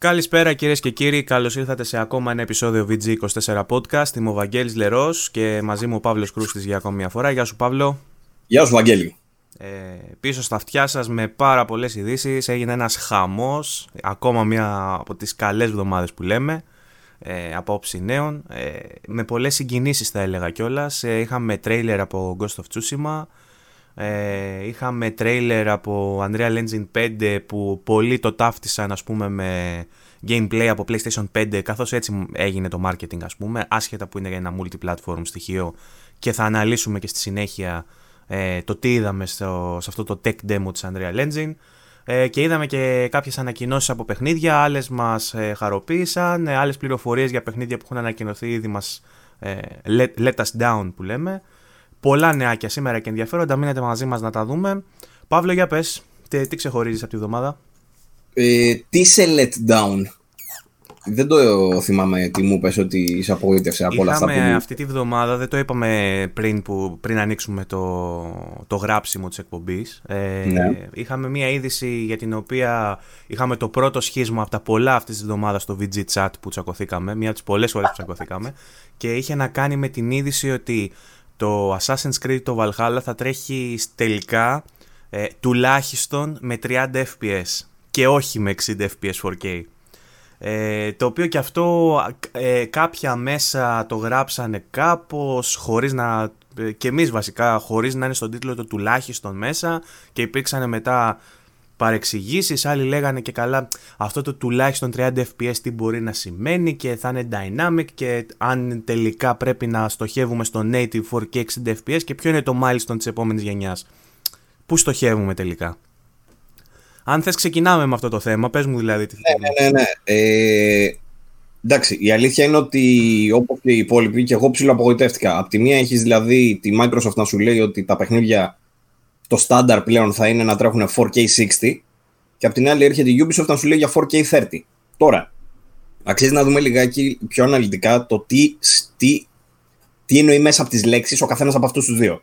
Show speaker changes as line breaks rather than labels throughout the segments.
Καλησπέρα κυρίες και κύριοι, καλώς ήρθατε σε ακόμα ένα επεισόδιο VG24 Podcast. Είμαι ο Βαγγέλης Λερός και μαζί μου ο Παύλος Κρούστης για ακόμη μια φορά. Γεια σου, Παύλο.
Γεια σου, Βαγγέλη.
Ε, πίσω στα αυτιά σας με πάρα πολλές ειδήσεις. Έγινε ένας χαμός. Ακόμα μια από τις καλές εβδομάδες που λέμε. Ε, από όψη νέων. Ε, με πολλές συγκινήσεις θα έλεγα κιόλας. Ε, είχαμε τρέιλερ από Ghost of Tsushima. Ε, είχαμε τρέιλερ από Unreal Engine 5 που πολλοί το ταύτισαν ας πούμε με gameplay από PlayStation 5 καθώς έτσι έγινε το marketing ας πούμε άσχετα που είναι ένα multi-platform στοιχείο και θα αναλύσουμε και στη συνέχεια ε, το τι είδαμε στο, σε αυτό το tech demo της Unreal Engine. Ε, και είδαμε και κάποιες ανακοινώσεις από παιχνίδια, άλλες μας ε, χαροποίησαν, ε, άλλες πληροφορίες για παιχνίδια που έχουν ανακοινωθεί ήδη μας ε, let, let us down που λέμε πολλά νεάκια σήμερα και ενδιαφέροντα. Μείνετε μαζί μας να τα δούμε. Παύλο, για πες, τι, τι ξεχωρίζεις από τη βδομάδα;
Ε, τι σε let down; Δεν το θυμάμαι τι μου πες ότι είσαι απογοήτευσε από όλα αυτά που
αυτή τη βδομάδα, δεν το είπαμε πριν, που, πριν ανοίξουμε το, το γράψιμο της εκπομπής. Ε, ναι. Είχαμε μία είδηση για την οποία είχαμε το πρώτο σχίσμα από τα πολλά αυτής της βδομάδας στο VG Chat που τσακωθήκαμε, μία από τις πολλές φορές που τσακωθήκαμε και είχε να κάνει με την είδηση ότι το Assassin's Creed το Valhalla θα τρέχει τελικά ε, τουλάχιστον με 30 fps και όχι με 60 fps 4K. Ε, το οποίο και αυτό ε, κάποια μέσα το γράψανε κάπως χωρίς να ε, και εμείς βασικά χωρίς να είναι στον τίτλο το τουλάχιστον μέσα και υπήρξαν μετά παρεξηγήσεις. Άλλοι λέγανε και καλά αυτό το τουλάχιστον 30 FPS τι μπορεί να σημαίνει και θα είναι dynamic και αν τελικά πρέπει να στοχεύουμε στο native 4K 60 FPS και ποιο είναι το milestone της επόμενης γενιάς. Πού στοχεύουμε τελικά; Αν θες ξεκινάμε με αυτό το θέμα, πες μου δηλαδή τι
ναι, ναι, ναι, ναι. Ε, εντάξει, η αλήθεια είναι ότι όπως και οι υπόλοιποι και εγώ ψηλό απογοητεύτηκα. Απ' τη μία έχεις δηλαδή τη Microsoft να σου λέει ότι τα παιχνίδια το στάνταρ πλέον θα είναι να τρέχουν 4K 60 και απ' την άλλη έρχεται η Ubisoft να σου λέει για 4K 30. Τώρα, αξίζει να δούμε λιγάκι πιο αναλυτικά το τι, τι, τι εννοεί μέσα από τις λέξεις ο καθένας από αυτούς τους δύο.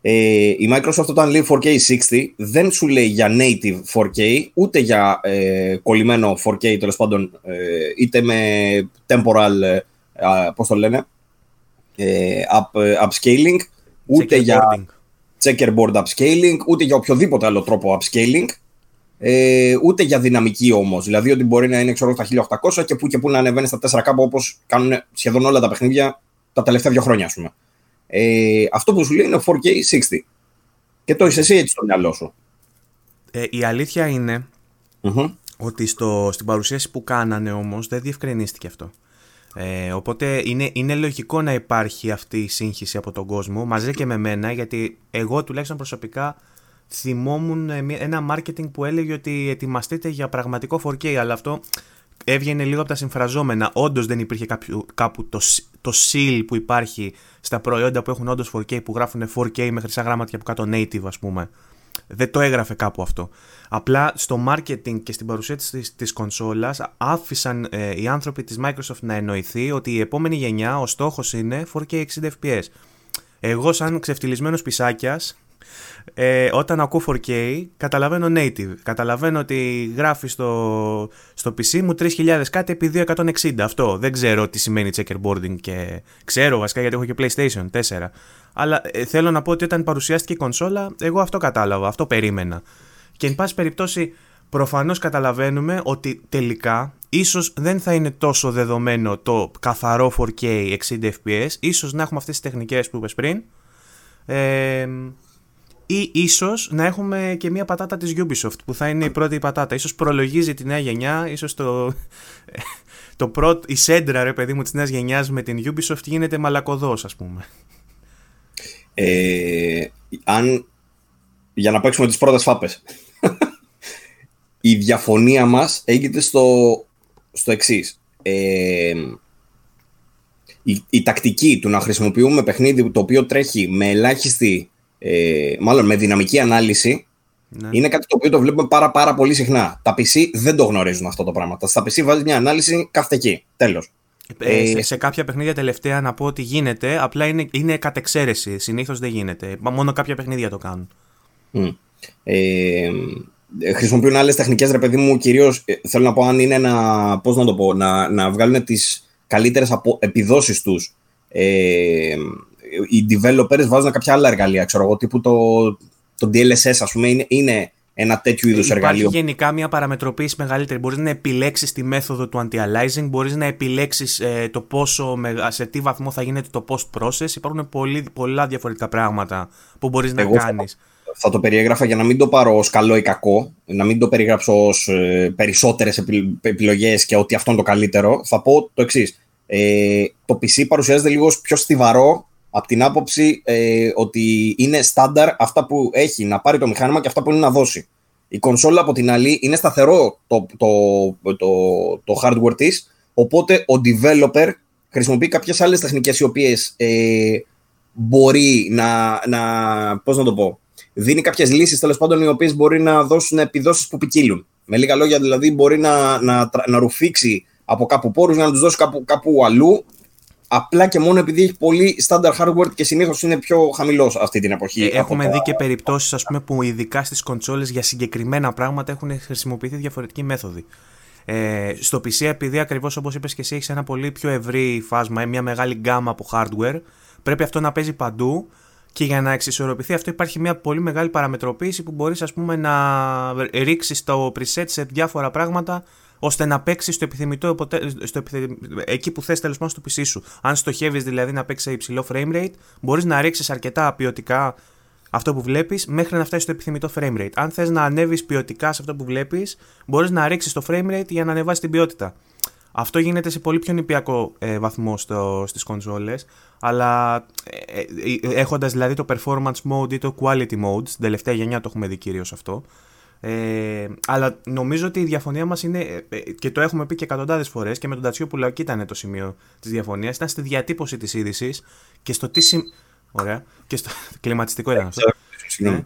Ε, η Microsoft όταν λέει 4K 60 δεν σου λέει για native 4K ούτε για ε, κολλημένο 4K τέλος πάντων ε, είτε με temporal ε, πώς το λένε ε, up, upscaling ούτε για checkerboard upscaling, ούτε για οποιοδήποτε άλλο τρόπο upscaling, ε, ούτε για δυναμική όμως. Δηλαδή ότι μπορεί να είναι ξέρω, στα 1800 και που και που να ανεβαίνεις στα 4K όπως κάνουν σχεδόν όλα τα παιχνίδια τα τελευταία δύο χρόνια, ας πούμε. Ε, αυτό που σου λέει είναι 4K 60. Και το είσαι εσύ έτσι στο μυαλό σου.
Ε, η αλήθεια ότι στο, στην παρουσίαση που κάνανε όμως δεν διευκρινίστηκε αυτό. Ε, οπότε είναι, είναι λογικό να υπάρχει αυτή η σύγχυση από τον κόσμο, μαζί και με μένα, γιατί εγώ τουλάχιστον προσωπικά θυμόμουν ε, ένα marketing που έλεγε ότι ετοιμαστείτε για πραγματικό 4K, αλλά αυτό έβγαινε λίγο από τα συμφραζόμενα. Όντως δεν υπήρχε κάποιο, κάπου το, το seal που υπάρχει στα προϊόντα που έχουν όντως 4K, που γράφουν 4K με χρυσά γράμματα από κάτω native, ας πούμε. Δεν το έγραφε κάπου αυτό. Απλά στο marketing και στην παρουσία της, της κονσόλας άφησαν ε, οι άνθρωποι της Microsoft να εννοηθεί ότι η επόμενη γενιά ο στόχος είναι 4K 60 fps. Εγώ σαν ξεφτυλισμένος πισάκιας ε, όταν ακούω 4K καταλαβαίνω native. Καταλαβαίνω ότι γράφει στο, στο PC μου 3000 κάτι επί 2160. Αυτό. Δεν ξέρω τι σημαίνει checkerboarding και ξέρω βασικά γιατί έχω και PlayStation 4. Αλλά ε, θέλω να πω ότι όταν παρουσιάστηκε η κονσόλα, εγώ αυτό κατάλαβα, αυτό περίμενα. Και εν πάση περιπτώσει, προφανώς καταλαβαίνουμε ότι τελικά ίσως δεν θα είναι τόσο δεδομένο το καθαρό 4K 60 fps, ίσως να έχουμε αυτές τις τεχνικές που είπες πριν. Ε, ή ίσως να έχουμε και μια πατάτα της Ubisoft που θα είναι η πρώτη πατάτα. Ίσως προλογίζει τη νέα γενιά, ίσως το, το πρώτο, η σέντρα ρε παιδί μου της νέας γενιάς με την Ubisoft γίνεται μαλακοδός ας πούμε.
Ε, αν, για να παίξουμε τις πρώτες φάπες. η διαφωνία μας έγινε στο, στο εξής. Ε, η, η τακτική του να χρησιμοποιούμε παιχνίδι το οποίο τρέχει με ελάχιστη ε, μάλλον με δυναμική ανάλυση, ναι. είναι κάτι το οποίο το βλέπουμε πάρα, πάρα πολύ συχνά. Τα PC δεν το γνωρίζουν αυτό το πράγμα. Στα PC βάζεις μια ανάλυση, κάθεται εκεί. Τέλος.
Ε, σε, σε κάποια παιχνίδια τελευταία να πω ότι γίνεται, απλά είναι, είναι κατ' εξαίρεση. Συνήθως δεν γίνεται. Μόνο κάποια παιχνίδια το κάνουν.
Ε, ε, χρησιμοποιούν άλλες τεχνικές, ρε παιδί μου, κυρίως θέλω να πω αν είναι να, πώς να το πω, να, να βγάλουν τις καλύτερες επιδόσεις τους. Ε, οι developers βάζουν κάποια άλλα εργαλεία, ξέρω εγώ, τύπου το, το DLSS, ας πούμε, είναι, είναι ένα τέτοιο είδους εργαλείο.
Υπάρχει γενικά μια παραμετροποίηση μεγαλύτερη. Μπορείς να επιλέξεις τη μέθοδο του anti-aliasing, μπορείς να επιλέξεις ε, το πόσο, σε τι βαθμό θα γίνεται το post-process. Υπάρχουν πολύ, πολλά διαφορετικά πράγματα που μπορείς να κάνει.
Θα, θα το περιέγραφα για να μην το πάρω ως καλό ή κακό, να μην το περιγράψω ως ε, περισσότερες επιλογές και ότι αυτό είναι το καλύτερο. Θα πω το εξής. Ε, το PC παρουσιάζεται λίγο πιο στιβαρό από την άποψη ε, ότι είναι στάνταρ αυτά που έχει να πάρει το μηχάνημα και αυτά που είναι να δώσει. Η κονσόλα από την άλλη είναι σταθερό το, το, το, το hardware της, οπότε ο developer χρησιμοποιεί κάποιες άλλες τεχνικές οι οποίες ε, μπορεί να, να, πώς να το πω, δίνει κάποιες λύσεις τέλος πάντων οι οποίες μπορεί να δώσουν επιδόσεις που ποικίλουν. Με λίγα λόγια δηλαδή μπορεί να, να, να ρουφήξει από κάπου πόρους για να τους δώσει κάπου, κάπου αλλού απλά και μόνο επειδή έχει πολύ standard hardware και συνήθως είναι πιο χαμηλός αυτή την εποχή.
Ε, έχουμε δει και περιπτώσεις που ειδικά στις κονσόλες για συγκεκριμένα πράγματα έχουν χρησιμοποιηθεί διαφορετικοί μέθοδοι. Ε, στο PC, επειδή ακριβώς όπως είπες και εσύ, έχεις ένα πολύ πιο ευρύ φάσμα, μια μεγάλη γκάμα από hardware, πρέπει αυτό να παίζει παντού. Και για να εξισορροπηθεί αυτό υπάρχει μια πολύ μεγάλη παραμετροποίηση που μπορείς ας πούμε να ρίξεις το preset σε διάφορα πράγματα ώστε να παίξει στο επιθυμητό, στο εκεί που θες τέλος πάντων στο PC σου. Αν στοχεύεις δηλαδή να παίξει σε υψηλό frame rate, μπορείς να ρίξεις αρκετά ποιοτικά αυτό που βλέπεις μέχρι να φτάσεις στο επιθυμητό frame rate. Αν θες να ανέβεις ποιοτικά σε αυτό που βλέπεις, μπορείς να ρίξεις το frame rate για να ανεβάσεις την ποιότητα. Αυτό γίνεται σε πολύ πιο νηπιακό ε, βαθμό στο, στις κονσόλες, αλλά ε, ε, έχοντας δηλαδή το performance mode ή το quality mode, στην τελευταία γενιά το έχουμε δει κυρίως αυτό, ε, αλλά νομίζω ότι η διαφωνία μας είναι, ε, ε, και το έχουμε πει και εκατοντάδες φορές, και με τον Τατσιό που εκεί ήταν το σημείο της διαφωνίας, ήταν στη διατύπωση της είδησης και στο τι. Σι... Ωραία. Και στο... Κλιματιστικό ήταν αυτό. Ε,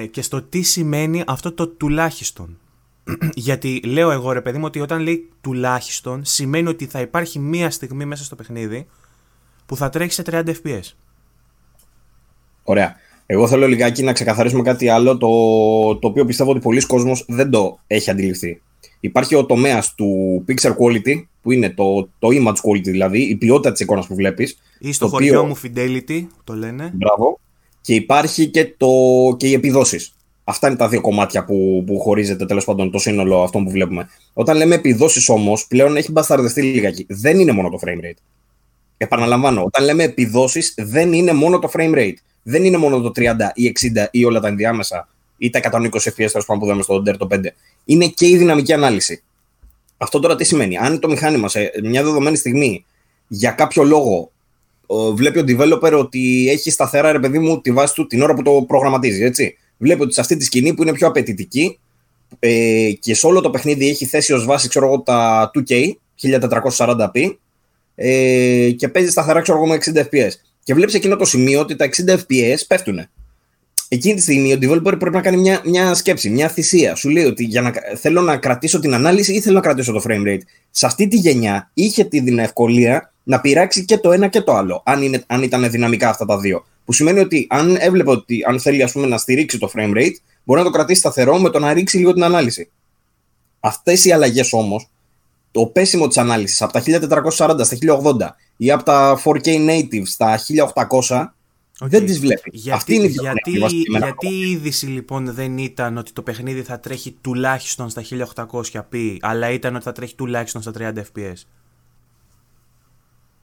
ε, και στο τι σημαίνει αυτό το τουλάχιστον. Γιατί λέω εγώ ρε παιδί μου ότι όταν λέει τουλάχιστον σημαίνει ότι θα υπάρχει μία στιγμή μέσα στο παιχνίδι που θα τρέχει σε 30 fps.
Ωραία. Εγώ θέλω λιγάκι να ξεκαθαρίσουμε κάτι άλλο, το, το οποίο πιστεύω ότι πολλοί κόσμος δεν το έχει αντιληφθεί. Υπάρχει ο τομέας του pixel quality, που είναι το, το image quality δηλαδή, η ποιότητα της εικόνας που βλέπεις.
Ή στο χωριό οποίο... μου fidelity, το λένε.
Μπράβο. Και υπάρχει και, το, και οι επιδόσεις. Αυτά είναι τα δύο κομμάτια που, που χωρίζεται τέλος πάντων το σύνολο αυτό που βλέπουμε. Όταν λέμε επιδόσεις όμως, πλέον έχει μπασταρδευτεί λιγάκι. Δεν είναι μόνο το frame rate. Επαναλαμβάνω, όταν λέμε επιδόσεις, δεν είναι μόνο το frame rate δεν είναι μόνο το 30 ή 60 ή όλα τα ενδιάμεσα ή τα 120 FPS που δούμε στο Dirt 5. Είναι και η δυναμική ανάλυση. Αυτό τώρα τι σημαίνει; Αν το μηχάνημα σε μια δεδομένη στιγμή για κάποιο λόγο βλέπει ο developer ότι έχει σταθερά ρε παιδί μου τη βάση του την ώρα που το προγραμματίζει. Έτσι. Βλέπει ότι σε αυτή τη σκηνή που είναι πιο απαιτητική ε, και σε όλο το παιχνίδι έχει θέσει ως βάση ξέρω εγώ, τα 2K 1440p ε, και παίζει σταθερά ξέρω εγώ, με 60 FPS και βλέπεις εκείνο το σημείο ότι τα 60 FPS πέφτουν. Εκείνη τη στιγμή ο developer πρέπει να κάνει μια, μια σκέψη, μια θυσία. Σου λέει ότι για να, θέλω να κρατήσω την ανάλυση ή θέλω να κρατήσω το frame rate. Σε αυτή τη γενιά είχε την ευκολία να πειράξει και το ένα και το άλλο, αν, είναι, αν ήταν δυναμικά αυτά τα δύο. Που σημαίνει ότι αν έβλεπε ότι αν θέλει ας πούμε, να στηρίξει το frame rate, μπορεί να το κρατήσει σταθερό με το να ρίξει λίγο την ανάλυση. Αυτές οι αλλαγές όμως το πέσιμο της ανάλυσης από τα 1440 στα 1080 ή από τα 4K native στα 1800 δεν τις βλέπεις.
Γιατί, Αυτή είναι η γιατί, γιατί η είδηση λοιπόν δεν ήταν ότι το παιχνίδι θα τρέχει τουλάχιστον στα 1800p αλλά ήταν ότι θα τρέχει τουλάχιστον στα 30 fps.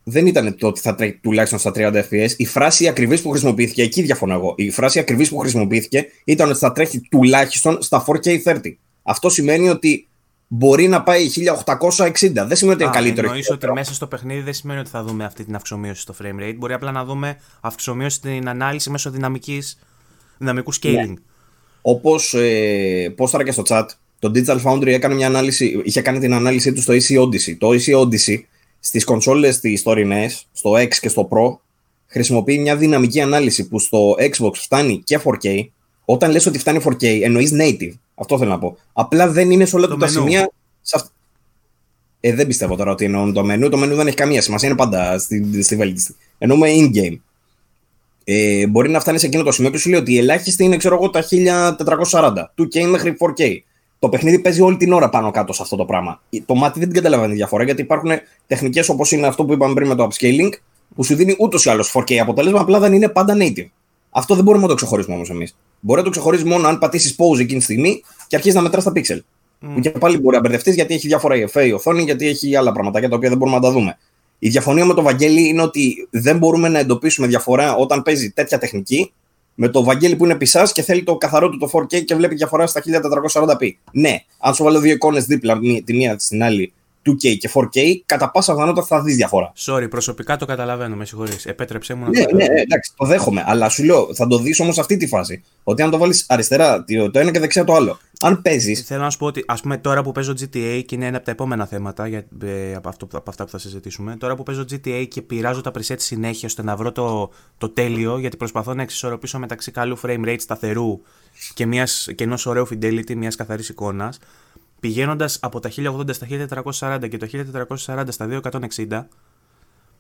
Δεν ήταν το ότι θα τρέχει τουλάχιστον στα 30 fps. Η φράση ακριβής που χρησιμοποιήθηκε, εκεί διαφωνώ εγώ. Η φράση ακριβής που χρησιμοποιήθηκε ήταν ότι θα τρέχει τουλάχιστον στα 4K 30. Αυτό σημαίνει ότι μπορεί να πάει 1860. Δεν σημαίνει ότι είναι καλύτερο.
Εννοείς ότι μέσα στο παιχνίδι δεν σημαίνει ότι θα δούμε αυτή την αυξομοίωση στο frame rate. Μπορεί απλά να δούμε αυξομοίωση στην ανάλυση μέσω δυναμικής, δυναμικού scaling. Ναι.
Όπως ε, πόσταρα και στο chat, το Digital Foundry έκανε μια ανάλυση, είχε κάνει την ανάλυση του στο AC Odyssey. Το AC Odyssey στις κονσόλες τη τωρινές, στο X και στο Pro, χρησιμοποιεί μια δυναμική ανάλυση που στο Xbox φτάνει και 4K. Όταν λες ότι φτάνει 4K, εννοείς native. Αυτό θέλω να πω. Απλά δεν είναι σε όλα τα σημεία. Ε, δεν πιστεύω τώρα ότι εννοούν το μενού. Το μενού δεν έχει καμία σημασία. Είναι πάντα στη, στη βέλτιστη. Εννοούμε in-game. Ε, μπορεί να φτάνει σε εκείνο το σημείο και σου λέει ότι η ελάχιστη είναι ξέρω εγώ τα 1440. 2K μέχρι 4K. το παιχνίδι παίζει όλη την ώρα πάνω κάτω σε αυτό το πράγμα. Το μάτι δεν την καταλαβαίνει τη διαφορά γιατί υπάρχουν τεχνικές όπως είναι αυτό που είπαμε πριν με το upscaling, που σου δίνει ούτως ή άλλως 4K αποτέλεσμα, απλά δεν είναι πάντα native. Αυτό δεν μπορούμε να το ξεχωρίσουμε όμως εμείς. Μπορεί να το ξεχωρίσει μόνο αν πατήσεις pause εκείνη τη στιγμή και αρχίσει να μετράς τα pixel. Mm. Που και πάλι μπορεί να μπερδευτείς γιατί έχει διάφορα EFA η οθόνη, γιατί έχει άλλα πραγματάκια τα οποία δεν μπορούμε να τα δούμε. Η διαφωνία με το Βαγγέλη είναι ότι δεν μπορούμε να εντοπίσουμε διαφορά όταν παίζει τέτοια τεχνική με το Βαγγέλη που είναι πισάς και θέλει το καθαρό του το 4K και βλέπει διαφορά στα 1440p. Ναι, αν σου βάλω δύο εικόνες δίπλα τη μία στην άλλη 2K και 4K, κατά πάσα πιθανότητα θα δεις διαφορά.
Sorry, προσωπικά το καταλαβαίνω, με συγχωρείς. Επέτρεψέ μου να
ναι, το Ναι, ναι, εντάξει, το δέχομαι. Αλλά σου λέω, θα το δεις όμως αυτή τη φάση. Ότι αν το βάλεις αριστερά το ένα και δεξιά το άλλο. Αν παίζει.
Θέλω να σου πω ότι, ας πούμε, τώρα που παίζω GTA και είναι ένα από τα επόμενα θέματα για, ε, από, αυτό, από αυτά που θα συζητήσουμε. Τώρα που παίζω GTA και πειράζω τα preset συνέχεια ώστε να βρω το, το τέλειο, γιατί προσπαθώ να εξισορροπήσω μεταξύ καλού frame rate σταθερού και, μιας, και ενός ωραίου fidelity μιας καθαρής εικόνας πηγαίνοντας από τα 1080 στα 1440 και το 1440 στα 2160,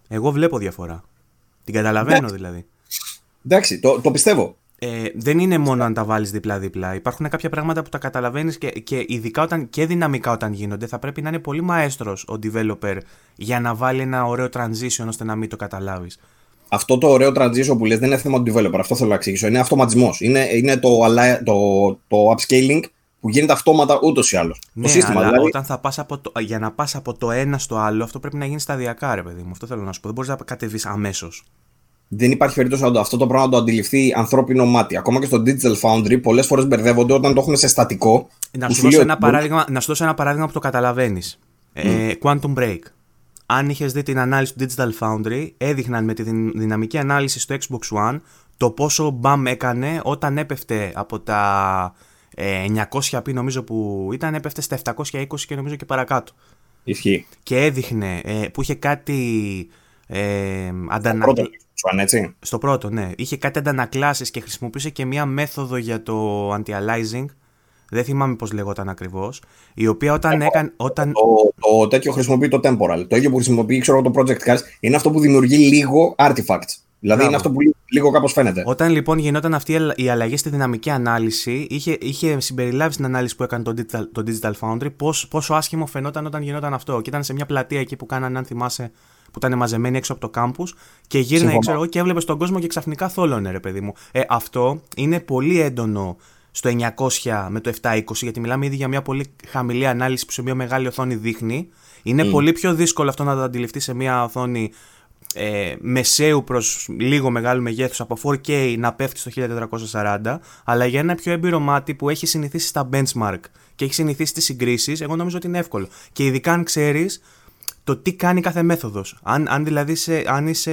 εγώ βλέπω διαφορά. Την καταλαβαίνω δηλαδή.
Εντάξει, το, το πιστεύω.
Ε, δεν είναι μόνο αν τα βάλεις δίπλα-δίπλα. Υπάρχουν κάποια πράγματα που τα καταλαβαίνεις και, και ειδικά όταν, και δυναμικά όταν γίνονται, θα πρέπει να είναι πολύ μαέστρος ο developer για να βάλει ένα ωραίο transition ώστε να μην το καταλάβεις.
Αυτό το ωραίο transition που λες δεν είναι θέμα του developer. Αυτό θέλω να εξηγήσω. Είναι αυτοματισμός. Είναι, είναι το, το, το upscaling που γίνεται αυτόματα ούτως ή άλλως.
Ναι, το σύστημα αλλά δηλαδή. Όταν θα πας από το, για να πας από το ένα στο άλλο, αυτό πρέπει να γίνει σταδιακά, ρε παιδί μου. Αυτό θέλω να σου πω. Δεν μπορείς να κατεβείς αμέσως.
Δεν υπάρχει περίπτωση να αυτό το πράγμα να το αντιληφθεί ανθρώπινο μάτι. Ακόμα και στο Digital Foundry, πολλές φορές μπερδεύονται όταν το έχουν σε στατικό.
Να σου, δώσω ένα, παράδειγμα, να σου δώσω ένα παράδειγμα που το καταλαβαίνεις. Ε, Quantum Break. Αν είχες δει την ανάλυση του Digital Foundry, έδειχναν με τη δυναμική ανάλυση στο Xbox One το πόσο μπαμ έκανε όταν έπεφτε από τα 900 πει νομίζω που ήταν, έπεφτε στα 720 και νομίζω και παρακάτω.
Ισχύει.
Και έδειχνε ε, που είχε κάτι ε,
έτσι.
Στο πρώτο, ναι. Είχε κάτι αντανακλάσεις και χρησιμοποίησε και μία μέθοδο για το anti-aliasing. Δεν θυμάμαι πώς λεγόταν ακριβώς. Η οποία όταν έκανε. Όταν...
Το, το, τέτοιο χρησιμοποιεί το temporal. Το ίδιο που χρησιμοποιεί ξέρω, το project cards είναι αυτό που δημιουργεί λίγο artifacts. Δηλαδή είναι αυτό που λίγο κάπως φαίνεται.
Όταν λοιπόν γινόταν αυτή η αλλαγή στη δυναμική ανάλυση, είχε, είχε συμπεριλάβει στην ανάλυση που έκανε το Digital, το digital Foundry πώς, πόσο άσχημο φαινόταν όταν γινόταν αυτό. Και ήταν σε μια πλατεία εκεί που κάνανε, αν θυμάσαι, που ήταν μαζεμένοι έξω από το κάμπου και γύρναγε, ξέρω εγώ, και έβλεπες τον κόσμο και ξαφνικά θόλωνε, ρε παιδί μου. Ε, αυτό είναι πολύ έντονο στο 900 με το 720, γιατί μιλάμε ήδη για μια πολύ χαμηλή ανάλυση που σε μια μεγάλη οθόνη δείχνει. Είναι mm. πολύ πιο δύσκολο αυτό να το αντιληφθείς σε μια οθόνη ε, μεσαίου προς λίγο μεγάλου μεγέθους από 4K να πέφτει στο 1440 αλλά για ένα πιο έμπειρο μάτι που έχει συνηθίσει στα benchmark και έχει συνηθίσει τις συγκρίσεις εγώ νομίζω ότι είναι εύκολο και ειδικά αν ξέρεις το τι κάνει κάθε μέθοδος αν, αν δηλαδή σε, αν είσαι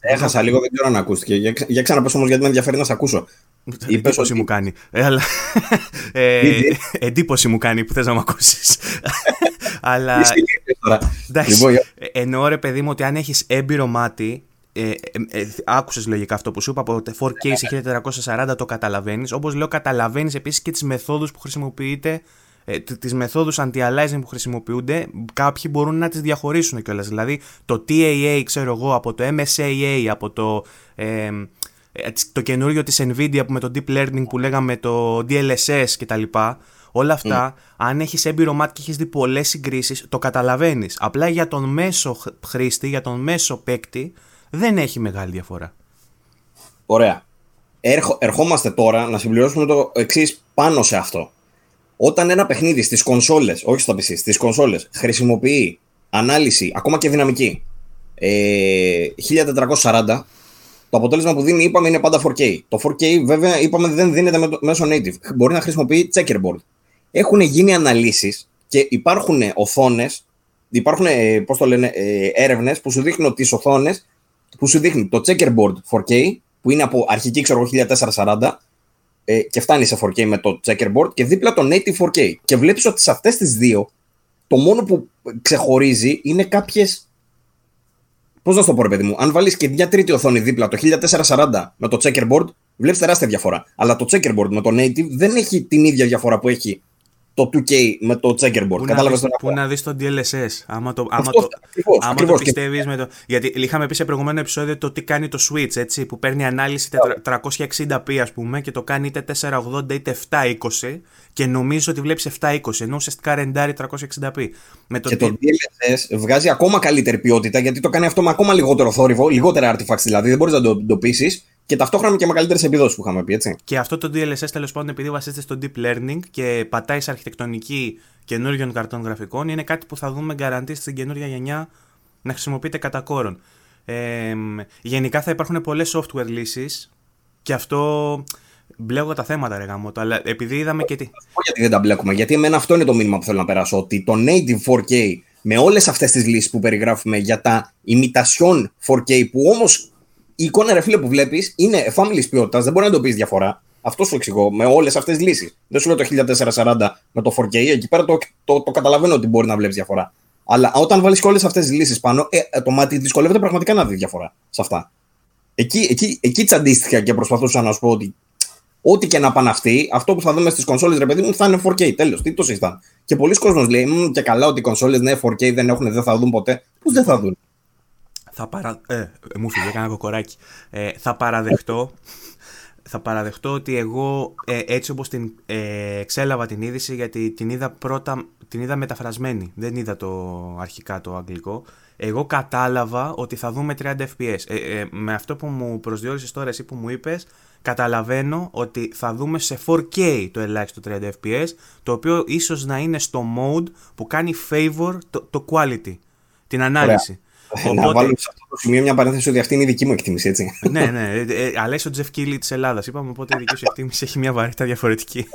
Έχασα λίγο, δεν ξέρω αν ακούστηκε. Για, για ξαναπες όμως γιατί με ενδιαφέρει να σε ακούσω.
Εντύπωση μου κάνει. Ε, αλλά... ε, εντύπωση μου κάνει που θες να μου ακούσεις. αλλά... Εντάξει, λοιπόν, εννοώ ρε παιδί μου ότι αν έχεις έμπειρο μάτι ε, ε, ε, άκουσες λογικά αυτό που σου είπα από 4K σε 1440 το καταλαβαίνεις. Όπως λέω καταλαβαίνεις επίσης και τις μεθόδους που χρησιμοποιείται ε, τις μεθόδους anti-aliasing που χρησιμοποιούνται. Κάποιοι μπορούν να τις διαχωρίσουν κιόλας. Δηλαδή το TAA ξέρω εγώ από το MSAA από το ε, το καινούριο της Nvidia που με το Deep Learning που λέγαμε το DLSS κτλ. Όλα αυτά, mm. αν έχεις έμπειρο μάτι και έχεις δει πολλές συγκρίσεις, το καταλαβαίνεις. Απλά για τον μέσο χρήστη, για τον μέσο παίκτη, δεν έχει μεγάλη διαφορά.
Ωραία. Ερχο, ερχόμαστε τώρα να συμπληρώσουμε το εξής πάνω σε αυτό. Όταν ένα παιχνίδι στις κονσόλες, όχι στα PC, στις κονσόλες, χρησιμοποιεί ανάλυση, ακόμα και δυναμική, ε, 1440, το αποτέλεσμα που δίνει, είπαμε, είναι πάντα 4K. Το 4K, βέβαια, είπαμε δεν δίνεται μέσω native. Μπορεί να χρησιμοποιεί checkerboard. Έχουν γίνει αναλύσεις και υπάρχουν οθόνες, υπάρχουν, ε, πώς το λένε, ε, έρευνες που σου δείχνουν τις οθόνες που σου δείχνει το checkerboard 4K, που είναι από αρχική, ξέρω 1440, ε, και φτάνει σε 4K με το checkerboard, και δίπλα το native 4K. Και βλέπεις ότι σε αυτές τις δύο, το μόνο που ξεχωρίζει είναι κάποιες Πώς να το πω, ρε παιδί μου, αν βάλεις και μια τρίτη οθόνη δίπλα το 1440 με το checkerboard, βλέπεις τεράστια διαφορά. Αλλά το checkerboard με το native δεν έχει την ίδια διαφορά που έχει το 2K με το checkerboard.
Κατάλαβες τον Πού να δεις το DLSS. Άμα το, άμα το, ακριβώς, άμα ακριβώς. το πιστεύεις με το. Γιατί είχαμε πει σε προηγούμενο επεισόδιο το τι κάνει το Switch, έτσι, που παίρνει ανάλυση 360p, ας πούμε, και το κάνει είτε 480 είτε 720 και νομίζω ότι βλέπεις 720, ενώ ουσιαστικά ρεντάρει 360p.
Με το και το DLSS βγάζει ακόμα καλύτερη ποιότητα γιατί το κάνει αυτό με ακόμα λιγότερο θόρυβο, λιγότερα artifacts δηλαδή, δεν μπορείς να το εντοπίσεις και ταυτόχρονα και με καλύτερε επιδόσεις που είχαμε πει, έτσι.
Και αυτό το DLSS τέλος πάντων, επειδή βασίζεται στο deep learning και πατάει σε αρχιτεκτονική καινούριων καρτών γραφικών, είναι κάτι που θα δούμε γκαραντή στην καινούργια γενιά να χρησιμοποιείται κατά κόρον. Ε, γενικά θα υπάρχουν πολλές software λύσεις και αυτό μπλέγω τα θέματα, ρε γάμο, αλλά επειδή είδαμε και τι.
Γιατί δεν τα μπλέκουμε, γιατί εμένα αυτό είναι το μήνυμα που θέλω να περάσω. Ότι το native 4K με όλες αυτές τις λύσεις που περιγράφουμε για τα imitation 4K που όμως η εικόνα ρε φίλε που βλέπεις είναι εφάμιλη ποιότητας, δεν μπορεί να το πεις διαφορά. Αυτό σου εξηγώ με όλες αυτές τι λύσεις. Δεν σου λέω το 1440 με το 4K, εκεί πέρα το, το, το καταλαβαίνω ότι μπορεί να βλέπεις διαφορά. Αλλά όταν βάλεις όλες αυτές τις λύσεις πάνω, ε, ε, το μάτι δυσκολεύεται πραγματικά να δει διαφορά σε αυτά. Εκεί, εκεί, εκεί τσαντίστηκα και προσπαθούσα να σου πω ότι ό,τι και να πάνε αυτοί, αυτό που θα δούμε στις κονσόλες, ρε παιδί μου, θα είναι 4K. Τέλος. Τι το συζητάνε. Και πολλοί κόσμοι λέει, και καλά ότι οι κονσόλες ναι, 4K δεν έχουν, δεν θα δουν ποτέ. Πώς δεν θα δουν;
Θα παρα... Ε, μου φύγε, έκανα κοκοράκι. Ε, θα παραδεχτώ θα παραδεχτώ ότι εγώ ε, έτσι όπως την ε, εξέλαβα την είδηση γιατί την είδα πρώτα, την είδα μεταφρασμένη, δεν είδα το αρχικά το αγγλικό. Εγώ κατάλαβα ότι θα δούμε 30 fps. Ε, ε, με αυτό που μου προσδιορίσες τώρα εσύ που μου είπες, καταλαβαίνω ότι θα δούμε σε 4K το ελάχιστο 30 fps, το οποίο ίσως να είναι στο mode που κάνει favor το, το quality, την ανάλυση.
Οπότε... Να βάλω σε αυτό το σημείο μια παρένθεση ότι αυτή είναι η δική μου εκτίμηση, έτσι.
ναι, ναι. Ε, ε, αλλά είσαι ο Τζεφ Κίλι της Ελλάδας. Είπαμε οπότε η δική σου εκτίμηση έχει μια βαρύτητα διαφορετική.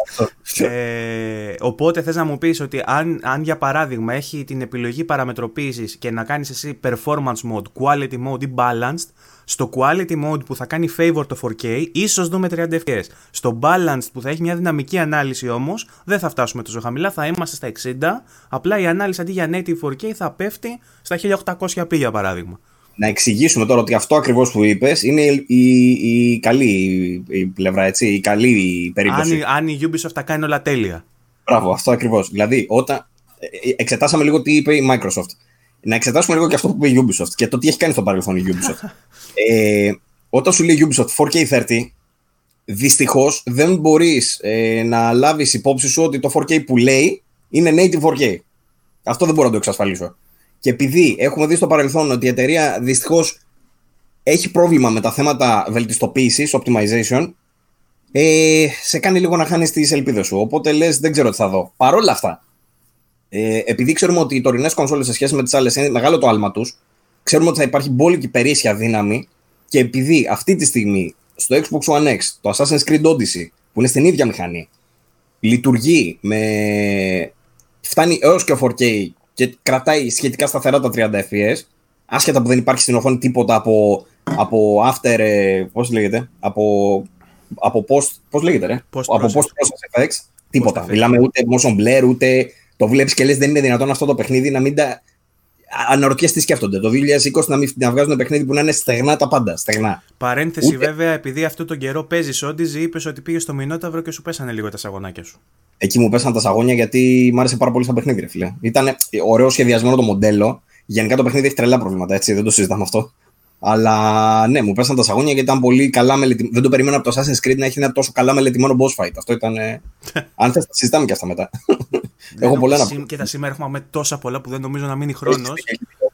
ε, οπότε θες να μου πεις ότι αν, αν για παράδειγμα έχει την επιλογή παραμετροποίησης και να κάνεις εσύ performance mode, quality mode ή balanced, στο quality mode που θα κάνει favor το 4K, ίσως δούμε 30 fps. Στο balanced που θα έχει μια δυναμική ανάλυση όμως, δεν θα φτάσουμε τόσο χαμηλά, θα είμαστε στα 60. Απλά η ανάλυση αντί για native 4K θα πέφτει στα 1800p για παράδειγμα.
Να εξηγήσουμε τώρα ότι αυτό ακριβώς που είπες είναι η, η, η καλή η πλευρά, έτσι, η καλή περίπτωση.
Αν, αν η Ubisoft τα κάνει όλα τέλεια.
Μπράβο, αυτό ακριβώς. Δηλαδή, όταν ε, ε, εξετάσαμε λίγο τι είπε η Microsoft να εξετάσουμε λίγο και αυτό που είπε η Ubisoft και το τι έχει κάνει στο παρελθόν η Ubisoft. ε, όταν σου λέει η Ubisoft 4K30, δυστυχώς δεν μπορείς ε, να λάβεις υπόψη σου ότι το 4K που λέει είναι native 4K. Αυτό δεν μπορώ να το εξασφαλίσω. Και επειδή έχουμε δει στο παρελθόν ότι η εταιρεία δυστυχώς έχει πρόβλημα με τα θέματα βελτιστοποίησης, optimization, ε, σε κάνει λίγο να χάνεις τις ελπίδες σου. Οπότε λες, δεν ξέρω τι θα δω. Παρ' όλα αυτά, ε, επειδή ξέρουμε ότι οι τωρινές κονσόλες σε σχέση με τις άλλες είναι μεγάλο το άλμα τους, ξέρουμε ότι θα υπάρχει μπόλικη περίσσια δύναμη και επειδή αυτή τη στιγμή στο Xbox One X το Assassin's Creed Odyssey, που είναι στην ίδια μηχανή, λειτουργεί με. φτάνει έως και 4K και κρατάει σχετικά σταθερά τα 30 FPS, άσχετα που δεν υπάρχει στην οθόνη τίποτα από, από after. Ε, Πώς λέγεται, από. Από post, πώς λέγεται, ρε, post από post process effects, τίποτα. Μιλάμε ούτε motion blur, ούτε το βλέπεις και λες: Δεν είναι δυνατόν αυτό το παιχνίδι να μην τα. Αναρωτιέσαι τι σκέφτονται. Το 2020 να, μην, να βγάζουν παιχνίδι που να είναι στεγνά τα πάντα. Στεγνά.
Παρένθεση Ούτε... βέβαια, επειδή αυτό τον καιρό παίζεις όντιζι, είπες ότι πήγες στο Μινόταυρο και σου πέσανε λίγο τα σαγονάκια σου.
Εκεί μου πέσανε τα σαγόνια γιατί μου άρεσε πάρα πολύ στα παιχνίδια, φίλε. Ήταν ωραίο σχεδιασμένο το μοντέλο. Γενικά το παιχνίδι έχει τρελά προβλήματα, έτσι. Δεν το συζητάμε αυτό. Αλλά ναι, μου πέσαν τα σαγόνια γιατί ήταν πολύ καλά μελετημένο. Δεν το περίμενα από το Assassin's Creed να έχει ένα τόσο καλά μελετημένο boss fight. Αυτό ήταν. Αν θες, τα συζητάμε και αυτά μετά.
Έχω πολλά να πω. Και τα σήμερα έχουμε τόσα πολλά που δεν νομίζω να μείνει χρόνος.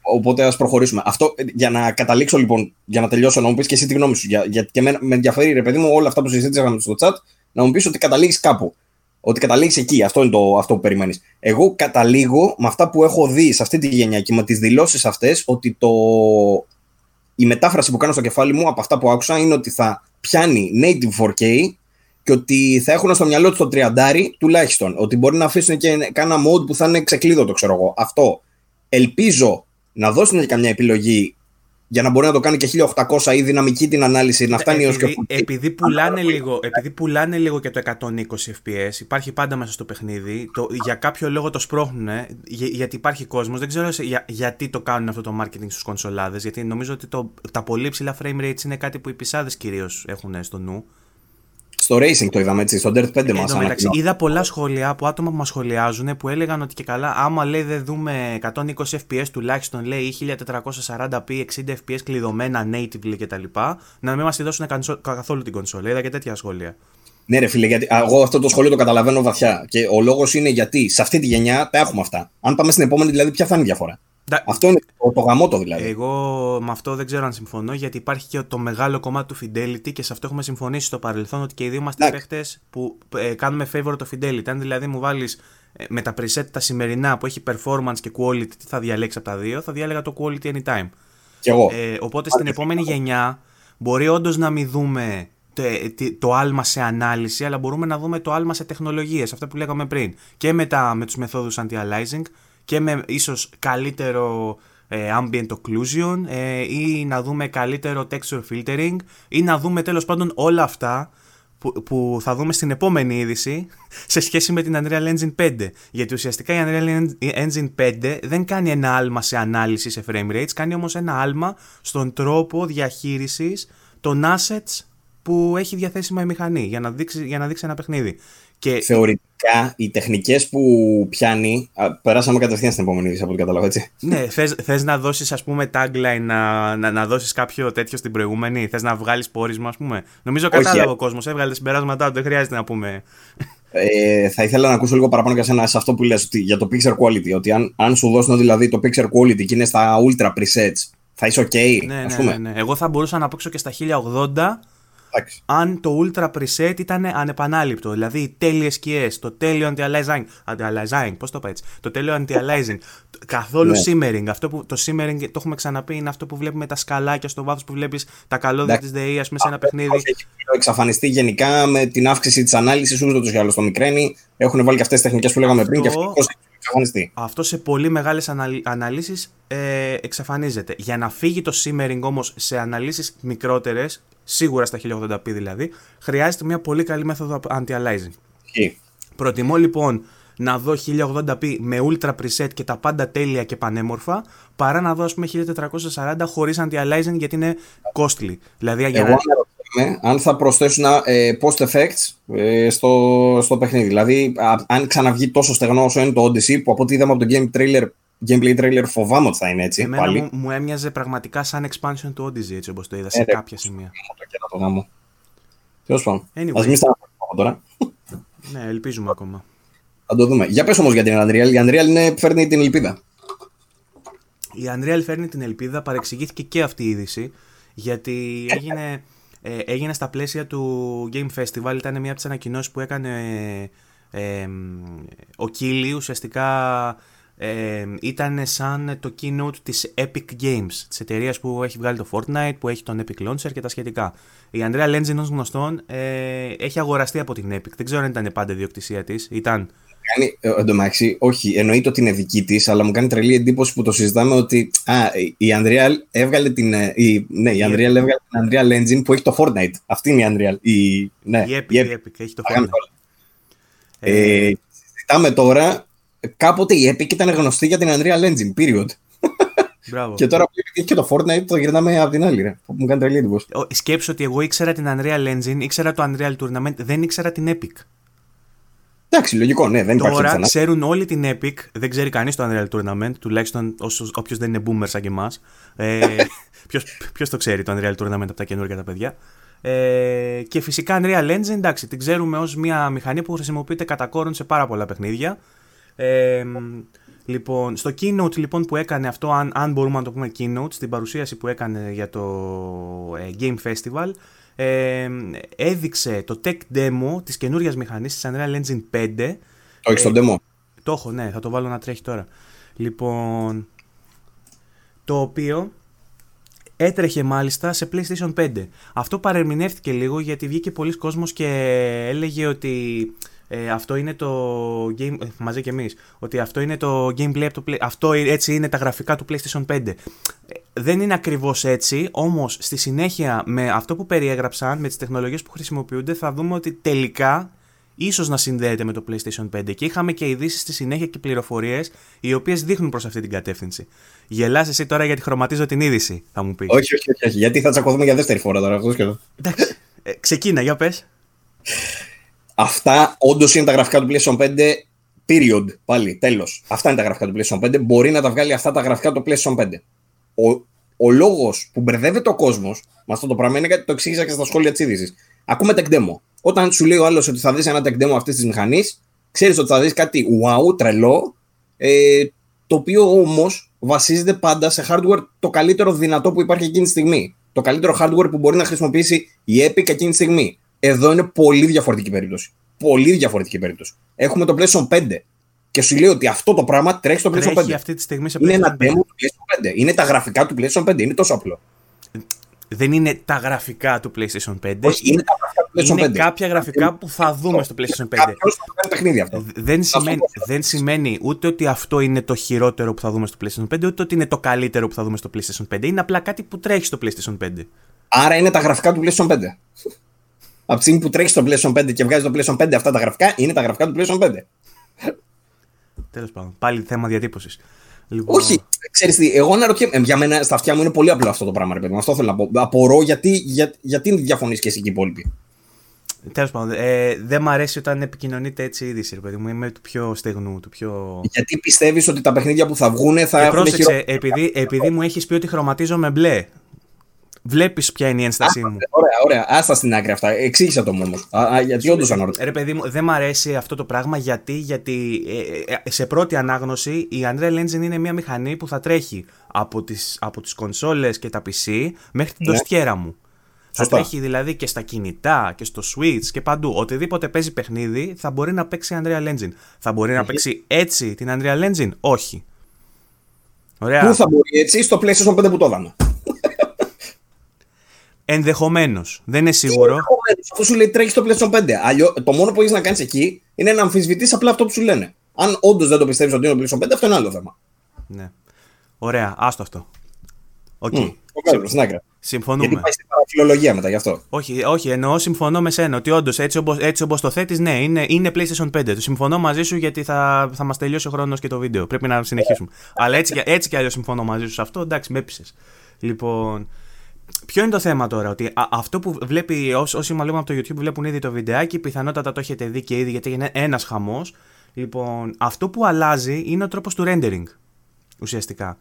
Οπότε ας προχωρήσουμε. Αυτό για να καταλήξω λοιπόν, για να τελειώσω, να μου πεις και εσύ τη γνώμη σου. Για, για, και με, με ενδιαφέρει, ρε παιδί μου, όλα αυτά που συζήτησαμε στο chat, να μου πεις ότι καταλήγεις κάπου. Ότι καταλήγεις εκεί. Αυτό είναι το, αυτό που περιμένεις. Εγώ καταλήγω με αυτά που έχω δει σε αυτή τη γενιά και με τις δηλώσεις αυτές ότι το, η μετάφραση που κάνω στο κεφάλι μου από αυτά που άκουσα είναι ότι θα πιάνει native 4K και ότι θα έχουν στο μυαλό τους το 30 τουλάχιστον. Ότι μπορεί να αφήσουν και κάνα mode που θα είναι ξεκλείδωτο, ξέρω εγώ. Αυτό. Ελπίζω να δώσουν και καμιά επιλογή για να μπορεί να το κάνει και 1800 ή δυναμική την ανάλυση να φτάνει
έως και. Επειδή πουλάνε, λίγο, επειδή πουλάνε λίγο και το 120 FPS, υπάρχει πάντα μέσα στο παιχνίδι. Το, για κάποιο λόγο το σπρώχνουν, για, γιατί υπάρχει κόσμος. Δεν ξέρω για, γιατί το κάνουν αυτό το marketing στους κονσολάδες. Γιατί νομίζω ότι το, τα πολύ ψηλά frame rates είναι κάτι που οι πισάδες κυρίως έχουν στο νου
στο Racing το είδαμε έτσι, στο Dirt 5 ε, μας.
μεταξύ, είδα πολλά σχόλια από άτομα που μας σχολιάζουν που έλεγαν ότι και καλά, άμα λέει δεν δούμε 120 FPS τουλάχιστον λέει ή 1440p, 60 FPS κλειδωμένα natively κτλ. Να μην μας τη δώσουν καθόλου την κονσόλα. Είδα και τέτοια σχόλια.
Ναι, ρε φίλε, γιατί εγώ αυτό το σχόλιο το καταλαβαίνω βαθιά. Και ο λόγος είναι γιατί σε αυτή τη γενιά τα έχουμε αυτά. Αν πάμε στην επόμενη, δηλαδή, ποια θα είναι η διαφορά; Αυτό είναι το, το γαμότο δηλαδή.
Εγώ με αυτό δεν ξέρω αν συμφωνώ γιατί υπάρχει και το μεγάλο κομμάτι του Fidelity και σε αυτό έχουμε συμφωνήσει στο παρελθόν ότι και οι δύο είμαστε παίχτες που ε, κάνουμε favor το Fidelity. Αν δηλαδή μου βάλεις ε, με τα preset τα σημερινά που έχει performance και quality, τι θα διαλέξει από τα δύο, θα διάλεγα το quality anytime.
Και εγώ.
Ε, οπότε στην επόμενη γενιά μπορεί όντως να μην δούμε το, το άλμα σε ανάλυση, αλλά μπορούμε να δούμε το άλμα σε τεχνολογίες, αυτά που λέγαμε πριν. Και με, με τους μεθόδους anti-aliasing και με ίσως καλύτερο ε, ambient occlusion ε, ή να δούμε καλύτερο texture filtering ή να δούμε τέλος πάντων όλα αυτά που, που θα δούμε στην επόμενη είδηση σε σχέση με την Unreal Engine 5. Γιατί ουσιαστικά η Unreal Engine 5 δεν κάνει ένα άλμα σε ανάλυση σε frame rates, κάνει όμως ένα άλμα στον τρόπο διαχείρισης των assets που έχει διαθέσιμα η μηχανή για να δείξει, για να δείξει ένα παιχνίδι.
Και... Θεωρητικά οι τεχνικές που πιάνει. Α, περάσαμε κατευθείαν στην επόμενη είδηση από ό,τι καταλάβω έτσι.
Ναι, θες να δώσεις, ας πούμε, tagline, να, να, να δώσεις κάποιο τέτοιο στην προηγούμενη; Θες να βγάλεις πόρισμα, ας πούμε; Νομίζω κατάλαβε ο κόσμος. Έβγαλε συμπεράσματά του, δεν χρειάζεται να πούμε.
Ε, θα ήθελα να ακούσω λίγο παραπάνω για σένα σε αυτό που λες ότι, για το picture quality. Ότι αν, αν σου δώσουν δηλαδή το picture quality και είναι στα ultra presets, θα είσαι OK.
Ναι, ας ναι, πούμε; ναι, ναι. Εγώ θα μπορούσα να παίξω και στα 1080 αν το Ultra Preset ήταν ανεπανάληπτο. Δηλαδή οι τέλειες σκιές, το τέλειο anti-aliasing. Anti-aliasing, πώς το πω έτσι. Το τέλειο anti-aliasing. Καθόλου ναι. simmering. Αυτό που, το simmering, το έχουμε ξαναπεί, είναι αυτό που βλέπουμε τα σκαλάκια στο βάθος που βλέπεις τα καλώδια της ΔΕΗ, α πούμε, σε ένα παιχνίδι.
Έχει εξαφανιστεί γενικά με την αύξηση της ανάλυσης, ούτως ή άλλως στο μικρένι. Έχουν βάλει και αυτές τις τεχνικές που λέγαμε πριν και αυτό εξαφανιστεί.
Αυτό σε πολύ μεγάλες αναλύσεις ε, εξαφανίζεται. Για να φύγει το simmering όμως σε αναλύσεις μικρότερες, σίγουρα στα 1080p δηλαδή, χρειάζεται μια πολύ καλή μέθοδο anti-aliasing. Προτιμώ λοιπόν να δω 1080p με ultra preset και τα πάντα τέλεια και πανέμορφα, παρά να δω ας πούμε 1440 χωρίς anti-aliasing γιατί είναι costly. Δηλαδή,
Εγώ για... αν θα προσθέσουν ε, post effects ε, στο, στο παιχνίδι. Δηλαδή, αν ξαναβγεί τόσο στεγνό όσο είναι το Odyssey, που από ό,τι είδαμε από το game trailer gameplay trailer φοβάμαι ότι θα είναι έτσι.
Εμένα πάλι. Μου, μου έμοιαζε πραγματικά σαν expansion του Odyssey έτσι όπως το είδα σε ε, κάποια σημεία.
Το το γάμο. Τέλος πάντων. Anyway. Ας μην σταματήσουμε τώρα.
ναι, ελπίζουμε ακόμα.
Θα το δούμε. Για πες όμως για την Unreal. Η Unreal είναι, φέρνει την ελπίδα.
Η Unreal φέρνει την ελπίδα, παρεξηγήθηκε και αυτή η είδηση, γιατί έγινε, ε, έγινε στα πλαίσια του Game Festival, ήταν μια από τις ανακοινώσεις που έκανε ε, ο Κίλι, ουσιαστικά ε, ήταν σαν το keynote της Epic Games, της εταιρείας που έχει βγάλει το Fortnite, που έχει τον Epic Launcher και τα σχετικά. Η Unreal Engine ως γνωστόν ε, έχει αγοραστεί από την Epic. Δεν ξέρω αν ήταν πάντα ιδιοκτησία της. Ήταν...
Κάνει, ε, εντωμεταξύ, όχι, εννοείται ότι είναι δική της, αλλά μου κάνει τρελή εντύπωση που το συζητάμε ότι α, η Unreal έβγαλε την, ε, η, ναι, η Unreal έβγαλε την Unreal Engine που έχει το Fortnite. Αυτή είναι η Unreal. Η, ναι,
η, Epic, η Epic, έχει το Fortnite.
Ε, ε, συζητάμε τώρα κάποτε η Epic ήταν γνωστή για την Unreal Engine, period.
Μπράβο.
και τώρα που έχει και το Fortnite το γυρνάμε από την άλλη. Ρε, που μου κάνει τρελή εντύπωση.
Σκέψω ότι εγώ ήξερα την Unreal Engine, ήξερα το Unreal Tournament, δεν ήξερα την Epic.
Εντάξει, λογικό, ναι, δεν
υπάρχει Τώρα ξέρουν όλη την Epic, δεν ξέρει κανείς το Unreal Tournament, τουλάχιστον όποιος δεν είναι boomer σαν και εμάς. Ε, Ποιος το ξέρει το Unreal Tournament από τα καινούργια τα παιδιά. Ε, και φυσικά Unreal Engine, εντάξει, την ξέρουμε ως μια μηχανή που χρησιμοποιείται κατά κόρον σε πάρα πολλά παιχνίδια. Ε, λοιπόν, στο keynote λοιπόν που έκανε αυτό, αν, αν μπορούμε να το πούμε keynote, στην παρουσίαση που έκανε για το ε, Game Festival, ε, έδειξε το tech demo της καινούριας μηχανής της Unreal Engine 5.
Το έχεις το demo.
Το έχω, ναι, θα το βάλω να τρέχει τώρα. Λοιπόν, το οποίο έτρεχε μάλιστα σε PlayStation 5. Αυτό παρεμηνεύτηκε λίγο γιατί βγήκε πολλοί κόσμος και έλεγε ότι ε, αυτό είναι το game, ε, μαζί και εμείς, ότι αυτό είναι το gameplay από το play, αυτό έτσι είναι τα γραφικά του PlayStation 5. Ε, δεν είναι ακριβώς έτσι, όμως στη συνέχεια με αυτό που περιέγραψαν, με τις τεχνολογίες που χρησιμοποιούνται, θα δούμε ότι τελικά ίσως να συνδέεται με το PlayStation 5 και είχαμε και ειδήσεις στη συνέχεια και πληροφορίες οι οποίες δείχνουν προς αυτή την κατεύθυνση. Γελάς εσύ τώρα γιατί χρωματίζω την είδηση, θα μου πεις.
Όχι, όχι, όχι, γιατί θα τσακωθούμε για δεύτερη φορά τώρα, αυτό και εδώ.
Εντάξει, ε, ξεκίνα, για πες.
Αυτά όντως είναι τα γραφικά του PlayStation 5. Period. Πάλι, τέλος. Αυτά είναι τα γραφικά του PlayStation 5. Μπορεί να τα βγάλει αυτά τα γραφικά του PlayStation 5. Ο, ο λόγος που μπερδεύεται ο κόσμος με αυτό το πράγμα είναι κάτι το εξήγησα και στα σχόλια της είδησης. Ακούμε tech demo. Όταν σου λέει ο άλλος ότι θα δεις ένα tech demo αυτής της μηχανής, ξέρεις ότι θα δεις κάτι wow, τρελό, ε, το οποίο όμως βασίζεται πάντα σε hardware το καλύτερο δυνατό που υπάρχει εκείνη τη στιγμή. Το καλύτερο hardware που μπορεί να χρησιμοποιήσει η Epic εκείνη τη στιγμή. Εδώ είναι πολύ διαφορετική περίπτωση. Πολύ διαφορετική περίπτωση. Έχουμε το PlayStation 5 και σου λέει ότι αυτό το πράγμα τρέχει στο PlayStation 5.
Αυτή τη στιγμή σε
είναι ένα demo του PlayStation 5. Είναι τα γραφικά του PlayStation 5. Είναι τόσο απλό.
Δεν είναι τα γραφικά του PlayStation 5.
Όχι, είναι τα γραφικά του PlayStation 5.
Είναι κάποια γραφικά που θα δούμε στο PlayStation 5.
παιχνίδι αυτό.
Δεν σημαίνει, δεν σημαίνει ούτε ότι αυτό είναι το χειρότερο που θα δούμε στο PlayStation 5, ούτε ότι είναι το καλύτερο που θα δούμε στο PlayStation 5. Είναι απλά κάτι που τρέχει στο PlayStation 5.
Άρα είναι τα γραφικά του PlayStation 5. Από τη στιγμή που τρέχεις στο PlayStation 5 και βγάζεις το PlayStation 5 αυτά τα γραφικά, είναι τα γραφικά του PlayStation 5.
Τέλος πάντων. Πάλι θέμα διατύπωσης. Λοιπόν...
Όχι, ξέρεις τι, εγώ αναρωτιέμαι. Για μένα στα αυτιά μου είναι πολύ απλό αυτό το πράγμα, ρε παιδί Αυτό θέλω να πω. Απορώ γιατί, για, γιατί διαφωνείς και εσύ και οι υπόλοιποι.
Τέλος πάντων, ε, δεν μου αρέσει όταν επικοινωνείτε έτσι η είδηση, ρε παιδί μου. Είμαι του πιο στεγνού, του πιο.
Γιατί πιστεύεις ότι τα παιχνίδια που θα βγουν θα έχουν.
Πρόσεξε, επειδή, επειδή μου έχεις πει ότι χρωματίζω με μπλε. Βλέπεις ποια είναι η ένστασή μου.
Ωραία, ωραία. Άστα στην άκρη αυτά. Εξήγησα το μόνο. Γιατί όντως αναρωτιέμαι.
Ρε παιδί μου, δεν μου αρέσει αυτό το πράγμα γιατί, γιατί ε, ε, σε πρώτη ανάγνωση η Unreal Engine είναι μια μηχανή που θα τρέχει από τις, από τις κονσόλες και τα PC μέχρι την ναι. τοστιέρα μου. Θα τρέχει δηλαδή και στα κινητά και στο Switch και παντού. Οτιδήποτε παίζει παιχνίδι θα μπορεί να παίξει Unreal Engine. Θα μπορεί να παίξει έτσι την Unreal Engine, όχι.
Ωραία. Πού θα μπορεί έτσι, στο PlayStation 5 που το έδωνα.
Ενδεχομένως. Δεν είναι σίγουρο.
Αυτό σου λέει τρέχεις στο PlayStation 5. Αλλιώς, το μόνο που έχεις να κάνεις εκεί είναι να αμφισβητήσει απλά αυτό που σου λένε. Αν όντως δεν το πιστεύεις ότι είναι το PlayStation 5, αυτό είναι άλλο θέμα.
Ναι. Ωραία, άστο αυτό. OK.
Okay. Mm,
Συμφωνούμε.
Γιατί πάει στην παραφιλολογία μετά γι' αυτό.
Όχι, όχι, εννοώ συμφωνώ με σένα ότι όντως έτσι όπως έτσι όπως το θέτεις, ναι, είναι, είναι PlayStation 5. Το συμφωνώ μαζί σου γιατί θα, θα μας τελειώσει ο χρόνος και το βίντεο. Πρέπει να συνεχίσουμε. Αλλά έτσι, έτσι κι αλλιώς συμφωνώ μαζί σου σε αυτό. Εντάξει, με έπεισες. Λοιπόν, Ποιο είναι το θέμα τώρα, ότι αυτό που βλέπει, όσοι, όσοι μάλλον από το YouTube βλέπουν ήδη το βιντεάκι, πιθανότατα το έχετε δει και ήδη γιατί είναι ένας χαμός. Λοιπόν, αυτό που αλλάζει είναι ο τρόπος του rendering. Ουσιαστικά.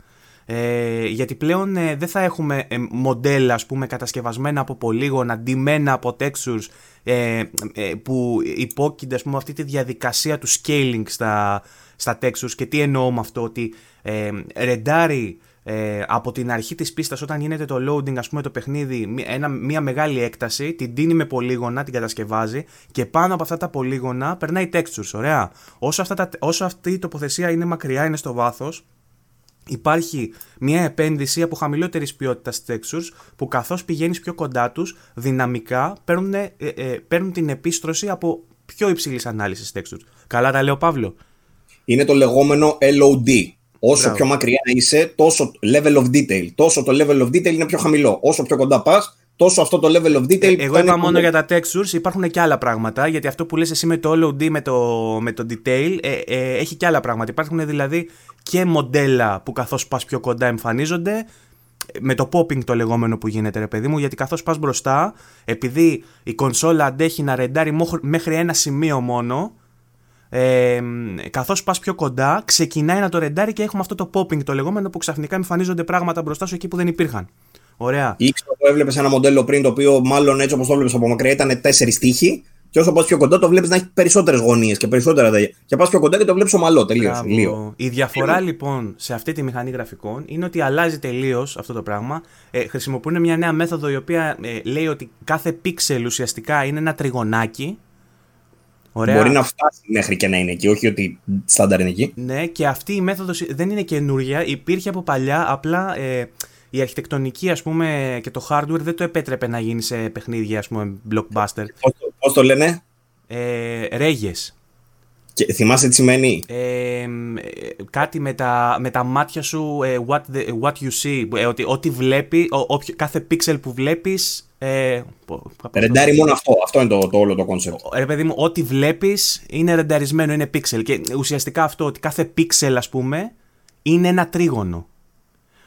Ε, γιατί πλέον ε, δεν θα έχουμε ε, μοντέλα ας πούμε κατασκευασμένα από πολύγωνα, ντυμένα από textures ε, ε, που υπόκεινται ας πούμε αυτή τη διαδικασία του scaling στα, στα textures και τι εννοώ με αυτό ότι ε, ρεντάρει ε, από την αρχή της πίστας όταν γίνεται το loading ας πούμε το παιχνίδι ένα, μια μεγάλη έκταση την τίνει με πολύγωνα, την κατασκευάζει και πάνω από αυτά τα πολύγωνα περνάει textures, ωραία. Όσο, αυτά τα, όσο αυτή η τοποθεσία είναι μακριά, είναι στο βάθος υπάρχει μια επένδυση από χαμηλότερης ποιότητας textures που καθώς πηγαίνεις πιο κοντά τους, δυναμικά παίρνουν, ε, ε, παίρνουν την επίστρωση από πιο υψηλής ανάλυσης textures. Καλά τα λέω, Παύλο;
Είναι το λεγόμενο LOD. Όσο Μπράβο. πιο μακριά είσαι, τόσο level of detail. Τόσο το level of detail είναι πιο χαμηλό. Όσο πιο κοντά πας, τόσο αυτό το level of detail.
Ε, εγώ είπα μόνο για τα textures, υπάρχουν και άλλα πράγματα. Γιατί αυτό που λες εσύ με το LOD, με το, με το detail, ε, ε, έχει και άλλα πράγματα. Υπάρχουν δηλαδή και μοντέλα που καθώς πας πιο κοντά εμφανίζονται. Με το popping το λεγόμενο που γίνεται, ρε παιδί μου, γιατί καθώς πας μπροστά, επειδή η κονσόλα αντέχει να ρεντάρει μέχρι ένα σημείο μόνο, ε, καθώς πας πιο κοντά, ξεκινάει να το ρεντάρει και έχουμε αυτό το popping το λεγόμενο που ξαφνικά εμφανίζονται πράγματα μπροστά σου εκεί που δεν υπήρχαν. Ωραία.
Ή ξέρω που έβλεπες ένα μοντέλο πριν το οποίο μάλλον έτσι όπως το έβλεπες από μακριά ήταν τέσσερις τείχοι. Και όσο πας πιο κοντά, το βλέπεις να έχει περισσότερες γωνίες και περισσότερα τέτοια. Και πας πιο κοντά και το βλέπεις ομαλό τελείως.
Η διαφορά λοιπόν σε αυτή τη μηχανή γραφικών είναι ότι αλλάζει τελείως αυτό το πράγμα. Ε, χρησιμοποιούν μια νέα μέθοδο η οποία ε, λέει ότι κάθε πίξελ ουσιαστικά είναι ένα τριγωνάκι
Ωραία. Μπορεί να φτάσει μέχρι και να είναι εκεί, όχι ότι στάνταρ είναι εκεί.
Ναι, και αυτή η μέθοδος δεν είναι καινούρια, υπήρχε από παλιά, απλά ε, η αρχιτεκτονική ας πούμε και το hardware δεν το επέτρεπε να γίνει σε παιχνίδια ας πούμε blockbuster.
Πώς, το λένε;
Ε, ρέγες.
Και θυμάσαι τι σημαίνει;
Ε, κάτι με τα, με τα μάτια σου, ε, what, the, what you see, ε, ότι ό,τι βλέπει, ο, ο, κάθε pixel που βλέπεις ε,
Ρεντάρει μόνο αυτό. Αυτό είναι το, το όλο το κόνσεπτ.
Ρε παιδί μου, ό,τι βλέπεις είναι ρενταρισμένο, είναι pixel. Και ουσιαστικά αυτό ότι κάθε pixel, ας πούμε, είναι ένα τρίγωνο.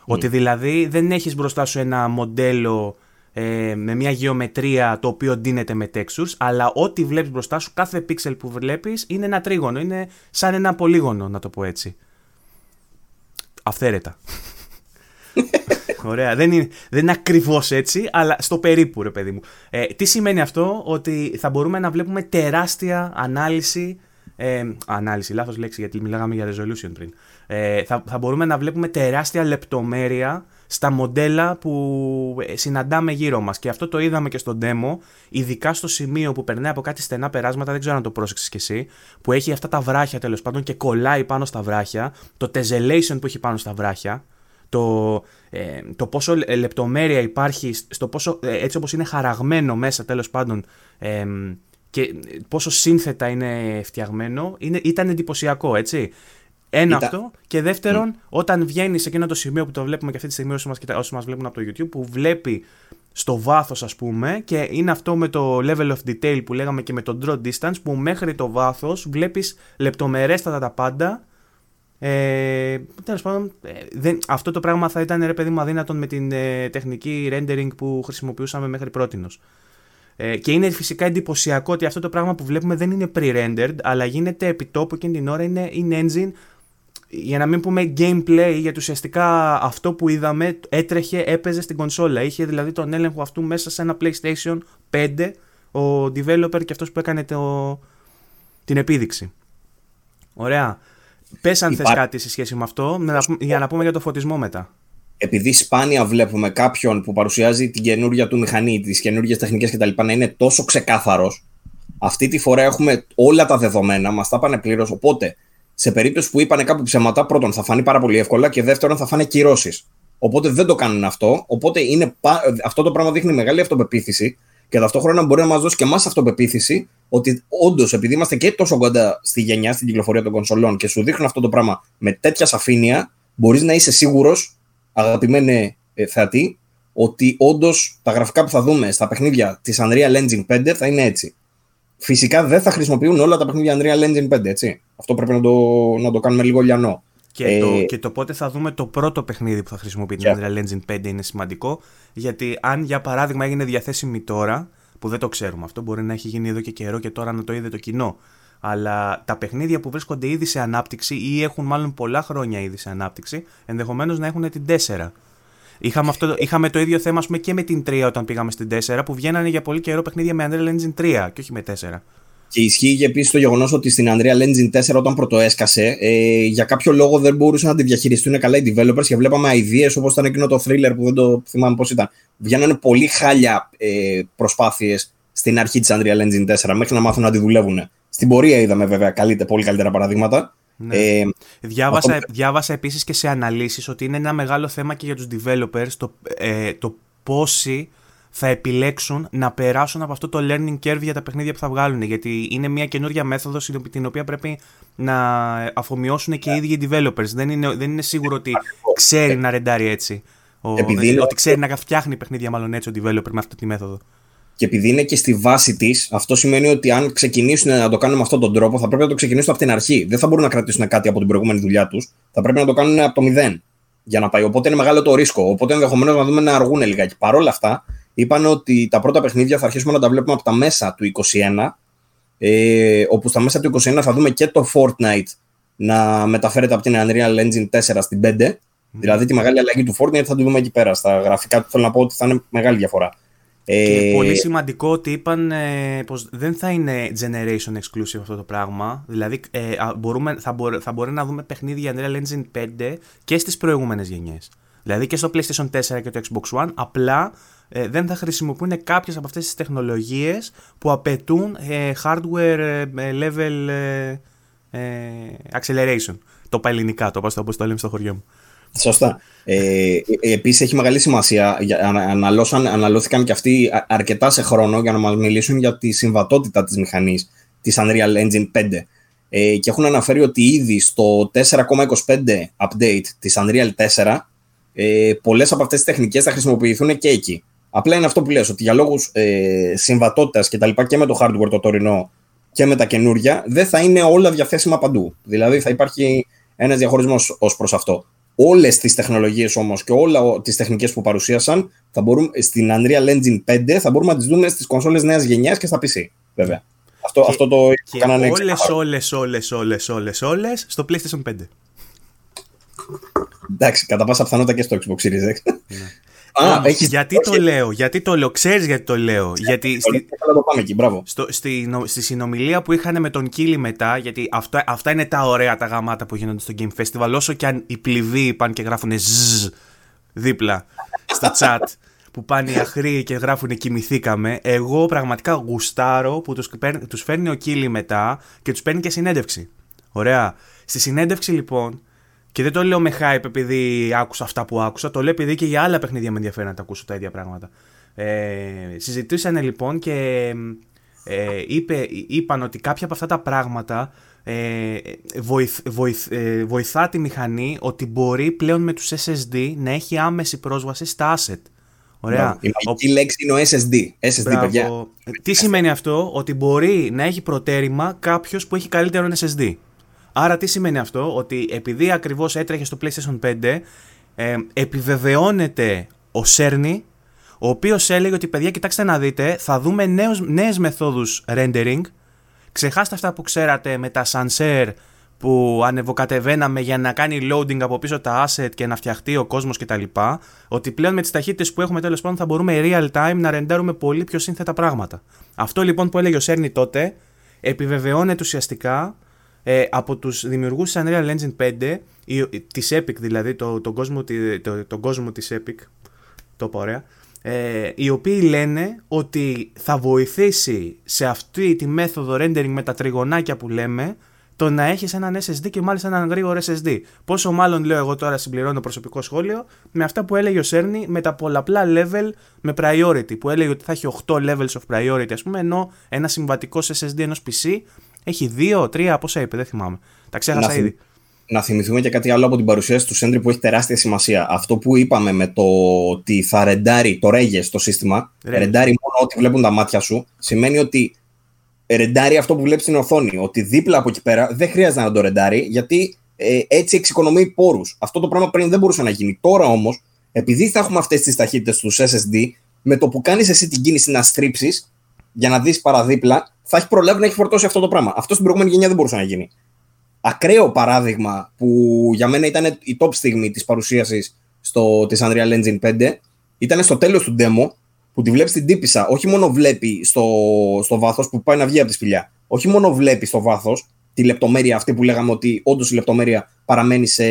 Ότι δηλαδή δεν έχεις μπροστά σου ένα μοντέλο ε, με μια γεωμετρία το οποίο ντύνεται με textures, αλλά ό,τι βλέπεις μπροστά σου, κάθε pixel που βλέπεις είναι ένα τρίγωνο, είναι σαν ένα πολύγωνο να το πω έτσι. Αυθαίρετα. Ωραία. Δεν είναι, δεν είναι ακριβώς έτσι, αλλά στο περίπου, ρε παιδί μου. Ε, τι σημαίνει αυτό, ότι θα μπορούμε να βλέπουμε τεράστια ανάλυση. Ε, ανάλυση, λάθος λέξη, γιατί μιλάγαμε για resolution πριν. Ε, θα, θα μπορούμε να βλέπουμε τεράστια λεπτομέρεια στα μοντέλα που ε, συναντάμε γύρω μας και αυτό το είδαμε και στο demo ειδικά στο σημείο που περνάει από κάτι στενά περάσματα δεν ξέρω αν το πρόσεξες κι εσύ που έχει αυτά τα βράχια τέλος πάντων και κολλάει πάνω στα βράχια το tessellation που έχει πάνω στα βράχια το, ε, το πόσο λεπτομέρεια υπάρχει στο πόσο ε, έτσι όπως είναι χαραγμένο μέσα τέλος πάντων ε, και πόσο σύνθετα είναι φτιαγμένο είναι, ήταν εντυπωσιακό έτσι ένα αυτό. Και δεύτερον, όταν βγαίνει σε εκείνο το σημείο που το βλέπουμε και αυτή τη στιγμή όσοι μας όσοι μας βλέπουν από το YouTube, που βλέπει στο βάθος, ας πούμε και είναι αυτό με το level of detail που λέγαμε και με το draw distance που μέχρι το βάθος βλέπεις λεπτομερέστατα τα πάντα ε, Τέλος πάντων, ε, δεν, αυτό το πράγμα θα ήταν ρε παιδί μου αδύνατον με την ε, τεχνική rendering που χρησιμοποιούσαμε μέχρι πρώτη. Ε, και είναι φυσικά εντυπωσιακό ότι αυτό το πράγμα που βλέπουμε δεν είναι pre-rendered, αλλά γίνεται επί τόπου εκείνη την ώρα είναι in engine για να μην πούμε gameplay, γιατί ουσιαστικά αυτό που είδαμε έτρεχε, έπαιζε στην κονσόλα. Είχε δηλαδή τον έλεγχο αυτού μέσα σε ένα PlayStation 5 ο developer και αυτός που έκανε το, την επίδειξη. Ωραία. Πες αν Υπά... θες κάτι σε σχέση με αυτό, για να πούμε για το φωτισμό μετά.
Επειδή σπάνια βλέπουμε κάποιον που παρουσιάζει την καινούργια του μηχανή, τις καινούργιες τεχνικές κτλ. να είναι τόσο ξεκάθαρος, αυτή τη φορά έχουμε όλα τα δεδομένα, μας τα πάνε πλήρως, οπότε σε περίπτωση που είπανε κάπου ψέματα, πρώτον θα φανεί πάρα πολύ εύκολα και δεύτερον θα φάνε κυρώσεις. Οπότε δεν το κάνουν αυτό. Οπότε είναι, αυτό το πράγμα δείχνει μεγάλη αυτοπεποίθηση και ταυτόχρονα μπορεί να μας δώσει και εμάς αυτοπεποίθηση ότι όντως επειδή είμαστε και τόσο κοντά στη γενιά, στην κυκλοφορία των κονσολών και σου δείχνουν αυτό το πράγμα με τέτοια σαφήνεια, μπορείς να είσαι σίγουρος, αγαπημένε ε, θεατή, ότι όντως τα γραφικά που θα δούμε στα παιχνίδια της Unreal Engine 5 θα είναι έτσι. Φυσικά δεν θα χρησιμοποιούν όλα τα παιχνίδια Unreal Engine 5, έτσι. Αυτό πρέπει να το, να το κάνουμε λίγο λιανό.
Και, ε, το, και το πότε θα δούμε το πρώτο παιχνίδι που θα χρησιμοποιεί την Unreal Engine 5 είναι σημαντικό. Γιατί αν για παράδειγμα έγινε διαθέσιμη τώρα, που δεν το ξέρουμε αυτό, μπορεί να έχει γίνει εδώ και καιρό και τώρα να το είδε το κοινό. Αλλά τα παιχνίδια που βρίσκονται ήδη σε ανάπτυξη ή έχουν μάλλον πολλά χρόνια ήδη σε ανάπτυξη, ενδεχομένως να έχουν την 4. Είχαμε, αυτό, είχαμε το ίδιο θέμα πούμε, και με την 3 όταν πήγαμε στην 4 που βγαίνανε για πολύ καιρό παιχνίδια με Unreal Engine 3 και όχι με 4.
Και ισχύει και επίσης το γεγονός ότι στην Unreal Engine 4 όταν πρωτοέσκασε, ε, για κάποιο λόγο δεν μπορούσαν να τη διαχειριστούν καλά οι developers και βλέπαμε ideas όπως ήταν εκείνο το thriller που δεν το θυμάμαι πώς ήταν. Βγαίνανε πολύ χάλια ε, προσπάθειες στην αρχή της Unreal Engine 4 μέχρι να μάθουν να τη δουλεύουν. Στην πορεία είδαμε βέβαια καλύτερα, πολύ καλύτερα παραδείγματα.
Ναι. Ε, διάβασα, αυτό... διάβασα επίσης και σε αναλύσεις ότι είναι ένα μεγάλο θέμα και για τους developers το, ε, το πόσοι θα επιλέξουν να περάσουν από αυτό το learning curve για τα παιχνίδια που θα βγάλουν. Γιατί είναι μια καινούργια μέθοδος την οποία πρέπει να αφομοιώσουν και οι ίδιοι developers. Δεν είναι, δεν είναι σίγουρο ότι ξέρει να ρεντάρει έτσι. Ο, Επειδή ότι ξέρει να φτιάχνει παιχνίδια μάλλον έτσι ο developer με αυτή τη μέθοδο.
Και επειδή είναι και στη βάση της, αυτό σημαίνει ότι αν ξεκινήσουν να το κάνουν με αυτόν τον τρόπο, θα πρέπει να το ξεκινήσουν από την αρχή. Δεν θα μπορούν να κρατήσουν κάτι από την προηγούμενη δουλειά τους. Θα πρέπει να το κάνουν από το μηδέν για να πάει. Οπότε είναι μεγάλο το ρίσκο. Οπότε ενδεχομένως να δούμε να αργούν λιγάκι. Παρ' όλα αυτά, είπαν ότι τα πρώτα παιχνίδια θα αρχίσουμε να τα βλέπουμε από τα μέσα του 2021. Ε, όπου στα μέσα του 2021 θα δούμε και το Fortnite να μεταφέρεται από την Unreal Engine 4 στην 5. Mm. Δηλαδή τη μεγάλη αλλαγή του Fortnite θα το δούμε εκεί πέρα. Στα γραφικά του θέλω να πω ότι θα είναι μεγάλη διαφορά.
Και ε... πολύ σημαντικό ότι είπαν ε, πως δεν θα είναι generation exclusive αυτό το πράγμα. Δηλαδή ε, μπορούμε, θα, μπορεί, θα μπορεί να δούμε παιχνίδια Unreal Engine 5 και στις προηγούμενες γενιές. Δηλαδή και στο PlayStation 4 και το Xbox One, απλά ε, δεν θα χρησιμοποιούν κάποιες από αυτές τις τεχνολογίες που απαιτούν ε, hardware level acceleration. Το είπα ελληνικά, το είπα όπως το λέμε στο χωριό μου.
Σωστά. Ε, Επίσης έχει μεγάλη σημασία. Αναλώσαν, αναλώθηκαν και αυτοί αρκετά σε χρόνο για να μας μιλήσουν για τη συμβατότητα της μηχανής της Unreal Engine 5. Ε, και έχουν αναφέρει ότι ήδη στο 4,25 update της Unreal 4 ε, πολλές από αυτές τις τεχνικές θα χρησιμοποιηθούν και εκεί. Απλά είναι αυτό που λες, ότι για λόγους ε, συμβατότητας και τα λοιπά και με το hardware το τωρινό και με τα καινούρια δεν θα είναι όλα διαθέσιμα παντού. Δηλαδή θα υπάρχει ένας διαχωρισμός ως προς αυτό. Όλες τις τεχνολογίες όμως και όλα τις τεχνικές που παρουσίασαν θα μπορούμε, στην Unreal Engine 5 θα μπορούμε να τις δούμε στις κονσόλες νέας γενιάς και στα PC. Βέβαια. Αυτό,
και,
αυτό το
και κάνανε όλες, όλες, όλες, όλες, όλες, όλες στο PlayStation 5.
Εντάξει, κατά πάσα πιθανότητα και στο Xbox Series X. Ναι.
Α, έχεις... Γιατί το λέω, γιατί το λέω, ξέρεις γιατί το λέω. Γιατί
στη... το πάμε εκεί, μπράβο.
Στο, στη, στη συνομιλία που είχαν με τον Κίλι μετά, γιατί αυτό, αυτά είναι τα ωραία τα γαμάτα που γίνονται στο Game Festival, όσο και αν οι πληβοί πάνε και γράφουν ζζ δίπλα στα chat που πάνε οι αχροί και γράφουν κοιμηθήκαμε. Εγώ πραγματικά γουστάρω που τους, τους φέρνει ο Κίλι μετά και τους παίρνει και συνέντευξη. Ωραία. Στη συνέντευξη λοιπόν και δεν το λέω με hype επειδή άκουσα αυτά που άκουσα, το λέω επειδή και για άλλα παιχνίδια με ενδιαφέρει να τα ακούσω τα ίδια πράγματα. Ε, συζητήσανε λοιπόν και ε, είπε, είπαν ότι κάποια από αυτά τα πράγματα ε, βοηθ, βοηθ, ε, βοηθά τη μηχανή ότι μπορεί πλέον με τους SSD να έχει άμεση πρόσβαση στα asset. Ωραία.
Η μαγική ο... λέξη είναι ο SSD. SSD, παιδιά.
Τι σημαίνει αυτό, ότι μπορεί να έχει προτέρημα κάποιος που έχει καλύτερο SSD. Άρα τι σημαίνει αυτό, ότι επειδή ακριβώς έτρεχε στο PlayStation 5, ε, επιβεβαιώνεται ο Σέρνη, ο οποίος έλεγε ότι παιδιά κοιτάξτε να δείτε, θα δούμε νέους, νέες μεθόδους rendering, ξεχάστε αυτά που ξέρατε με τα Sanser που ανεβοκατεβαίναμε για να κάνει loading από πίσω τα asset και να φτιαχτεί ο κόσμος κτλ. Ότι πλέον με τις ταχύτητες που έχουμε τέλος πάντων θα μπορούμε real time να ρεντάρουμε πολύ πιο σύνθετα πράγματα. Αυτό λοιπόν που έλεγε ο Σέρνη τότε επιβεβαιώνεται ουσιαστικά ε, από τους δημιουργούς της Unreal Engine 5, η, της Epic δηλαδή, το, τον, κόσμο, το, το κόσμο της Epic, το πω ωραία, ε, οι οποίοι λένε ότι θα βοηθήσει σε αυτή τη μέθοδο rendering με τα τριγωνάκια που λέμε το να έχεις έναν SSD και μάλιστα έναν γρήγορο SSD. Πόσο μάλλον λέω εγώ τώρα συμπληρώνω προσωπικό σχόλιο με αυτά που έλεγε ο Σέρνη με τα πολλαπλά level με priority. Που έλεγε ότι θα έχει 8 levels of priority, ας πούμε, ενώ ένα συμβατικό SSD ενός PC έχει δύο, τρία, πόσα είπε, δεν θυμάμαι. Τα ξέχασα να ήδη.
Να θυμηθούμε και κάτι άλλο από την παρουσίαση του Σέντρι που έχει τεράστια σημασία. Αυτό που είπαμε με το ότι θα ρεντάρει το ρέγες στο σύστημα, Ρε. ρεντάρει μόνο ό,τι βλέπουν τα μάτια σου, σημαίνει ότι ρεντάρει αυτό που βλέπεις στην οθόνη. Ότι δίπλα από εκεί πέρα δεν χρειάζεται να το ρεντάρει, γιατί ε, έτσι εξοικονομεί πόρους. Αυτό το πράγμα πριν δεν μπορούσε να γίνει. Τώρα όμως, επειδή θα έχουμε αυτές τις ταχύτητες του SSD, με το που κάνεις εσύ την κίνηση να στρίψεις, για να δεις παραδίπλα, θα έχει προλάβει να έχει φορτώσει αυτό το πράγμα. Αυτό στην προηγούμενη γενιά δεν μπορούσε να γίνει. Ακραίο παράδειγμα που για μένα ήταν η top στιγμή της παρουσίασης της Unreal Engine 5 ήταν στο τέλος του demo που τη βλέπεις την τύπησα. Όχι μόνο βλέπει στο, στο βάθος που πάει να βγει από τη σπηλιά. Όχι μόνο βλέπει στο βάθος τη λεπτομέρεια αυτή που λέγαμε ότι όντως η λεπτομέρεια παραμένει σε,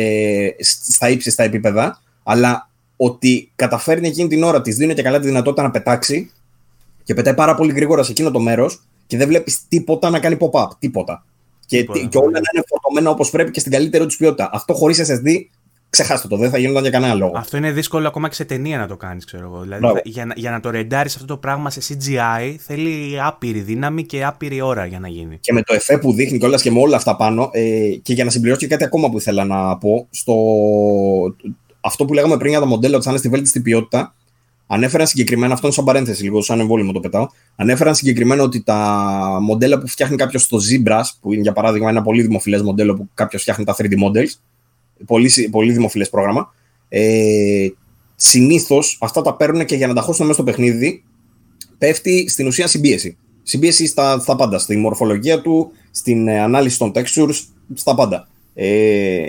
στα ύψιστα επίπεδα, αλλά ότι καταφέρνει εκείνη την ώρα, της δίνει και καλά τη δυνατότητα να πετάξει και πετάει πάρα πολύ γρήγορα σε εκείνο το μέρος και δεν βλέπεις τίποτα να κάνει pop-up. Τίποτα. Και, και όλα να είναι φορτωμένα όπως πρέπει και στην καλύτερη τους ποιότητα. Αυτό χωρίς SSD, ξεχάστε το, δεν θα γίνονταν για κανένα λόγο.
Αυτό είναι δύσκολο ακόμα και σε ταινία να το κάνεις, ξέρω εγώ. Δηλαδή, για, να, για να το ρεντάρεις αυτό το πράγμα σε CGI θέλει άπειρη δύναμη και άπειρη ώρα για να γίνει.
Και με το εφέ που δείχνει κιόλας και με όλα αυτά πάνω. Ε, και για να συμπληρώσω και κάτι ακόμα που ήθελα να πω. Στο, αυτό που λέγαμε πριν για τα μοντέλα ότι θα είναι στη βέλτιστη ποιότητα, Ανέφεραν συγκεκριμένα, αυτό είναι σαν παρένθεση, λίγο σαν εμβόλυμο το πετάω. Ανέφεραν συγκεκριμένα ότι τα μοντέλα που φτιάχνει κάποιος στο Zebras, που είναι για παράδειγμα ένα πολύ δημοφιλές μοντέλο που κάποιος φτιάχνει τα 3D models, πολύ, πολύ δημοφιλές πρόγραμμα, ε, συνήθως αυτά τα παίρνουν και για να τα χώσουν μέσα στο παιχνίδι, πέφτει στην ουσία συμπίεση. Συμπίεση στα, στα πάντα, στη μορφολογία του, στην ε, ανάλυση των textures, στα πάντα. Ε,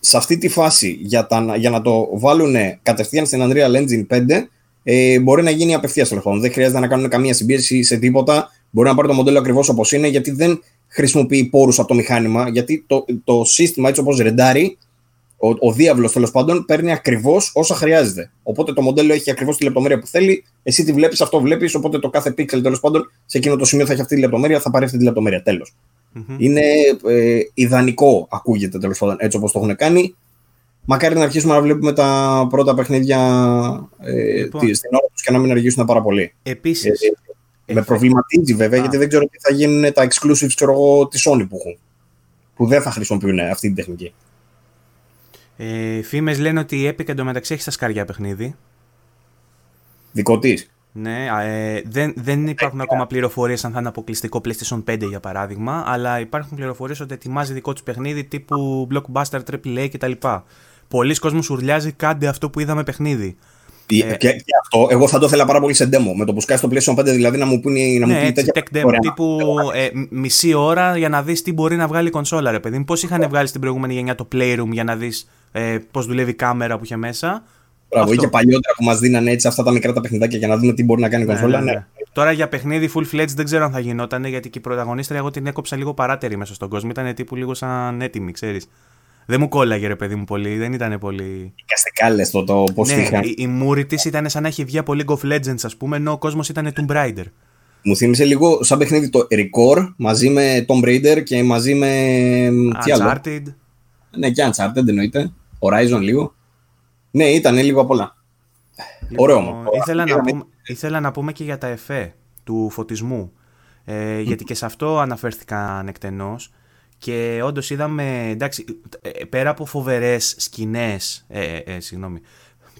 σε αυτή τη φάση, για, τα, για να το βάλουν κατευθείαν στην Unreal Engine 5, ε, μπορεί να γίνει απευθείας τηλεφώνου. Δεν χρειάζεται να κάνουν καμία συμπίεση σε τίποτα. Μπορεί να πάρει το μοντέλο ακριβώς όπως είναι, γιατί δεν χρησιμοποιεί πόρους από το μηχάνημα. Γιατί το, το σύστημα έτσι όπως ρεντάρει, ο, ο διάβλος τέλος πάντων παίρνει ακριβώς όσα χρειάζεται. Οπότε το μοντέλο έχει ακριβώς τη λεπτομέρεια που θέλει. Εσύ τη βλέπεις, αυτό βλέπεις. Οπότε το κάθε pixel τέλος πάντων σε εκείνο το σημείο θα έχει αυτή τη λεπτομέρεια, θα πάρει αυτή τη λεπτομέρεια. Είναι ε, ιδανικό, ακούγεται τέλος πάντων έτσι όπως το έχουν κάνει. Μακάρι να αρχίσουμε να βλέπουμε τα πρώτα παιχνίδια ε, λοιπόν. στην ώρα τους και να μην αργήσουν πάρα πολύ.
Επίσης.
Ε, με προβληματίζει βέβαια, γιατί δεν ξέρω τι θα γίνουν τα exclusives της Sony που έχουν. Που δεν θα χρησιμοποιούν αυτή την τεχνική.
Ε, Φήμες λένε ότι η Epic εντωμεταξύ έχει στα σκαριά παιχνίδι.
Δικό της.
Ναι, ε, δεν, δεν υπάρχουν ακόμα πληροφορίες αν θα είναι αποκλειστικό PlayStation 5 για παράδειγμα, αλλά υπάρχουν πληροφορίες ότι ετοιμάζει δικό του παιχνίδι τύπου blockbuster, AAA κτλ. Πολλοί κόσμος ουρλιάζει κάντε αυτό που είδαμε παιχνίδι.
Ε, και, και, αυτό, εγώ θα το ήθελα πάρα πολύ σε demo. Με το που σκάσει στο PlayStation 5, δηλαδή να μου πούνε να
ναι, μου πει τέτοια. Tech demo, τύπου ε, μισή ώρα για να δεις τι μπορεί να βγάλει η κονσόλα, ρε παιδί. Πώς είχαν βγάλει στην προηγούμενη γενιά το Playroom για να δεις ε, πώς δουλεύει η κάμερα που είχε μέσα.
Μπράβο, ή και παλιότερα που μας δίνανε έτσι αυτά τα μικρά τα παιχνιδάκια για να δούμε τι μπορεί να κάνει η ναι, κονσόλα. Ναι, ναι. ναι.
Τώρα για παιχνίδι full fledged δεν ξέρω αν θα γινόταν γιατί και η πρωταγωνίστρια εγώ την έκοψα λίγο παράτερη μέσα στον κόσμο. Ήταν τύπου λίγο σαν έτοιμη, ξέρεις. Δεν μου κόλλαγε ρε παιδί μου πολύ, δεν ήταν πολύ.
Καστεκάλε το, το πώς
ναι, είχαν. Η, η μούρη της ήταν σαν να έχει βγει από League of Legends, ας πούμε, ενώ ο κόσμος ήταν Tomb Raider.
Μου θύμισε λίγο σαν παιχνίδι το Record μαζί με Tomb Raider και μαζί με.
Uncharted.
Ναι, και Uncharted εννοείται. Horizon λίγο. Ναι, ήταν λίγο απ' όλα. Λοιπόν, Ωραίο μου.
Ήθελα, να πούμε, ήθελα να πούμε και για τα εφέ του φωτισμού. Ε, γιατί και σε αυτό αναφέρθηκαν εκτενώς. Και όντως είδαμε, εντάξει, ε, πέρα από φοβερές σκηνές. Ε, ε, ε, συγγνώμη.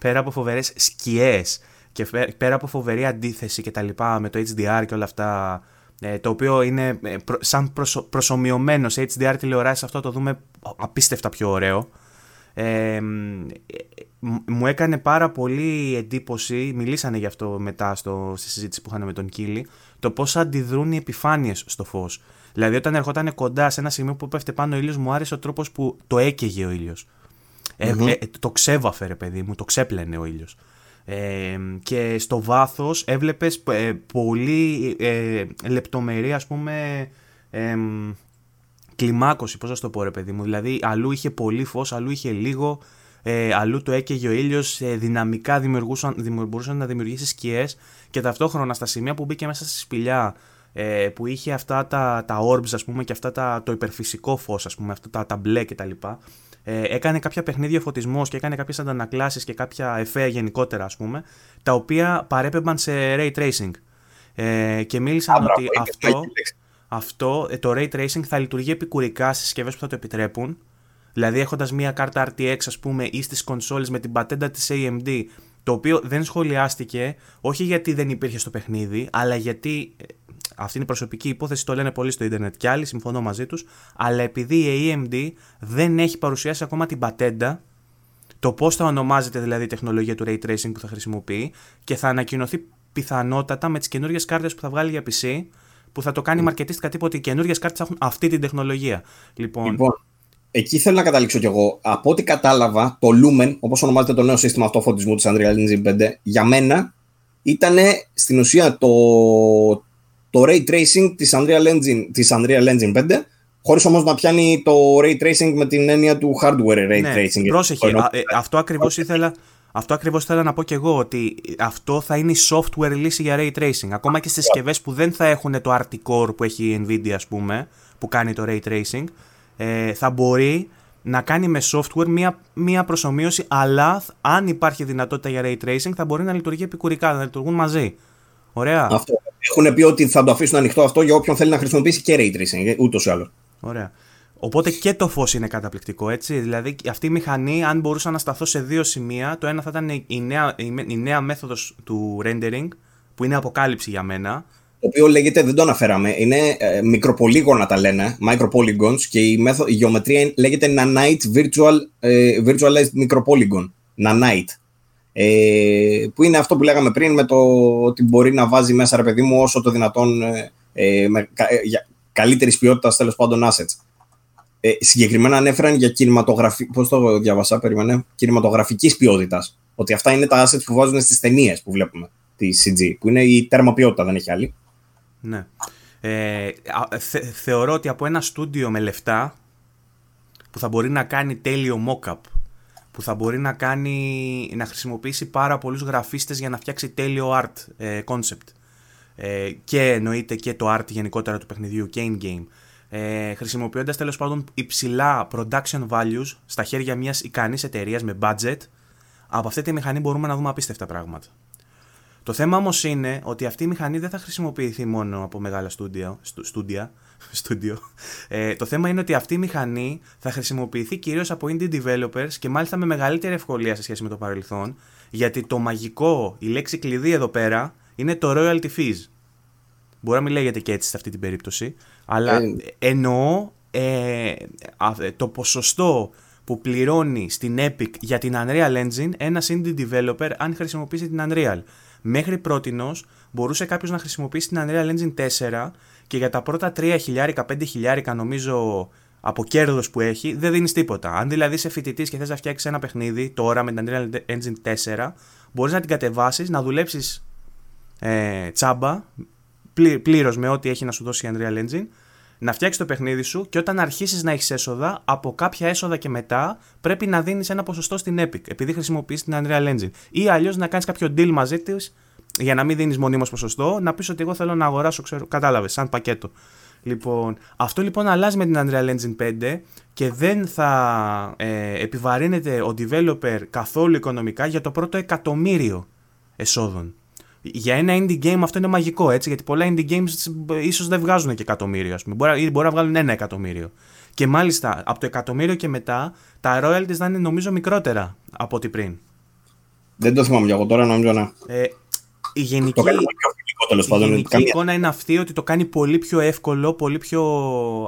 Πέρα από φοβερές σκιές και πέρα από φοβερή αντίθεση και τα λοιπά με το HDR και όλα αυτά. Ε, το οποίο είναι σαν προσω, προσωμιωμένος σε HDR τηλεοράσεις, αυτό το δούμε απίστευτα πιο ωραίο. Ε, μου έκανε πάρα πολύ εντύπωση, μιλήσανε γι' αυτό μετά στο, στη συζήτηση που είχαν με τον Κίλι, το πώς αντιδρούν οι επιφάνειες στο φως. Δηλαδή, όταν ερχόταν κοντά σε ένα σημείο που πέφτει πάνω ο ήλιος, μου άρεσε ο τρόπος που το έκαιγε ο ήλιος. Ε, ε, το ξέβαφε, ρε παιδί μου, το ξέπλαινε ο ήλιος. Ε, και στο βάθος έβλεπες ε, πολύ ε, λεπτομερή, ας πούμε. Ε, κλιμάκωση, πώς να το πω, ρε παιδί μου. Δηλαδή, αλλού είχε πολύ φως, αλλού είχε λίγο. Ε, αλλού το έκαιγε ο ήλιος, ε, δυναμικά δημιουργούσαν να δημιουργήσει σκιές και ταυτόχρονα στα σημεία που μπήκε μέσα στη σπηλιά ε, που είχε αυτά τα, τα orbs ας πούμε και αυτά τα, το υπερφυσικό φως ας πούμε, αυτά τα, τα μπλε κτλ. Ε, έκανε κάποια παιχνίδια φωτισμός και έκανε κάποιες αντανακλάσεις και κάποια εφέ γενικότερα, ας πούμε, τα οποία παρέπεμπαν σε ray tracing. Ε, και μίλησαν ότι αυτό, αυτό, ε, το ray tracing θα λειτουργεί επικουρικά στι συσκευές που θα το επιτρέπουν. Δηλαδή, έχοντας μία κάρτα RTX, ας πούμε, ή στις κονσόλες με την πατέντα της AMD, το οποίο δεν σχολιάστηκε, όχι γιατί δεν υπήρχε στο παιχνίδι, αλλά γιατί ε, αυτή είναι η προσωπική υπόθεση, το λένε πολύ στο Ιντερνετ και άλλοι, συμφωνώ μαζί τους. Αλλά επειδή η AMD δεν έχει παρουσιάσει ακόμα την πατέντα, το πώς θα ονομάζεται δηλαδή η τεχνολογία του ray tracing που θα χρησιμοποιεί και θα ανακοινωθεί πιθανότατα με τις καινούριες κάρτες που θα βγάλει για PC, που θα το κάνει μαρκετίστικα τύπο ότι οι καινούριες κάρτες έχουν αυτή την τεχνολογία. Λοιπόν,
λοιπόν εκεί θέλω να καταλήξω κι εγώ. Από ό,τι κατάλαβα, το Lumen, όπως ονομάζεται το νέο σύστημα αυτοφωτισμού της Unreal Engine 5, για μένα ήταν στην ουσία το, το ray tracing της Unreal Engine, της Unreal Engine 5 χωρίς όμως να πιάνει το ray tracing με την έννοια του hardware ray
ναι,
tracing.
Πρόσεχε, ε, αυτό ακριβώς ήθελα... Αυτό ακριβώς ήθελα να πω και εγώ, ότι αυτό θα είναι η software λύση για ray tracing. Ακόμα και στις συσκευές που δεν θα έχουν το RT Core που έχει η Nvidia, ας πούμε, που κάνει το ray tracing, ε, θα μπορεί να κάνει με software μία, μία προσωμείωση, αλλά αν υπάρχει δυνατότητα για ray tracing θα μπορεί να λειτουργεί επικουρικά, να λειτουργούν μαζί. Ωραία.
Αυτό. Έχουν πει ότι θα το αφήσουν ανοιχτό αυτό για όποιον θέλει να χρησιμοποιήσει και ray tracing, ούτως ή άλλως.
Ωραία. Οπότε και το φως είναι καταπληκτικό, έτσι. Δηλαδή αυτή η μηχανή, αν μπορούσα να σταθώ σε δύο σημεία, το ένα θα ήταν η νέα, η νέα μέθοδος του rendering, που είναι αποκάλυψη για μένα.
Το οποίο λέγεται, δεν το αναφέραμε, είναι ε, μικροπολίγωνα τα λένε, micropolygons, και η, μέθο, η γεωμετρία λέγεται nanite virtual, ε, virtualized micropolygon. Nanite. Ε, που είναι αυτό που λέγαμε πριν με το ότι μπορεί να βάζει μέσα ρε παιδί μου όσο το δυνατόν ε, ε με, ε, για καλύτερης ποιότητας τέλος πάντων assets. Ε, συγκεκριμένα ανέφεραν για κινηματογραφή, πώς το διαβασά, περίμενε, κινηματογραφικής ποιότητας. Ότι αυτά είναι τα assets που βάζουν στις ταινίες που βλέπουμε, τη CG, που είναι η τέρμα ποιότητα, δεν έχει άλλη.
Ναι. Ε, θεωρώ ότι από ένα στούντιο με λεφτά που θα μπορεί να κάνει τέλειο mock-up που θα μπορεί να, κάνει, να χρησιμοποιήσει πάρα πολλούς γραφίστες για να φτιάξει τέλειο art ε, concept. Ε, και εννοείται και το art γενικότερα του παιχνιδιού και in-game. Ε, χρησιμοποιώντας τέλος πάντων υψηλά production values στα χέρια μιας ικανής εταιρείας με budget, από αυτή τη μηχανή μπορούμε να δούμε απίστευτα πράγματα. Το θέμα όμως είναι ότι αυτή η μηχανή δεν θα χρησιμοποιηθεί μόνο από μεγάλα στούντια, στούντια, στούντιο. Ε, το θέμα είναι ότι αυτή η μηχανή θα χρησιμοποιηθεί κυρίως από indie developers και μάλιστα με μεγαλύτερη ευκολία σε σχέση με το παρελθόν, γιατί το μαγικό, η λέξη κλειδί εδώ πέρα είναι το royalty fees. Μπορεί να μην λέγεται και έτσι σε αυτή την περίπτωση, αλλά ε, εννοώ ε, το ποσοστό που πληρώνει στην Epic για την Unreal Engine ένας indie developer αν χρησιμοποιήσει την Unreal. Μέχρι πρότινος μπορούσε κάποιος να χρησιμοποιήσει την Unreal Engine 4 και για τα πρώτα 3 χιλιάρικα, 5 χιλιάρικα νομίζω από κέρδος που έχει, δεν δίνεις τίποτα. Αν δηλαδή είσαι φοιτητής και θες να φτιάξεις ένα παιχνίδι τώρα με την Unreal Engine 4, μπορείς να την κατεβάσεις, να δουλέψεις ε, τσάμπα, πλήρως με ό,τι έχει να σου δώσει η Unreal Engine, να φτιάξεις το παιχνίδι σου και όταν αρχίσεις να έχεις έσοδα, από κάποια έσοδα και μετά πρέπει να δίνεις ένα ποσοστό στην Epic, επειδή χρησιμοποιείς την Unreal Engine. Ή αλλιώς να κάνεις κάποιο deal μαζί της για να μην δίνεις μονίμως ποσοστό, να πεις ότι εγώ θέλω να αγοράσω, ξέρω, κατάλαβες, σαν πακέτο. Λοιπόν, αυτό λοιπόν αλλάζει με την Unreal Engine 5 και δεν θα ε, επιβαρύνεται ο developer καθόλου οικονομικά για το πρώτο εκατομμύριο εσόδων. Για ένα indie game αυτό είναι μαγικό έτσι, γιατί πολλά indie games ίσως δεν βγάζουν και εκατομμύριο, ας πούμε. Μπορεί, μπορεί να βγάλουν ένα εκατομμύριο. Και μάλιστα από το εκατομμύριο και μετά τα royalties θα είναι νομίζω μικρότερα από ό,τι πριν.
Δεν το θυμάμαι εγώ τώρα, νομίζω να.
Ε, η γενική, η γενική εικόνα είναι αυτή ότι το κάνει πολύ πιο εύκολο, πολύ πιο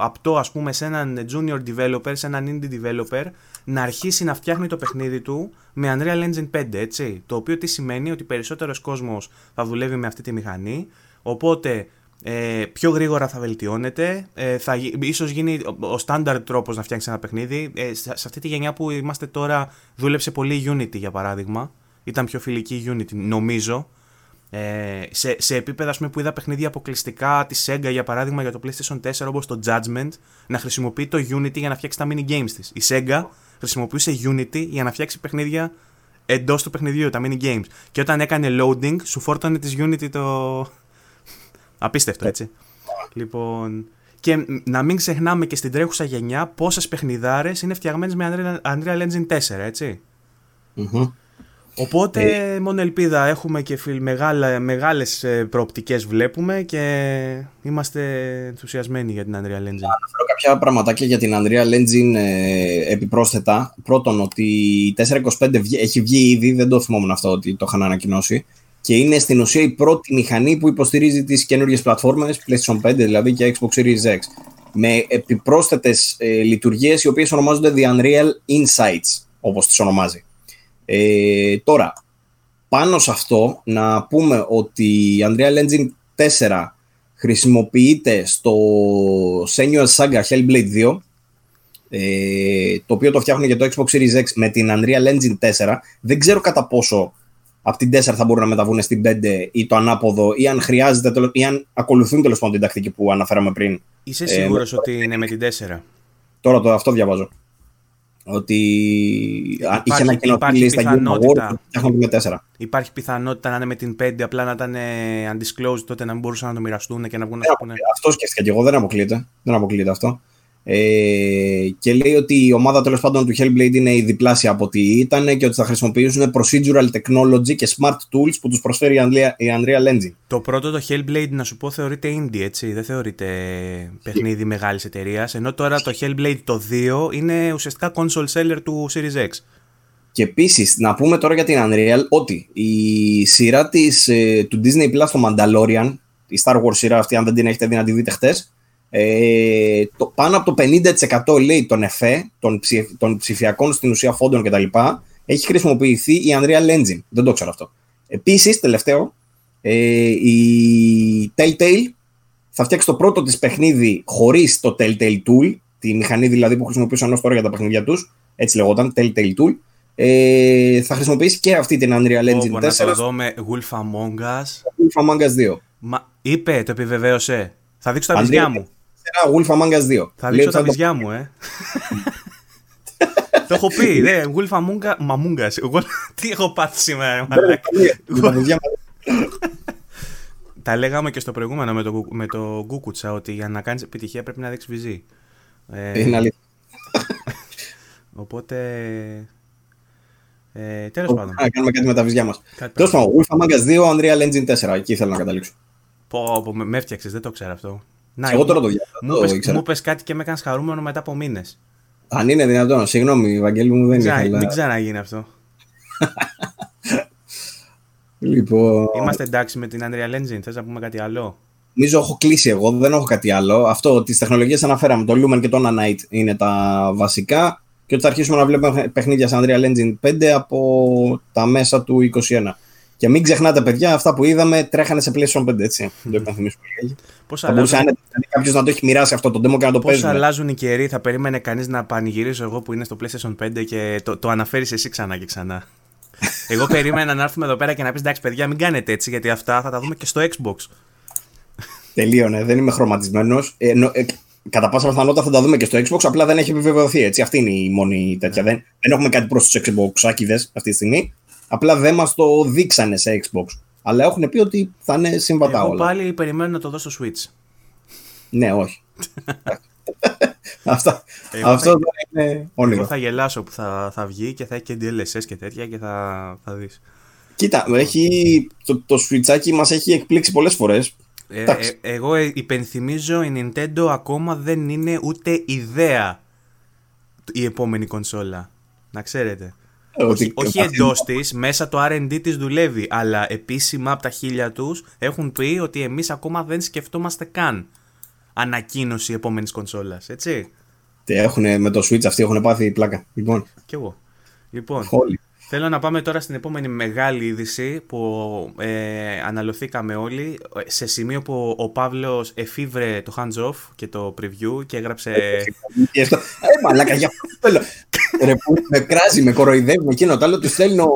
απτό ας πούμε σε έναν junior developer, σε έναν indie developer να αρχίσει να φτιάχνει το παιχνίδι του με Unreal Engine 5, έτσι. Το οποίο τι σημαίνει ότι περισσότερος κόσμος θα δουλεύει με αυτή τη μηχανή, οπότε ε, πιο γρήγορα θα βελτιώνεται, ε, θα, ίσως γίνει ο standard τρόπος να φτιάξεις ένα παιχνίδι. Ε, σε, αυτή τη γενιά που είμαστε τώρα δούλεψε πολύ Unity για παράδειγμα, ήταν πιο φιλική Unity νομίζω, ε, σε, σε επίπεδα πούμε, που είδα παιχνίδια αποκλειστικά τη Sega για παράδειγμα για το PlayStation 4 όπως το Judgment να χρησιμοποιεί το Unity για να φτιάξει τα mini games της. Η Sega χρησιμοποιούσε Unity για να φτιάξει παιχνίδια εντός του παιχνιδιού, τα mini games. Και όταν έκανε loading, σου φόρτωνε της Unity το. Απίστευτο, έτσι. λοιπόν. Και να μην ξεχνάμε και στην τρέχουσα γενιά πόσες παιχνιδάρες είναι φτιαγμένες με Unreal Engine 4, ετσι Οπότε ε, μόνο ελπίδα έχουμε και φιλ, μεγάλα, μεγάλες ε, προοπτικές βλέπουμε και είμαστε ενθουσιασμένοι για την Unreal Engine. Να
αναφέρω κάποια πραγματάκια για την Unreal Engine ε, επιπρόσθετα. Πρώτον ότι η 425 έχει βγει ήδη, δεν το θυμόμουν αυτό ότι το είχαν ανακοινώσει και είναι στην ουσία η πρώτη μηχανή που υποστηρίζει τις καινούργιες πλατφόρμες, PlayStation 5 δηλαδή και Xbox Series X με επιπρόσθετες ε, λειτουργίες οι οποίες ονομάζονται The Unreal Insights όπως τις ονομάζει. Ε, τώρα, πάνω σε αυτό να πούμε ότι η Unreal Engine 4 χρησιμοποιείται στο Senior Saga Hellblade 2 ε, το οποίο το φτιάχνουν για το Xbox Series X με την Unreal Engine 4 δεν ξέρω κατά πόσο από την 4 θα μπορούν να μεταβούν στην 5 ή το ανάποδο ή αν χρειάζεται ή αν ακολουθούν τέλος πάντων την τακτική που αναφέραμε πριν.
Είσαι σίγουρος ε, ότι είναι με την 4.
Τώρα το αυτό διαβάζω ότι υπάρχει, είχε ένα κοινό λίστα
πιθανότητα,
με 4.
Υπάρχει πιθανότητα να είναι με την 5 απλά να ήταν undisclosed τότε να μην μπορούσαν να το μοιραστούν και να βγουν
να Αυτό σκέφτηκα και εγώ, δεν αποκλείεται, δεν αποκλείεται αυτό. Ε, και λέει ότι η ομάδα τέλος πάντων του Hellblade είναι η διπλάσια από ό,τι ήταν και ότι θα χρησιμοποιήσουν procedural technology και smart tools που τους προσφέρει η Unreal Engine.
Το πρώτο το Hellblade, να σου πω, θεωρείται indie, έτσι. Δεν θεωρείται παιχνίδι μεγάλης εταιρείας. Ενώ τώρα το Hellblade το 2 είναι ουσιαστικά console seller του Series X.
Και επίσης, να πούμε τώρα για την Unreal ότι η σειρά της, ε, του Disney Plus, το Mandalorian, η Star Wars σειρά αυτή, αν δεν την έχετε δει να τη δείτε χτες, ε, το, πάνω από το 50% λέει των ΕΦΕ, των, των ψηφιακών στην ουσία φόντων κτλ. έχει χρησιμοποιηθεί η Unreal Engine. Δεν το ξέρω αυτό. Επίσης, τελευταίο, ε, η Telltale θα φτιάξει το πρώτο της παιχνίδι χωρίς το Telltale Tool, τη μηχανή δηλαδή που χρησιμοποιούσαν ως τώρα για τα παιχνίδια τους, έτσι λεγόταν, Telltale Tool. Ε, θα χρησιμοποιήσει και αυτή την Unreal Engine oh, 4.
Να το δω με Wolf Among Us.
Wolf Among Us 2.
Μα, είπε, το επιβεβαίωσε. Θα δείξω τα βυζιά μου
ένα Wolf Among Us 2.
Θα δείξω τα βυζιά μου, ε. Το έχω πει, ναι, Wolf Among Us. Εγώ τι έχω πάθει σήμερα, Τα λέγαμε και στο προηγούμενο με το, με το Γκούκουτσα ότι για να κάνεις επιτυχία πρέπει να δείξεις βυζί.
Ε, Είναι αλήθεια.
Οπότε... Ε, τέλος πάντων.
Να κάνουμε κάτι με τα βυζιά μας. Τέλος πάντων, Wolf Among Us 2, Unreal Engine 4. Εκεί ήθελα να καταλήξω.
Πω, πω με έφτιαξες, δεν το ξέρω αυτό.
Να, Εγώ τώρα το
διάβασα. Μου πες κάτι και με έκανες χαρούμενο μετά από μήνες.
Αν είναι δυνατόν, συγγνώμη, Βαγγέλη μου δεν
είναι. Μην ξαναγίνει αυτό.
λοιπόν...
Είμαστε εντάξει με την Unreal Engine, θες να πούμε κάτι άλλο;
Νομίζω έχω κλείσει εγώ, δεν έχω κάτι άλλο. Αυτό, τις τεχνολογίες αναφέραμε, το Lumen και το Nanite είναι τα βασικά. και ότι θα αρχίσουμε να βλέπουμε παιχνίδια σαν Unreal Engine 5 από τα μέσα του 2021. Και μην ξεχνάτε, παιδιά, αυτά που είδαμε τρέχανε σε PlayStation 5, έτσι. Δεν το υπενθυμίσουμε λίγα. Πώς θα μπορούσε αλλάζουν... κάποιος να το έχει μοιράσει αυτό το demo και να το παίζει.
Πώ αλλάζουν οι καιροί, θα περίμενε κανείς να πανηγυρίσω εγώ που είναι στο PlayStation 5 και το, το αναφέρεις εσύ ξανά και ξανά. εγώ περίμενα να έρθουμε εδώ πέρα και να πεις εντάξει, παιδιά, μην κάνετε έτσι, γιατί αυτά θα τα δούμε και στο Xbox.
Τελείωνε, δεν είμαι χρωματισμένος. Ε, ε, κατά πάσα πιθανότητα θα τα δούμε και στο Xbox, απλά δεν έχει επιβεβαιωθεί έτσι. Αυτή είναι η μόνη τέτοια. Δεν, δεν έχουμε κάτι προς τους Xbox αυτή τη στιγμή. Απλά δεν μας το δείξανε σε Xbox. Αλλά έχουν πει ότι θα είναι συμβατά
Εγώ
όλα.
πάλι περιμένω να το δω στο Switch.
Ναι, όχι. Αυτά, αυτό θα, είναι όνειρο.
Εγώ θα γελάσω που θα, θα βγει και θα έχει και DLSS και τέτοια και θα, θα δεις.
Κοίτα, έχει, το, το Switchάκι μας έχει εκπλήξει πολλές φορές.
Ε, ε, εγώ υπενθυμίζω η Nintendo ακόμα δεν είναι ούτε ιδέα η επόμενη κονσόλα. Να ξέρετε. Ε, όχι όχι εντός της, μέσα το RD της δουλεύει. Αλλά επίσημα από τα χίλια τους έχουν πει ότι εμείς ακόμα δεν σκεφτόμαστε καν ανακοίνωση επόμενης κονσόλας. Έτσι.
Τι έχουν με το Switch αυτοί έχουν πάθει πλάκα. Λοιπόν.
Κι εγώ. Λοιπόν, Θέλω να πάμε τώρα στην επόμενη μεγάλη είδηση που ε, αναλωθήκαμε όλοι σε σημείο που ο Παύλος εφήβρε το hands off και το preview και έγραψε...
Ε, μαλάκα, για αυτό Ρε, που με κράζει, με κοροϊδεύει, με εκείνο. Το άλλο του στέλνω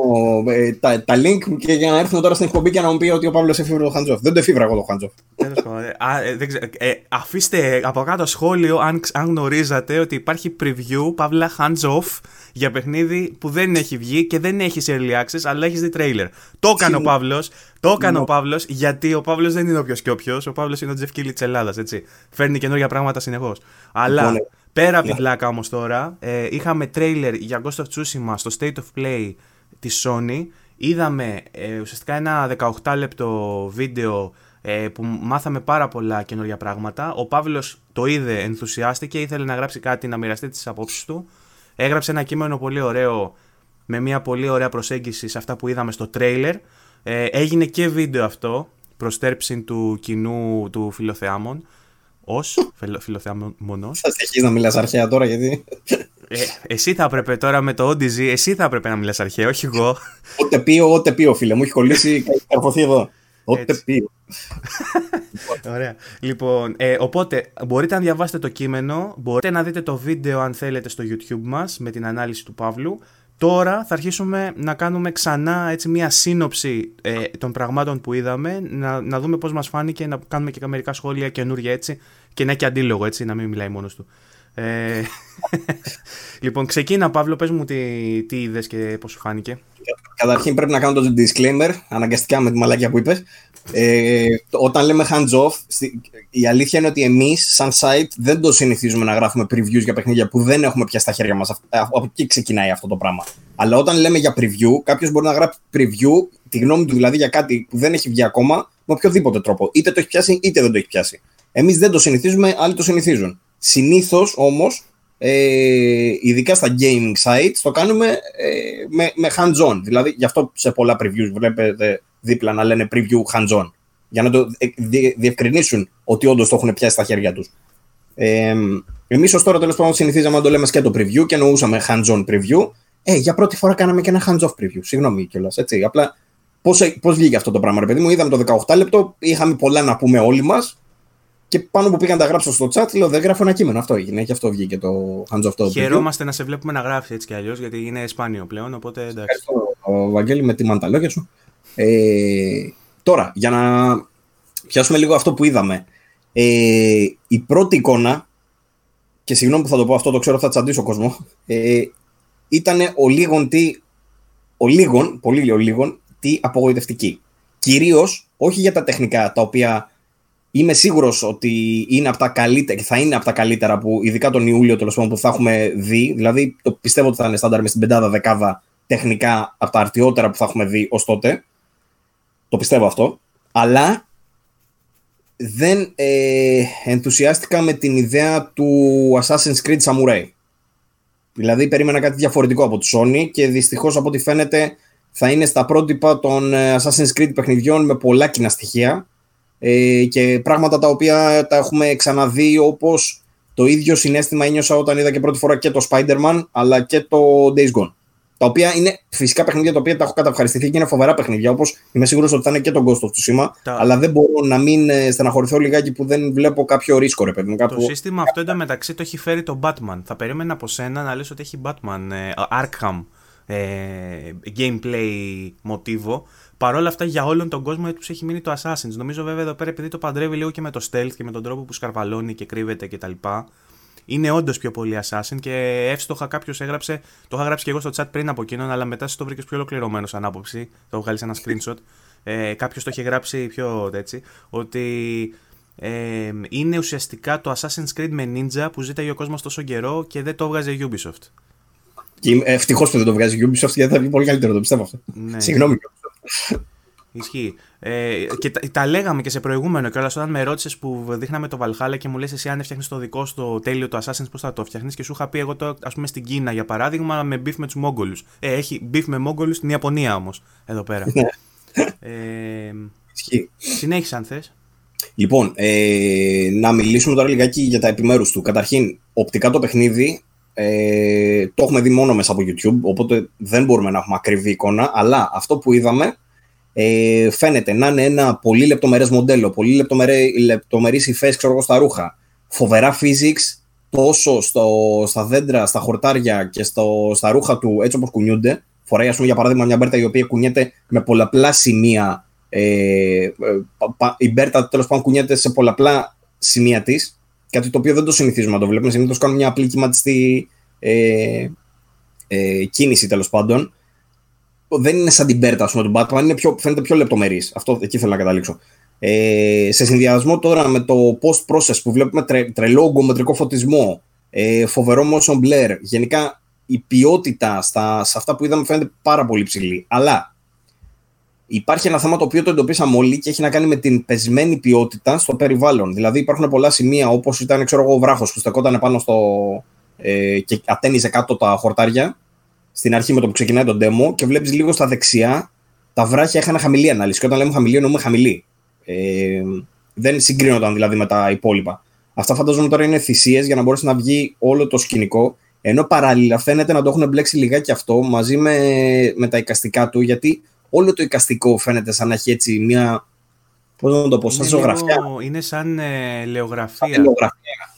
ε, τα, τα link και για να έρθουμε τώρα στην εκπομπή και να μου πει ότι ο Παύλος εφήβρε το hands off. Δεν το εφήβρα εγώ το hands off.
ε, ε, αφήστε από κάτω σχόλιο αν, αν γνωρίζατε ότι υπάρχει preview, παύλα hands off για παιχνίδι που δεν έχει βγει και δεν έχει early access, αλλά έχεις δει trailer. Το έκανε ο Παύλος. Το έκανε ο Παύλος γιατί ο Παύλος δεν είναι όποιος και όποιος. Ο Παύλος είναι ο Τζεφ Κίλι της Ελλάδας, έτσι. Φέρνει καινούργια πράγματα συνεχώς. Αλλά λοιπόν, πέρα από την πλάκα όμως τώρα, ε, είχαμε trailer για Ghost of Tsushima στο State of Play της Sony. Είδαμε ε, ουσιαστικά ένα 18 λεπτό βίντεο ε, που μάθαμε πάρα πολλά καινούργια πράγματα. Ο Παύλος το είδε, ενθουσιάστηκε, ήθελε να γράψει κάτι, να μοιραστεί τις απόψεις του. Έγραψε ένα κείμενο πολύ ωραίο με μια πολύ ωραία προσέγγιση σε αυτά που είδαμε στο τρέιλερ. Ε, έγινε και βίντεο αυτό, προστέρψη του κοινού του Φιλοθεάμων. Ω φιλοθεάμονο.
Θα συνεχίσεις να μιλάς αρχαία τώρα, γιατί.
Ε, εσύ θα έπρεπε τώρα με το Odyssey, εσύ θα έπρεπε να μιλάς αρχαία, όχι εγώ.
Ό,τι πει, ό,τι πει, φίλε μου, έχει κολλήσει, καρποθεί εδώ. Ό,τι πει.
Ωραία. Λοιπόν, ε, οπότε μπορείτε να διαβάσετε το κείμενο, μπορείτε να δείτε το βίντεο αν θέλετε στο YouTube μας με την ανάλυση του Παύλου. Τώρα θα αρχίσουμε να κάνουμε ξανά έτσι μια σύνοψη ε, των πραγμάτων που είδαμε, να, να δούμε πώς μας φάνηκε, να κάνουμε και μερικά σχόλια καινούργια έτσι και να έχει αντίλογο έτσι, να μην μιλάει μόνος του. Ε, λοιπόν, ξεκίνα Παύλο, πες μου τι, τι είδες και πώς σου φάνηκε.
Καταρχήν πρέπει να κάνω το disclaimer, αναγκαστικά με τη μαλάκια που είπες. Ε, όταν λέμε hands off, η αλήθεια είναι ότι εμείς, σαν site, δεν το συνηθίζουμε να γράφουμε previews για παιχνίδια που δεν έχουμε πια στα χέρια μας. Από εκεί ξεκινάει αυτό το πράγμα. Αλλά όταν λέμε για preview, κάποιος μπορεί να γράψει preview, τη γνώμη του δηλαδή για κάτι που δεν έχει βγει ακόμα, με οποιοδήποτε τρόπο. Είτε το έχει πιάσει, είτε δεν το έχει πιάσει. Εμείς δεν το συνηθίζουμε, άλλοι το συνηθίζουν. Συνήθως όμως, ε, ειδικά στα gaming sites, το κάνουμε ε, με, με hands-on. Δηλαδή, γι' αυτό σε πολλά previews βλέπετε δίπλα να λένε preview hands-on. Για να το διευκρινίσουν ότι όντως το έχουν πιάσει στα χέρια τους. Ε, Εμείς ως τώρα τέλος πάντων συνηθίζαμε να το λέμε και το preview και εννοούσαμε hands-on preview. Ε, για πρώτη φορά κάναμε και ένα hands-off preview. Συγγνώμη κιόλας. Έτσι. Απλά πώς βγήκε αυτό το πράγμα, ρε παιδί μου; Είδαμε το 18 λεπτό, είχαμε πολλά να πούμε όλοι μας. Και πάνω που πήγαν τα γράψω στο chat, λέω δεν γράφω ένα κείμενο. Αυτό έγινε και αυτό βγήκε το hands-off το
Χαιρόμαστε να σε βλέπουμε να γράφεις έτσι κι αλλιώς, γιατί είναι σπάνιο πλέον. Οπότε εντάξει. Ευχαριστώ,
ο Βαγγέλη, με τη μανταλόγια σου. Ε, τώρα, για να πιάσουμε λίγο αυτό που είδαμε. Ε, η πρώτη εικόνα, και συγγνώμη που θα το πω αυτό, το ξέρω θα τσαντήσω κόσμο, ε, ήταν ο λίγον τι, ο λίγον, πολύ ο λίγον, τι απογοητευτική. Κυρίως, όχι για τα τεχνικά, τα οποία είμαι σίγουρος ότι είναι από τα καλύτερα και θα είναι από τα καλύτερα που ειδικά τον Ιούλιο τέλος πάντων που θα έχουμε δει. Δηλαδή, το πιστεύω ότι θα είναι στάνταρ με στην πεντάδα δεκάδα τεχνικά από τα αρτιότερα που θα έχουμε δει ως τότε. Το πιστεύω αυτό. Αλλά δεν ε, ενθουσιάστηκα με την ιδέα του Assassin's Creed Samurai. Δηλαδή περίμενα κάτι διαφορετικό από τη Sony και δυστυχώς από ό,τι φαίνεται θα είναι στα πρότυπα των ε, Assassin's Creed παιχνιδιών με πολλά κοινά στοιχεία ε, και πράγματα τα οποία τα έχουμε ξαναδεί όπως το ίδιο συνέστημα ένιωσα όταν είδα και πρώτη φορά και το Spider-Man αλλά και το Days Gone. Τα οποία είναι φυσικά παιχνίδια τα οποία τα έχω καταυχαριστηθεί και είναι φοβερά παιχνίδια. Όπως είμαι σίγουρος ότι θα είναι και τον Ghost of Tsushima. Τα... Αλλά δεν μπορώ να μην ε, στεναχωρηθώ λιγάκι που δεν βλέπω κάποιο ρίσκο, ρε παιδί
Το σύστημα αυτό εντωμεταξύ το έχει φέρει το Batman. Θα περίμενα από σένα να λες ότι έχει Batman, ε, Arkham ε, gameplay μοτίβο. Παρ' όλα αυτά για όλον τον κόσμο του έχει μείνει το Assassin's. Νομίζω βέβαια εδώ πέρα επειδή το παντρεύει λίγο και με το stealth και με τον τρόπο που σκαρβαλώνει και κρύβεται κτλ. Είναι όντως πιο πολύ Assassin και εύστοχα κάποιος έγραψε. Το είχα γράψει και εγώ στο chat πριν από εκείνον, αλλά μετά το βρήκες πιο ολοκληρωμένο σαν άποψη. Το βγάλεις ένα screenshot. Ε, κάποιος το είχε γράψει πιο έτσι. Ότι ε, είναι ουσιαστικά το Assassin's Creed με Ninja που ζήταγε ο κόσμος τόσο καιρό και δεν το έβγαζε Ubisoft.
Και ευτυχώς που δεν το βγάζει Ubisoft γιατί θα βγει πολύ καλύτερο, το πιστεύω αυτό. Ναι. Συγγνώμη.
Ισχύει. Ε, και τα, τα, λέγαμε και σε προηγούμενο κιόλας όταν με ρώτησες που δείχναμε το Valhalla και μου λες εσύ αν έφτιαχνες το δικό σου το τέλειο το Assassin's πώς θα το φτιάχνει και σου είχα πει εγώ το ας πούμε στην Κίνα για παράδειγμα με beef με τους Μόγκολου. Ε, έχει beef με Μόγκολου στην Ιαπωνία όμως εδώ πέρα. Ναι. ε, συνέχισε αν θες.
Λοιπόν, ε, να μιλήσουμε τώρα λιγάκι για τα επιμέρους του. Καταρχήν, οπτικά το παιχνίδι ε, το έχουμε δει μόνο μέσα από YouTube, οπότε δεν μπορούμε να έχουμε ακριβή εικόνα, αλλά αυτό που είδαμε ε, φαίνεται να είναι ένα πολύ λεπτομερές μοντέλο, πολύ λεπτομερέ, λεπτομερείς υφές ξέρω, στα ρούχα, φοβερά physics, τόσο στο, στα δέντρα, στα χορτάρια και στο, στα ρούχα του έτσι όπως κουνιούνται. Φοράει, ας πούμε, για παράδειγμα, μια μπέρτα η οποία κουνιέται με πολλαπλά σημεία. Ε, η μπέρτα, τέλος πάντων, κουνιέται σε πολλαπλά σημεία της, κάτι το οποίο δεν το συνηθίζουμε να το βλέπουμε. Συνήθως κάνουμε μια απλή κυματιστή ε, ε, κίνηση, τέλος πάντων δεν είναι σαν την Πέρτα πούμε, του Batman, είναι πιο, φαίνεται πιο λεπτομερής. Αυτό εκεί θέλω να καταλήξω. Ε, σε συνδυασμό τώρα με το post process που βλέπουμε τρε, τρελό ογκομετρικό φωτισμό, ε, φοβερό motion blur, γενικά η ποιότητα στα, σε αυτά που είδαμε φαίνεται πάρα πολύ ψηλή. Αλλά υπάρχει ένα θέμα το οποίο το εντοπίσαμε όλοι και έχει να κάνει με την πεσμένη ποιότητα στο περιβάλλον. Δηλαδή υπάρχουν πολλά σημεία όπως ήταν ξέρω εγώ, ο βράχος που στεκόταν πάνω στο. Ε, και ατένιζε κάτω τα χορτάρια στην αρχή με το που ξεκινάει το demo και βλέπεις λίγο στα δεξιά τα βράχια είχαν χαμηλή ανάλυση. Και όταν λέμε χαμηλή, εννοούμε χαμηλή. Ε, δεν συγκρίνονταν δηλαδή με τα υπόλοιπα. Αυτά φαντάζομαι τώρα είναι θυσίες για να μπορέσει να βγει όλο το σκηνικό. Ενώ παράλληλα φαίνεται να το έχουν μπλέξει λιγάκι αυτό μαζί με, με τα εικαστικά του, γιατί όλο το εικαστικό φαίνεται σαν να έχει έτσι μια. Πώς να το πω, σαν ζωγραφιά.
Είναι σαν ε, λεωγραφία.
Σαν λεωγραφία.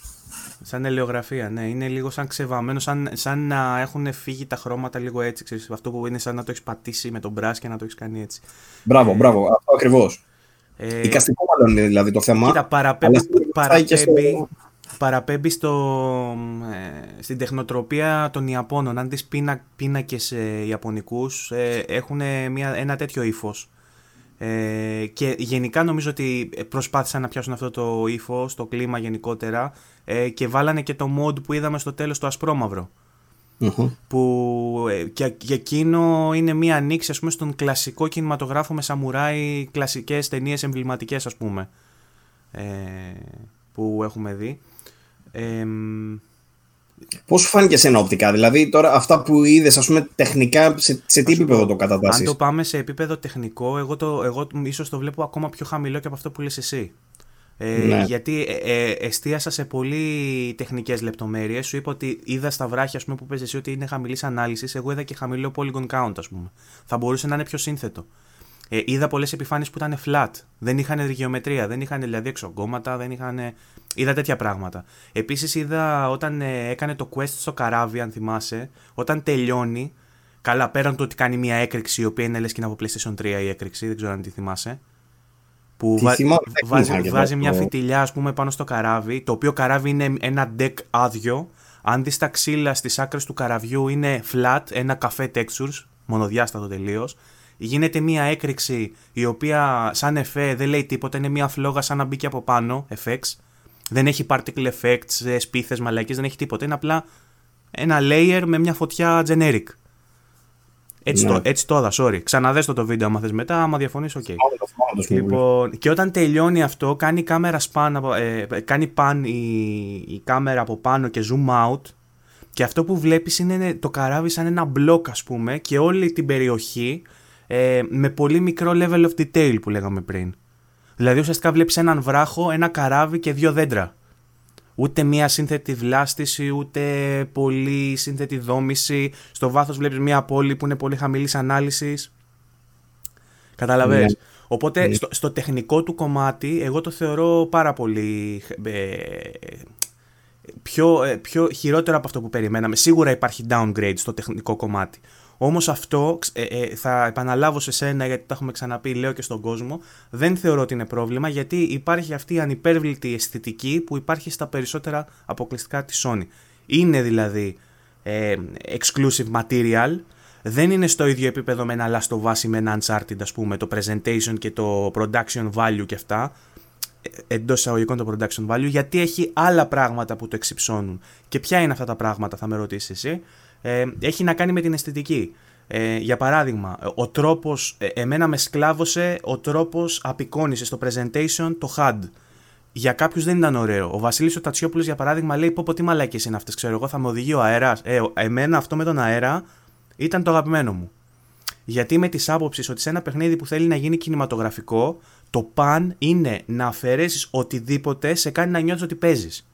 Σαν ελαιογραφία, ναι. Είναι λίγο σαν ξεβαμένο, σαν, σαν να έχουν φύγει τα χρώματα λίγο έτσι. Ξέρεις, αυτό που είναι σαν να το έχεις πατήσει με τον μπράς και να το έχεις κάνει έτσι.
Μπράβο, ε, μπράβο. Αυτό ακριβώς. Ε, Οικαστικό μάλλον είναι δηλαδή το θέμα.
Κοίτα, παραπέμπει, παραπέμπει, στο... παραπέμπει στο, ε, στην τεχνοτροπία των Ιαπώνων. Αν δεις πίνα, πίνακες ε, Ιαπωνικούς, ε, έχουν μια, ένα τέτοιο ύφος. Ε, και γενικά νομίζω ότι προσπάθησαν να πιάσουν αυτό το ύφος, το κλίμα γενικότερα ε, και βάλανε και το mod που είδαμε στο τέλος το ασπρόμαυρο. Που ε, και, και εκείνο είναι μία ανοίξη ας πούμε στον κλασικό κινηματογράφο με σαμουράι, κλασικές ταινίες εμβληματικές ας πούμε ε, που έχουμε δει. Ε,
Πώς σου φάνηκε σε οπτικά, δηλαδή τώρα αυτά που είδες, ας πούμε, τεχνικά, σε, σε τι επίπεδο το κατατάσσεις;
Αν το πάμε σε επίπεδο τεχνικό, εγώ, το, εγώ ίσως το βλέπω ακόμα πιο χαμηλό και από αυτό που λες εσύ. Ε, ναι. Γιατί ε, ε, εστίασα σε πολύ τεχνικές λεπτομέρειες. Σου είπα ότι είδα στα βράχια πούμε, που παίζει εσύ ότι είναι χαμηλής ανάλυσης. Εγώ είδα και χαμηλό polygon count, ας πούμε. Θα μπορούσε να είναι πιο σύνθετο. Ε, είδα πολλές επιφάνειες που ήταν flat. Δεν είχαν γεωμετρία, δεν είχαν δηλαδή εξογκώματα, δεν είχαν. Είδα τέτοια πράγματα. Επίσης είδα όταν ε, έκανε το quest στο καράβι, αν θυμάσαι, όταν τελειώνει. Καλά, πέραν το ότι κάνει μια έκρηξη η οποία είναι λες και είναι από PlayStation 3 η έκρηξη, δεν ξέρω αν τη θυμάσαι. Που βα... βάζει, βάζει μια φιτιλιά, ας πούμε, πάνω στο καράβι, το οποίο καράβι είναι ένα deck άδειο. Αν δεις τα ξύλα στις άκρες του καραβιού είναι flat, ένα καφέ textures, μονοδιάστατο τελείως γίνεται μια έκρηξη η οποία σαν εφέ δεν λέει τίποτα, είναι μια φλόγα σαν να μπήκε από πάνω, FX. Δεν έχει particle effects, ε, σπίθες, μαλακίες, δεν έχει τίποτα. Είναι απλά ένα layer με μια φωτιά generic. Έτσι, ναι. το, έτσι το sorry. Ξαναδέστε το βίντεο άμα θες μετά, άμα διαφωνείς, OK. Okay. Λοιπόν, και όταν τελειώνει αυτό, κάνει κάμερα pan, ε, κάνει pan η, η κάμερα από πάνω και zoom out και αυτό που βλέπεις είναι το καράβι σαν ένα μπλοκ ας πούμε και όλη την περιοχή ε, με πολύ μικρό level of detail που λέγαμε πριν. Δηλαδή ουσιαστικά βλέπεις έναν βράχο, ένα καράβι και δύο δέντρα. Ούτε μία σύνθετη βλάστηση, ούτε πολύ σύνθετη δόμηση. Στο βάθος βλέπεις μία πόλη που είναι πολύ χαμηλής ανάλυσης. Καταλαβες; Ναι. Οπότε ναι. Στο, στο, τεχνικό του κομμάτι εγώ το θεωρώ πάρα πολύ ε, πιο, ε, πιο χειρότερο από αυτό που περιμέναμε. Σίγουρα υπάρχει downgrade στο τεχνικό κομμάτι. Όμως αυτό ε, ε, θα επαναλάβω σε σένα γιατί τα έχουμε ξαναπεί, λέω και στον κόσμο. Δεν θεωρώ ότι είναι πρόβλημα γιατί υπάρχει αυτή η ανυπέρβλητη αισθητική που υπάρχει στα περισσότερα αποκλειστικά της Sony. Είναι δηλαδή ε, exclusive material. Δεν είναι στο ίδιο επίπεδο με ένα Last of Us ή με ένα Uncharted, ας πούμε, το presentation και το production value και αυτά εντός εισαγωγικών το production value, γιατί έχει άλλα πράγματα που το εξυψώνουν. Και ποια είναι αυτά τα πράγματα, θα με ρωτήσεις εσύ. Ε, έχει να κάνει με την αισθητική. Ε, για παράδειγμα, ο τρόπος, ε, εμένα με σκλάβωσε ο τρόπος απεικόνησης στο presentation, το HUD. Για κάποιους δεν ήταν ωραίο. Ο Βασίλης ο Τατσιόπουλος, για παράδειγμα, λέει: Πω, πω τι μαλακίες είναι αυτές. Ξέρω εγώ, θα με οδηγεί ο αέρας. Ε, εμένα αυτό με τον αέρα ήταν το αγαπημένο μου. Γιατί με τη άποψη ότι σε ένα παιχνίδι που θέλει να γίνει κινηματογραφικό, το παν είναι να αφαιρέσεις οτιδήποτε σε κάνει να νιώθεις ότι παίζεις.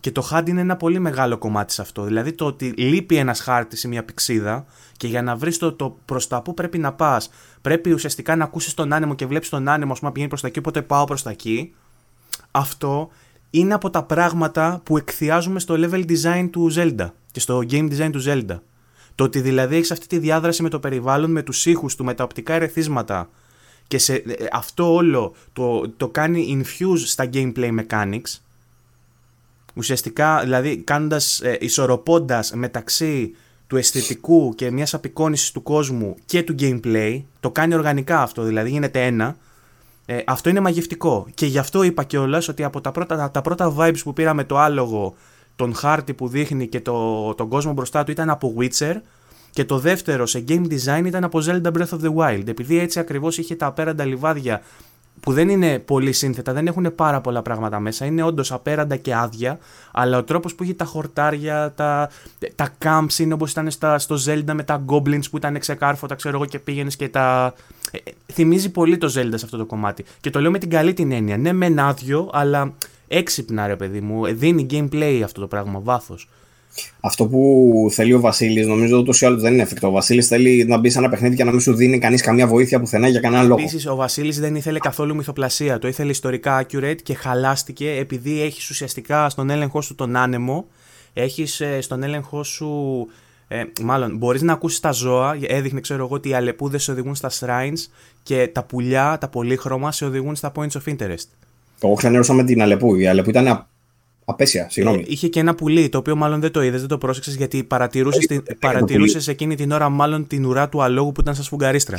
Και το HUD είναι ένα πολύ μεγάλο κομμάτι σε αυτό. Δηλαδή το ότι λείπει ένας χάρτης ή μια πηξίδα και για να βρεις το, το προς τα που πρέπει να πας, πρέπει ουσιαστικά να ακούσεις τον άνεμο και βλέπεις τον άνεμο, ας πούμε, πηγαίνει προς τα εκεί, οπότε πάω προς τα εκεί. Αυτό είναι από τα πράγματα που εκθιάζουμε στο level design του Zelda και στο game design του Zelda. Το ότι δηλαδή έχεις αυτή τη διάδραση με το περιβάλλον, με τους ήχους του, με τα οπτικά ερεθίσματα και σε, ε, αυτό όλο το, το κάνει infuse στα gameplay mechanics. Ουσιαστικά, δηλαδή κάνοντας, ε, ισορροπώντας μεταξύ του αισθητικού και μιας απεικόνησης του κόσμου και του gameplay, το κάνει οργανικά αυτό, δηλαδή γίνεται ένα, ε, αυτό είναι μαγευτικό. Και γι' αυτό είπα κιόλας ότι από τα πρώτα, τα πρώτα vibes που πήραμε το άλογο, τον χάρτη που δείχνει και το, τον κόσμο μπροστά του ήταν από Witcher και το δεύτερο σε game design ήταν από Zelda Breath of the Wild. Επειδή έτσι ακριβώς είχε τα απέραντα λιβάδια που δεν είναι πολύ σύνθετα, δεν έχουν πάρα πολλά πράγματα μέσα, είναι όντως απέραντα και άδεια, αλλά ο τρόπος που είχε τα χορτάρια, τα, τα camps είναι όπως ήταν στα, στο Zelda με τα goblins που ήταν ξεκάρφωτα, ξέρω εγώ, και πήγαινες και τα. Ε, ε, θυμίζει πολύ το Zelda σε αυτό το κομμάτι. Και το λέω με την καλή την έννοια. Ναι, μεν άδειο, αλλά έξυπνα ρε παιδί μου. Ε, δίνει gameplay αυτό το πράγμα, βάθος.
Αυτό που θέλει ο Βασίλης, νομίζω ούτως ή άλλως δεν είναι εφικτό. Ο Βασίλης θέλει να μπει σε ένα παιχνίδι και να μην σου δίνει κανείς καμία βοήθεια πουθενά για κανένα λόγο.
Επίσης, ο Βασίλης δεν ήθελε καθόλου μυθοπλασία. Το ήθελε ιστορικά accurate και χαλάστηκε επειδή έχεις ουσιαστικά στον έλεγχό σου τον άνεμο, έχεις ε, στον έλεγχό σου. Ε, μάλλον, μπορείς να ακούσεις τα ζώα. Έδειχνε, ξέρω εγώ, ότι οι αλεπούδες σε οδηγούν στα shrines και τα πουλιά, τα πολύχρωμα, σε οδηγούν στα points of interest.
Εγώ ξανέρωσα με την Αλεπού. Η Αλεπού ήταν Απέσια, συγγνώμη. Ε,
είχε και ένα πουλί, το οποίο μάλλον δεν το είδες, δεν το πρόσεξες γιατί παρατηρούσες την, παρατηρούσες εκείνη την ώρα μάλλον την ουρά του αλόγου που ήταν στα σφουγγαρίστρα.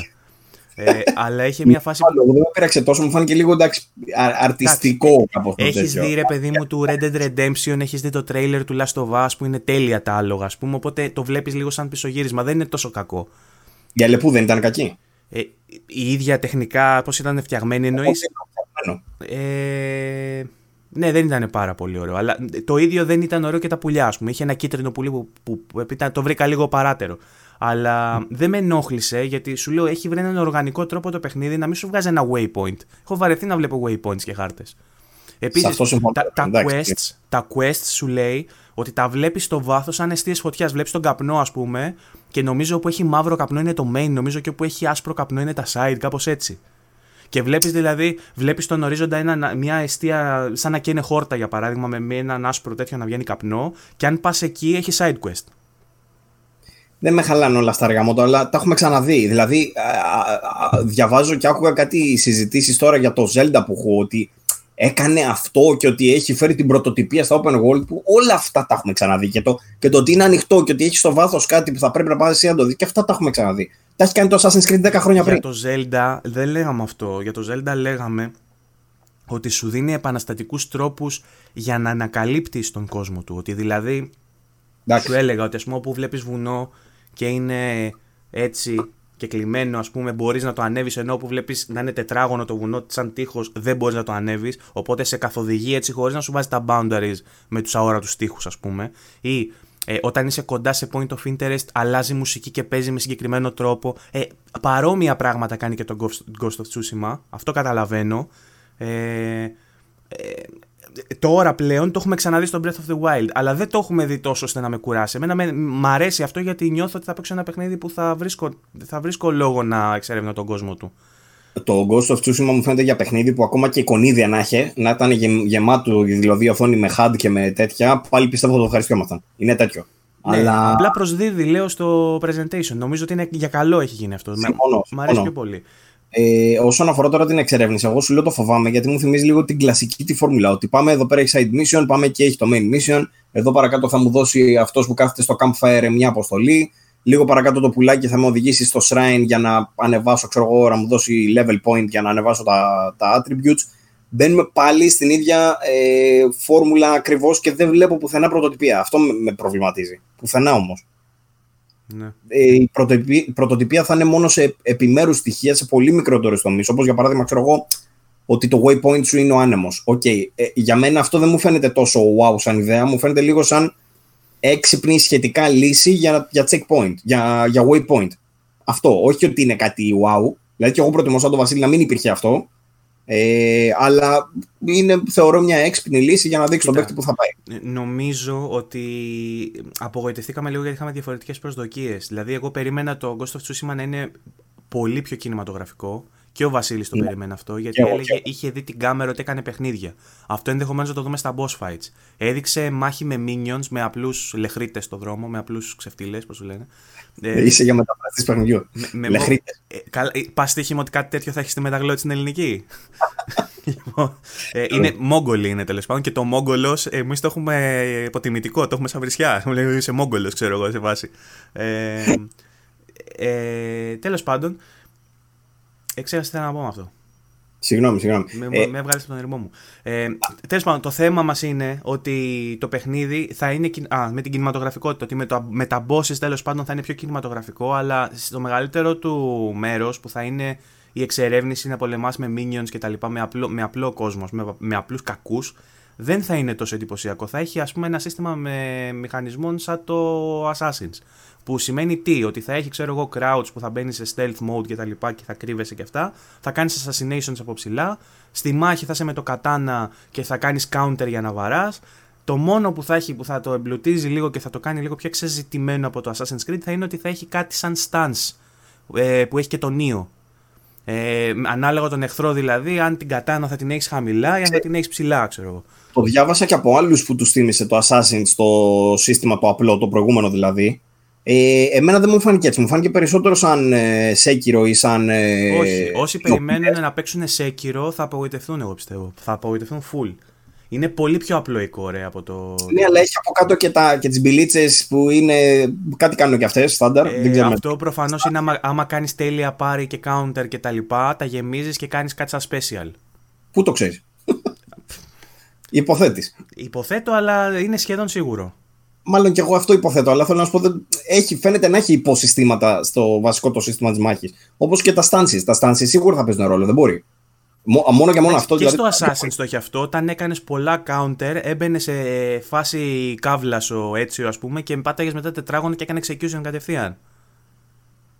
ε, αλλά είχε μια φάση.
Άλλο, δεν με πήραξε τόσο, μου φάνηκε λίγο εντάξει, αρτιστικό κάπως.
Έχεις δει ρε παιδί μου του Red Dead Redemption, έχεις δει το τρέιλερ του Last of Us που είναι τέλεια τα άλογα, ας πούμε. Οπότε το βλέπεις λίγο σαν πισωγύρισμα. Δεν είναι τόσο κακό.
Η Αλεπού δεν ήταν κακή.
Ε, η ίδια τεχνικά, πώς ήταν φτιαγμένη εννοείς; Ε, ναι, δεν ήταν πάρα πολύ ωραίο. Αλλά το ίδιο δεν ήταν ωραίο και τα πουλιά, ας πούμε. Είχε ένα κίτρινο πουλί που, που, που, το βρήκα λίγο παράτερο. Αλλά δεν με ενόχλησε γιατί σου λέω έχει βρει έναν οργανικό τρόπο το παιχνίδι να μην σου βγάζει ένα waypoint. Έχω βαρεθεί να βλέπω waypoints και χάρτες. Επίσης, τα, τα, quests, τα quests σου λέει ότι τα βλέπεις στο βάθος σαν αιστείες φωτιάς. Βλέπεις τον καπνό, ας πούμε, και νομίζω όπου έχει μαύρο καπνό είναι το main, νομίζω και όπου έχει άσπρο καπνό είναι τα side, κάπως έτσι. Και βλέπεις δηλαδή, βλέπεις στον ορίζοντα ένα, μια αιστεία σαν να καίνε χόρτα για παράδειγμα, με έναν άσπρο τέτοιο να βγαίνει καπνό. Και αν πας εκεί, έχει side quest.
Δεν με χαλάνε όλα στα αργά μου, αλλά τα έχουμε ξαναδεί. Δηλαδή, διαβάζω και άκουγα κάτι συζητήσεις τώρα για το Zelda που έχω, ότι έκανε αυτό και ότι έχει φέρει την πρωτοτυπία στα open world που όλα αυτά τα έχουμε ξαναδεί. Και το, και το ότι είναι ανοιχτό και ότι έχει στο βάθος κάτι που θα πρέπει να πάει εσύ να το δεις και αυτά τα έχουμε ξαναδεί. Τα έχει κάνει το Assassin's Creed 10 χρόνια πριν.
Για το Zelda δεν λέγαμε αυτό. Για το Zelda λέγαμε ότι σου δίνει επαναστατικούς τρόπους για να ανακαλύπτεις τον κόσμο του. Ότι δηλαδή Εντάξει. σου έλεγα ότι ας πούμε όπου βλέπεις βουνό και είναι έτσι και κλειμένο, ας πούμε, μπορείς να το ανέβεις ενώ που βλέπεις να είναι τετράγωνο το βουνό, σαν τείχος, δεν μπορείς να το ανέβεις. Οπότε σε καθοδηγεί έτσι χωρίς να σου βάζει τα boundaries με τους αόρατους τείχους, ας πούμε. Ή ε, όταν είσαι κοντά σε point of interest, αλλάζει μουσική και παίζει με συγκεκριμένο τρόπο. Ε, παρόμοια πράγματα κάνει και το Ghost of Tsushima. Αυτό καταλαβαίνω. Ε, ε, τώρα πλέον το έχουμε ξαναδεί στο Breath of the Wild, αλλά δεν το έχουμε δει τόσο ώστε να με κουράσει. Εμένα με, μ' αρέσει αυτό γιατί νιώθω ότι θα παίξω ένα παιχνίδι που θα βρίσκω, θα βρίσκω λόγο να εξερευνώ τον κόσμο του.
Το Ghost of Tsushima μου φαίνεται για παιχνίδι που ακόμα και εικονίδια να έχει, να ήταν γε, γεμάτο δηλαδή οθόνη με HUD και με τέτοια, πάλι πιστεύω θα το ευχαριστιόμασταν. Είναι τέτοιο.
Ναι, αλλά... Απλά προσδίδει, λέω, στο presentation. Νομίζω ότι είναι για καλό έχει γίνει αυτό. Συμφωνώ, Μ' αρέσει πιο πολύ.
Ε, όσον αφορά τώρα την εξερεύνηση, εγώ σου λέω το φοβάμαι γιατί μου θυμίζει λίγο την κλασική τη φόρμουλα. Ότι πάμε εδώ πέρα έχει side mission, πάμε και έχει το main mission. Εδώ παρακάτω θα μου δώσει αυτός που κάθεται στο campfire μια αποστολή. Λίγο παρακάτω το πουλάκι θα με οδηγήσει στο shrine για να ανεβάσω, ξέρω εγώ, να μου δώσει level point για να ανεβάσω τα, τα attributes. Μπαίνουμε πάλι στην ίδια ε, φόρμουλα ακριβώς και δεν βλέπω πουθενά πρωτοτυπία. Αυτό με προβληματίζει. Πουθενά όμως. Ναι. Ε, η πρωτοτυπία θα είναι μόνο σε επιμέρους στοιχεία σε πολύ μικρότερε τομείς. Όπως για παράδειγμα, ξέρω εγώ, ότι το waypoint σου είναι ο άνεμος. Okay. Ε, για μένα αυτό δεν μου φαίνεται τόσο wow σαν ιδέα. Μου φαίνεται λίγο σαν έξυπνη σχετικά λύση για, για checkpoint, για, για waypoint. Αυτό. Όχι ότι είναι κάτι wow. Δηλαδή, και εγώ προτιμούσα το Βασίλη να μην υπήρχε αυτό. Ε, αλλά είναι, θεωρώ, μια έξυπνη λύση για να δείξει τον παίκτη που θα πάει.
Ε, νομίζω ότι απογοητευτήκαμε λίγο γιατί είχαμε διαφορετικές προσδοκίες. Δηλαδή, εγώ περίμενα το Ghost of Tsushima να είναι πολύ πιο κινηματογραφικό. Και ο Βασίλης το ναι. περίμενε αυτό, γιατί έλεγε, είχε δει την κάμερα ότι έκανε παιχνίδια. Αυτό ενδεχομένως να το δούμε στα boss fights. Έδειξε μάχη με minions, με απλούς λεχρίτες στο δρόμο, με απλούς ξεφτύλες, πώς σου λένε.
Ε, Είσαι για μεταφραστή παιχνιδιού. Λεχρίτες.
Ε, ε, Πας στοίχημα ότι κάτι τέτοιο θα έχεις στη μεταγλώτη στην ελληνική. Λοιπόν, ε, είναι Μόγκολη είναι τέλος πάντων και το Μόγκολο εμείς το έχουμε υποτιμητικό, το έχουμε σαν βρισιά. Μου λέει είσαι Μόγκολο, ξέρω εγώ σε βάση. Ε, ε, τέλος πάντων, Εξέχασα τι να πω με αυτό.
Συγγνώμη, συγγνώμη.
Με, ε... με έβγαλες τον ερμό μου. Ε, Τέλος πάντων, το θέμα μας είναι ότι το παιχνίδι θα είναι α, με την κινηματογραφικότητα. Ότι με, το, με τα bosses τέλος πάντων θα είναι πιο κινηματογραφικό, αλλά στο μεγαλύτερο του μέρος που θα είναι η εξερεύνηση να πολεμάς με minions κτλ. Με απλό, με απλό κόσμος, με, με απλούς κακούς, δεν θα είναι τόσο εντυπωσιακό. Θα έχει ας πούμε ένα σύστημα με μηχανισμών σαν το Assassin's. Που σημαίνει τι, ότι θα έχει ξέρω εγώ crouch που θα μπαίνει σε stealth mode και τα λοιπά και θα κρύβεσαι και αυτά. Θα κάνεις assassinations από ψηλά. Στη μάχη θα είσαι με το κατάνα και θα κάνεις counter για να βαράς. Το μόνο που θα έχει που θα το εμπλουτίζει λίγο και θα το κάνει λίγο πιο ξεζητημένο από το Assassin's Creed θα είναι ότι θα έχει κάτι σαν stance ε, που έχει και το Neo. Ε, ανάλογα τον εχθρό δηλαδή, αν την κατάνα θα την έχεις χαμηλά ή αν θα την έχεις ψηλά, ξέρω εγώ.
Το διάβασα και από άλλους που τους θύμισε το Assassin στο σύστημα το απλό, το προηγούμενο δηλαδή. Ε, εμένα δεν μου φάνηκε έτσι. Μου φάνηκε περισσότερο σαν ε, Sekiro ή σαν. Ε,
Όχι. Όσοι περιμένουν να παίξουν Sekiro θα απογοητευτούν, εγώ πιστεύω. Θα απογοητευτούν full. Είναι πολύ πιο απλοϊκό, ρε, από το.
Ναι, αλλά έχει από κάτω και, τα, και τις μπιλίτσες που είναι. Κάτι κάνουν και αυτές, στάνταρ.
Ε, αυτό προφανώς είναι άμα, άμα κάνεις τέλεια πάρη και counter και τα λοιπά, τα γεμίζεις και κάνεις κάτι σαν special.
Πού το ξέρεις; Υποθέτεις.
Υποθέτω, αλλά είναι σχεδόν σίγουρο.
Μάλλον και εγώ αυτό υποθέτω, αλλά θέλω να σου πω ότι έχει, φαίνεται να έχει υποσυστήματα στο βασικό το σύστημα της μάχης. Όπως και τα stances. Τα stances σίγουρα θα παίζουν ρόλο, δεν μπορεί. Μόνο και μόνο αυτό.
Και δηλαδή... στο Assassin's το έχει αυτό. Όταν έκανες πολλά counter, έμπαινε σε φάση κάβλα ο Έτσιο, ας πούμε, και πάταγες μετά τετράγωνο και έκανε execution κατευθείαν.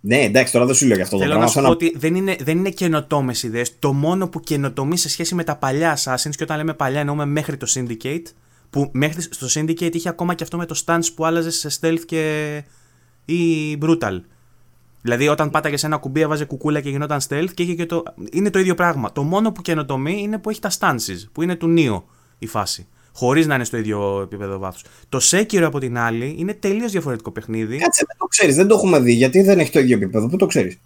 Ναι, εντάξει, τώρα δεν σου λέω γι' αυτό
Θέλω να σου πω ότι δεν είναι, δεν είναι καινοτόμες ιδέες. Το μόνο που καινοτομεί σε σχέση με τα παλιά Assassins, και όταν λέμε παλιά εννοούμε μέχρι το Syndicate, που μέχρι στο Syndicate είχε ακόμα και αυτό με το stance που άλλαζε σε stealth και. ή brutal. Δηλαδή, όταν πάταγε ένα κουμπί, έβαζε κουκούλα και γινόταν stealth και είχε και το. Είναι το ίδιο πράγμα. Το μόνο που καινοτομεί είναι που έχει τα stances, που είναι του Neo η φάση. Χωρίς να είναι στο ίδιο επίπεδο βάθου. Το Sekiro από την άλλη είναι τελείως διαφορετικό παιχνίδι.
Κάτσε, δεν το ξέρεις, δεν το έχουμε δει. Γιατί δεν έχει το ίδιο επίπεδο, πού το ξέρεις;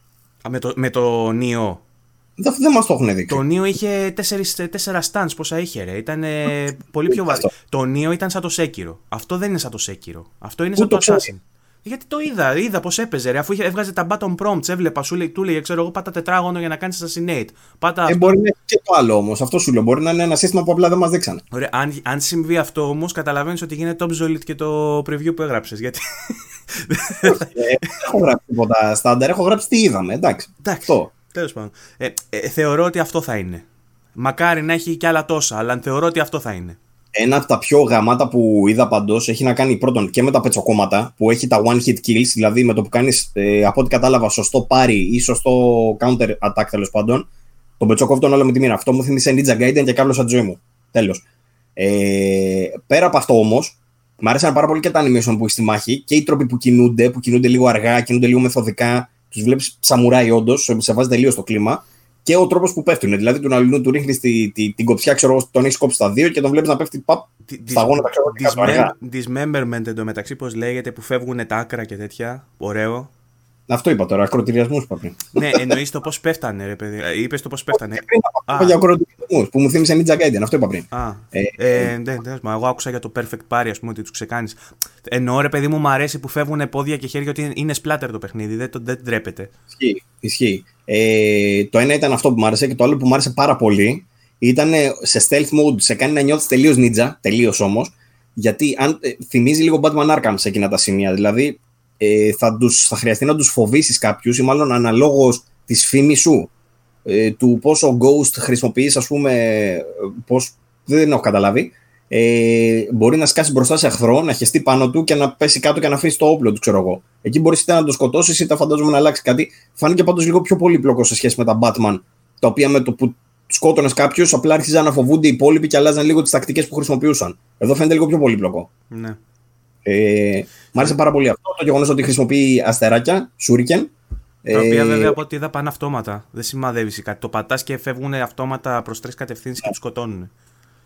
Με το, με το Neo.
Δεν, δεν μας το έχουν δείξει.
Το Neo είχε τέσσερα stands, πόσα είχε, ρε. Ήταν πολύ πιο βαρύ. Το Neo ήταν σαν το Sekiro. Αυτό δεν είναι σαν το Sekiro. Αυτό είναι σαν το, το Assassin. Γιατί το είδα, είδα πώς έπαιζε. Ρε, αφού είχε, έβγαζε τα button prompts, έβλεπα, σου λέει, του λέει, ξέρω εγώ, πάτα τετράγωνο για να κάνεις assassinate. Πάτα...
Ε, μπορεί να είναι και το άλλο όμως. Αυτό σου λέω. Μπορεί να είναι ένα σύστημα που απλά δεν μας δείξανε.
Ωραία, αν, αν συμβεί αυτό όμως, καταλαβαίνεις ότι γίνεται obsolete και το preview που έγραψες. Γιατί.
ε, δεν έχω γράψει τίποτα στάνταρ, έχω γράψει τι είδαμε. Εντάξει.
Εντάξει. Τέλος πάντων. Ε, ε, θεωρώ ότι αυτό θα είναι. Μακάρι να έχει κι άλλα τόσα, αλλά θεωρώ ότι αυτό θα είναι
ένα από τα πιο γαμάτα που είδα παντός έχει να κάνει πρώτον και με τα πετσοκόμματα που έχει τα one hit kills, δηλαδή με το που κάνεις ε, από ό,τι κατάλαβα σωστό πάρει ή σωστό counter attack τέλος πάντων. Τον πετσοκόβει τον όλο με τη μοίρα. Αυτό μου θύμισε Ninja Gaiden και κάβλωσα τη ζωή μου. Τέλος. Ε, πέρα από αυτό όμως, μου άρεσαν πάρα πολύ και τα animation που έχει στη μάχη και οι τρόποι που κινούνται, που κινούνται λίγο αργά, κινούνται λίγο μεθοδικά. Τους βλέπεις σαμουράι, όντως, σε βάζει τελείως το κλίμα. Και ο τρόπος που πέφτουν. Δηλαδή, του αλλού του ρίχνεις τη, τη, την κοψιά, ξέρω τον έχεις κόψει στα δύο και τον βλέπεις να πέφτει παπ, στα γόνατα, ξέρω
Dismemberment εντωμεταξύ, πώς λέγεται, που φεύγουν τα άκρα και τέτοια. Ωραίο.
Αυτό είπα τώρα, ακροτηριασμούς είπα πριν.
ναι, εννοείς το πώς πέφτανε, ρε παιδί. Είπες το πώς πέφτανε.
Είπα για ακροτηριασμούς που μου θύμισε Ninja Gaiden, αυτό είπα πριν.
Α, ε, ε, ναι, ναι, εγώ άκουσα για το Perfect Party, ας πούμε, ότι τους ξεκάνεις. Εννοώ, ρε παιδί μου, μου αρέσει που φεύγουν πόδια και χέρια ότι είναι splatter το παιχνίδι, δεν, το, δεν ντρέπεται.
Ισχύει. ισχύει. Ε, το ένα ήταν αυτό που μου άρεσε και το άλλο που μου άρεσε πάρα πολύ ήταν σε stealth mode, σε κάνει να νιώθεις τελείως ninja, τελείως όμως. Γιατί αν, ε, θυμίζει λίγο Batman Arkham σε εκείνα τα σημεία. Δηλαδή, ε, θα, τους, θα χρειαστεί να τους φοβήσεις κάποιους ή μάλλον αναλόγως της φήμης σου ε, του πόσο Ghost χρησιμοποιείς ας πούμε πώς, δεν έχω καταλάβει ε, μπορεί να σκάσει μπροστά σε εχθρό, να χεστεί πάνω του και να πέσει κάτω και να αφήσει το όπλο του, ξέρω εγώ. Εκεί μπορείς είτε να το σκοτώσεις είτε φαντάζομαι να αλλάξει κάτι. Φάνηκε πάντως λίγο πιο πολύπλοκο σε σχέση με τα Batman, τα οποία με το που σκότωνες κάποιους απλά άρχιζαν να φοβούνται οι υπόλοιποι και αλλάζαν λίγο τις τακτικές που χρησιμοποιούσαν. Εδώ φαίνεται λίγο πιο πολύπλοκο.
Ναι.
Ε, μ' άρεσε πάρα πολύ αυτό το γεγονός ότι χρησιμοποιεί αστεράκια, σούρικεν.
Τα οποία ε, βέβαια από ό,τι είδα πάνε αυτόματα. Δεν σημαδεύει κάτι. Το πατάς και φεύγουν αυτόματα προς τρεις κατευθύνσεις και τους σκοτώνουν.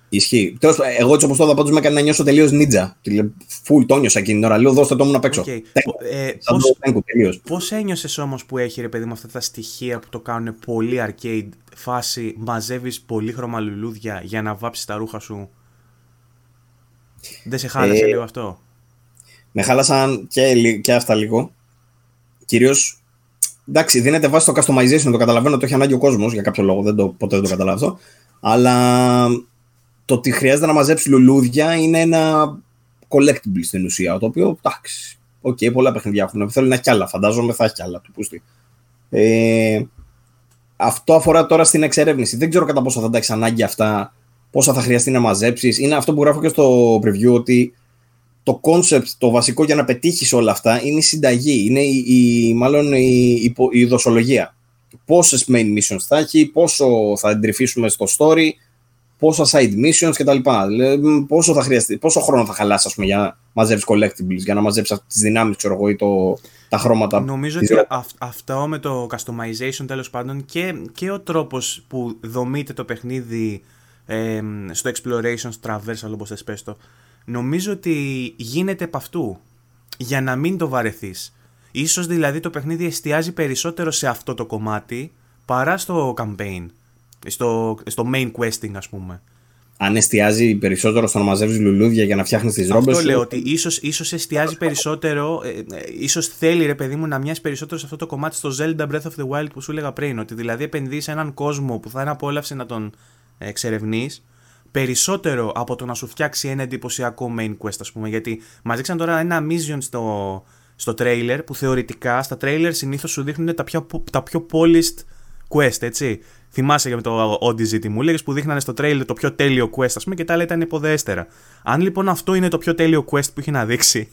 Ισχύει. Τέλος, εγώ έτσι όπως το είδα, πάντως με έκανε να νιώσω τελείως νίτζα. Φουλ το νιώσα εκείνη την ώρα. Λέω δώστε το μου να παίξω. Okay.
Ε, Πώ ένιωσες όμως που έχει ρε παιδί με αυτά τα στοιχεία που το κάνουν πολύ arcade φάση, μαζεύεις πολύχρωμα λουλούδια για να βάψεις τα ρούχα σου; Δεν σε χάλασε ε, λίγο αυτό;
Με χάλασαν και, και αυτά λίγο. Κυρίως. Εντάξει, δίνεται βάση στο customization, το καταλαβαίνω, το έχει ανάγκη ο κόσμος για κάποιο λόγο. Δεν το, ποτέ δεν το καταλαβαίνω. Αλλά το ότι χρειάζεται να μαζέψει λουλούδια είναι ένα collectible στην ουσία. Το οποίο εντάξει. OK, okay, πολλά παιχνίδια έχουν. Θέλω να έχει κι άλλα. Φαντάζομαι θα έχει κι άλλα. Του πούστη. Ε, αυτό αφορά τώρα στην εξερεύνηση. Δεν ξέρω κατά πόσο θα τα έχεις ανάγκη αυτά, πόσα θα χρειαστεί να μαζέψεις. Είναι αυτό που γράφω και στο preview ότι το concept, το βασικό για να πετύχεις όλα αυτά είναι η συνταγή, είναι η, η μάλλον η, η, η δοσολογία. Πόσες main missions θα έχει, πόσο θα εντρυφήσουμε στο story, πόσα side missions κτλ. Πόσο, θα χρειαστεί, πόσο χρόνο θα χαλάσει πούμε, για να μαζεύει collectibles, για να μαζέψεις τις δυνάμεις ή το, τα χρώματα.
Νομίζω ότι αυτό με το customization τέλος πάντων και, και ο τρόπος που δομείται το παιχνίδι ε, στο exploration, traversal όπως θες πες το, νομίζω ότι γίνεται επ' αυτού για να μην το βαρεθείς. Ίσως δηλαδή το παιχνίδι εστιάζει περισσότερο σε αυτό το κομμάτι παρά στο campaign, στο, στο main questing ας πούμε.
Αν εστιάζει περισσότερο στο να μαζεύεις λουλούδια για να φτιάχνεις τις ρόμπες.
Αυτό λέω ότι ίσως ίσως εστιάζει περισσότερο, ε, ε, ίσως θέλει ρε παιδί μου να μοιάζει περισσότερο σε αυτό το κομμάτι στο Zelda Breath of the Wild που σου έλεγα πριν. Ότι δηλαδή επενδύεις σε έναν κόσμο που θα είναι απόλαυση να τον εξερευνείς περισσότερο από το να σου φτιάξει ένα εντυπωσιακό main quest, ας πούμε. Γιατί μα δείξαν τώρα ένα mission στο, στο trailer που θεωρητικά στα trailer συνήθως σου δείχνουν τα πιο, τα πιο polished quest, έτσι. Θυμάσαι για το Odyssey τι μου έλεγες που δείχνανε στο trailer το πιο τέλειο quest, ας πούμε, και τα άλλα ήταν υποδέστερα. Αν λοιπόν αυτό είναι το πιο τέλειο quest που έχει να δείξει,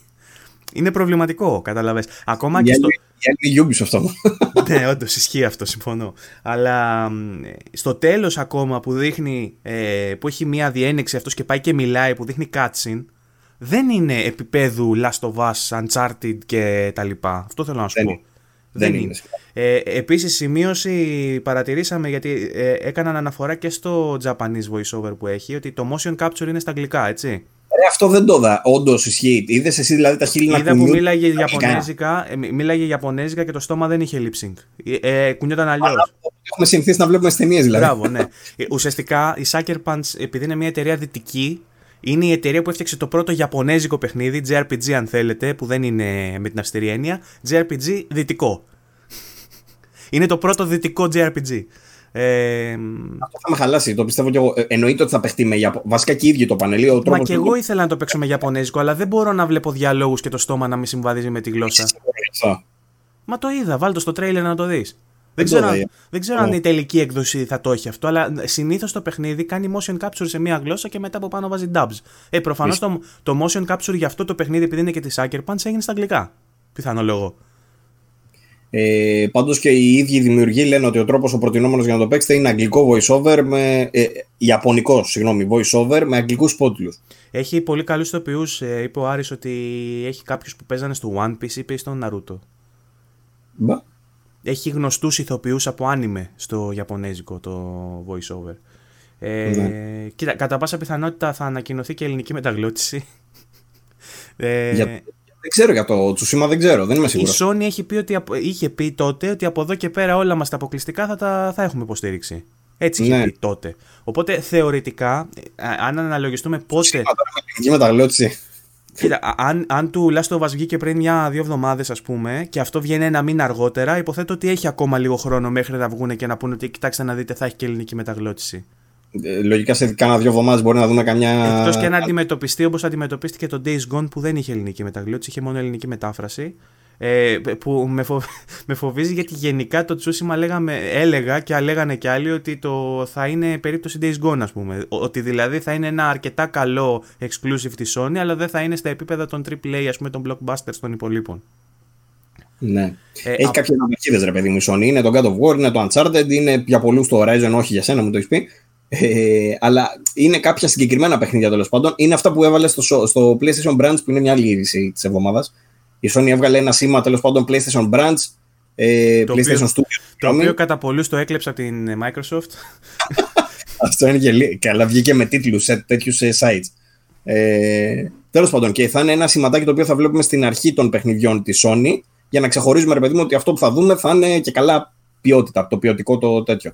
είναι προβληματικό, καταλαβες. Ακόμα και στο...
Για Ubisoft αυτό.
ναι, όντως ισχύει αυτό, συμφωνώ. Αλλά στο τέλος ακόμα που δείχνει, ε, που έχει μία διένεξη αυτός και πάει και μιλάει, που δείχνει cutscene, δεν είναι επίπεδου Last of Us, Uncharted και τα λοιπά. Αυτό θέλω να σου πω.
Δεν, είναι.
Ε, επίσης σημείωση παρατηρήσαμε γιατί ε, έκαναν αναφορά και στο Japanese voiceover που έχει ότι το motion capture είναι στα αγγλικά, έτσι.
Ε, αυτό δεν το είδα. Όντως ισχύει. Είδες εσύ δηλαδή τα χείλη να
Είδα που μίλαγε Ιαπωνέζικα, ε, μίλαγε Ιαπωνέζικα και το στόμα δεν είχε lip sync. Ε, ε κουνιόταν αλλιώς.
Έχουμε συνηθίσει να βλέπουμε ταινίες δηλαδή.
Μπράβο, ναι. Ε, ουσιαστικά η Sucker Punch, επειδή είναι μια εταιρεία δυτική, είναι η εταιρεία που έφτιαξε το πρώτο Ιαπωνέζικο παιχνίδι, JRPG αν θέλετε, που δεν είναι με την αυστηρή έννοια, JRPG δυτικό. είναι το πρώτο δυτικό JRPG.
Ε, Αυτό θα με χαλάσει, το πιστεύω και εγώ. Ε, εννοείται ότι θα παιχτεί με Ιαπωνέζικο. Βασικά και οι ίδιοι το πανελί.
Μα και εγώ ήθελα να το παίξω με Ιαπωνέζικο, αλλά δεν μπορώ να βλέπω διαλόγους και το στόμα να μην συμβαδίζει με τη γλώσσα. Μα το είδα, βάλτε στο τρέιλερ να το δεις. Δεν ξέρω, αν, δεν ξέρω αν η τελική έκδοση θα το έχει αυτό, αλλά συνήθως το παιχνίδι κάνει motion capture σε μία γλώσσα και μετά από πάνω βάζει dubs. Ε, προφανώς το, το motion capture για αυτό το παιχνίδι, επειδή είναι και τη Sucker Punch, έγινε στα αγγλικά. Πιθανό λόγο.
Ε, Πάντως και οι ίδιοι δημιουργοί λένε ότι ο τρόπος ο προτινόμενος για να το παίξετε είναι αγγλικό voiceover με. Ε, Ιαπωνικό, συγγνώμη, voiceover με αγγλικούς υπότιτλου.
Έχει πολύ καλούς ηθοποιούς. Ε, είπε ο Άρης ότι έχει κάποιους που παίζανε στο One Piece, είπε στο Naruto.
Μπα.
Έχει γνωστούς ηθοποιούς από άνιμε στο Ιαπωνέζικο το voiceover. Ε, ναι. Κοίτα, κατά πάσα πιθανότητα θα ανακοινωθεί και ελληνική μεταγλώτηση.
Ε, για, δεν ξέρω για το Τσουσίμα, δεν ξέρω, δεν είμαι σίγουρος.
Η Sony έχει πει ότι, είχε πει τότε ότι από εδώ και πέρα όλα μας τα αποκλειστικά θα, τα, θα έχουμε υποστήριξη. Έτσι είχε ναι. πει τότε. Οπότε θεωρητικά, αν αναλογιστούμε πότε.
Ελληνική μεταγλώτηση.
Κοίτα, αν, αν του Last of Us βγήκε πριν μια-δύο εβδομάδες, ας πούμε, και αυτό βγαίνει ένα μήνα αργότερα, υποθέτω ότι έχει ακόμα λίγο χρόνο μέχρι να βγουν και να πούνε ότι κοιτάξτε να δείτε, θα έχει και ελληνική μεταγλώτηση.
Ε, λογικά σε κάνα δύο εβδομάδες μπορεί να δούμε καμιά.
Εκτός και να αντιμετωπιστεί όπως αντιμετωπίστηκε το Days Gone που δεν είχε ελληνική μεταγλώτηση, είχε μόνο ελληνική μετάφραση. Ε, που με, με φοβίζει γιατί γενικά το Τσούσιμα λέγαμε, έλεγα και λέγανε κι άλλοι ότι το θα είναι περίπτωση Days Gone, ας πούμε. Ότι δηλαδή θα είναι ένα αρκετά καλό exclusive της Sony, αλλά δεν θα είναι στα επίπεδα των AAA, ας πούμε, των blockbusters των υπολείπων.
Ναι. Ε, Έχει α... κάποιες αναπτυχίδε, ρε παιδί μου, η Sony. Είναι το God of War, είναι το Uncharted, είναι για πολλούς το Horizon, όχι για σένα, μου το έχεις πει. Ε, αλλά είναι κάποια συγκεκριμένα παιχνίδια τέλος πάντων. Είναι αυτά που έβαλες στο, στο PlayStation Branch, που είναι μια άλλη είδηση της εβδομάδας. Η Sony έβγαλε ένα σήμα τέλος πάντων PlayStation Branch, ε, το PlayStation οποίο, Studio.
Το οποίο κατά πολλούς το έκλεψε από την Microsoft.
Αυτό είναι και καλά, βγήκε με τίτλους σε τέτοιους sites. Ε, τέλος πάντων, και θα είναι ένα σηματάκι το οποίο θα βλέπουμε στην αρχή των παιχνιδιών της Sony για να ξεχωρίζουμε, ρε παιδί μου, ότι αυτό που θα δούμε θα είναι και καλά ποιότητα, το ποιοτικό το τέτοιο.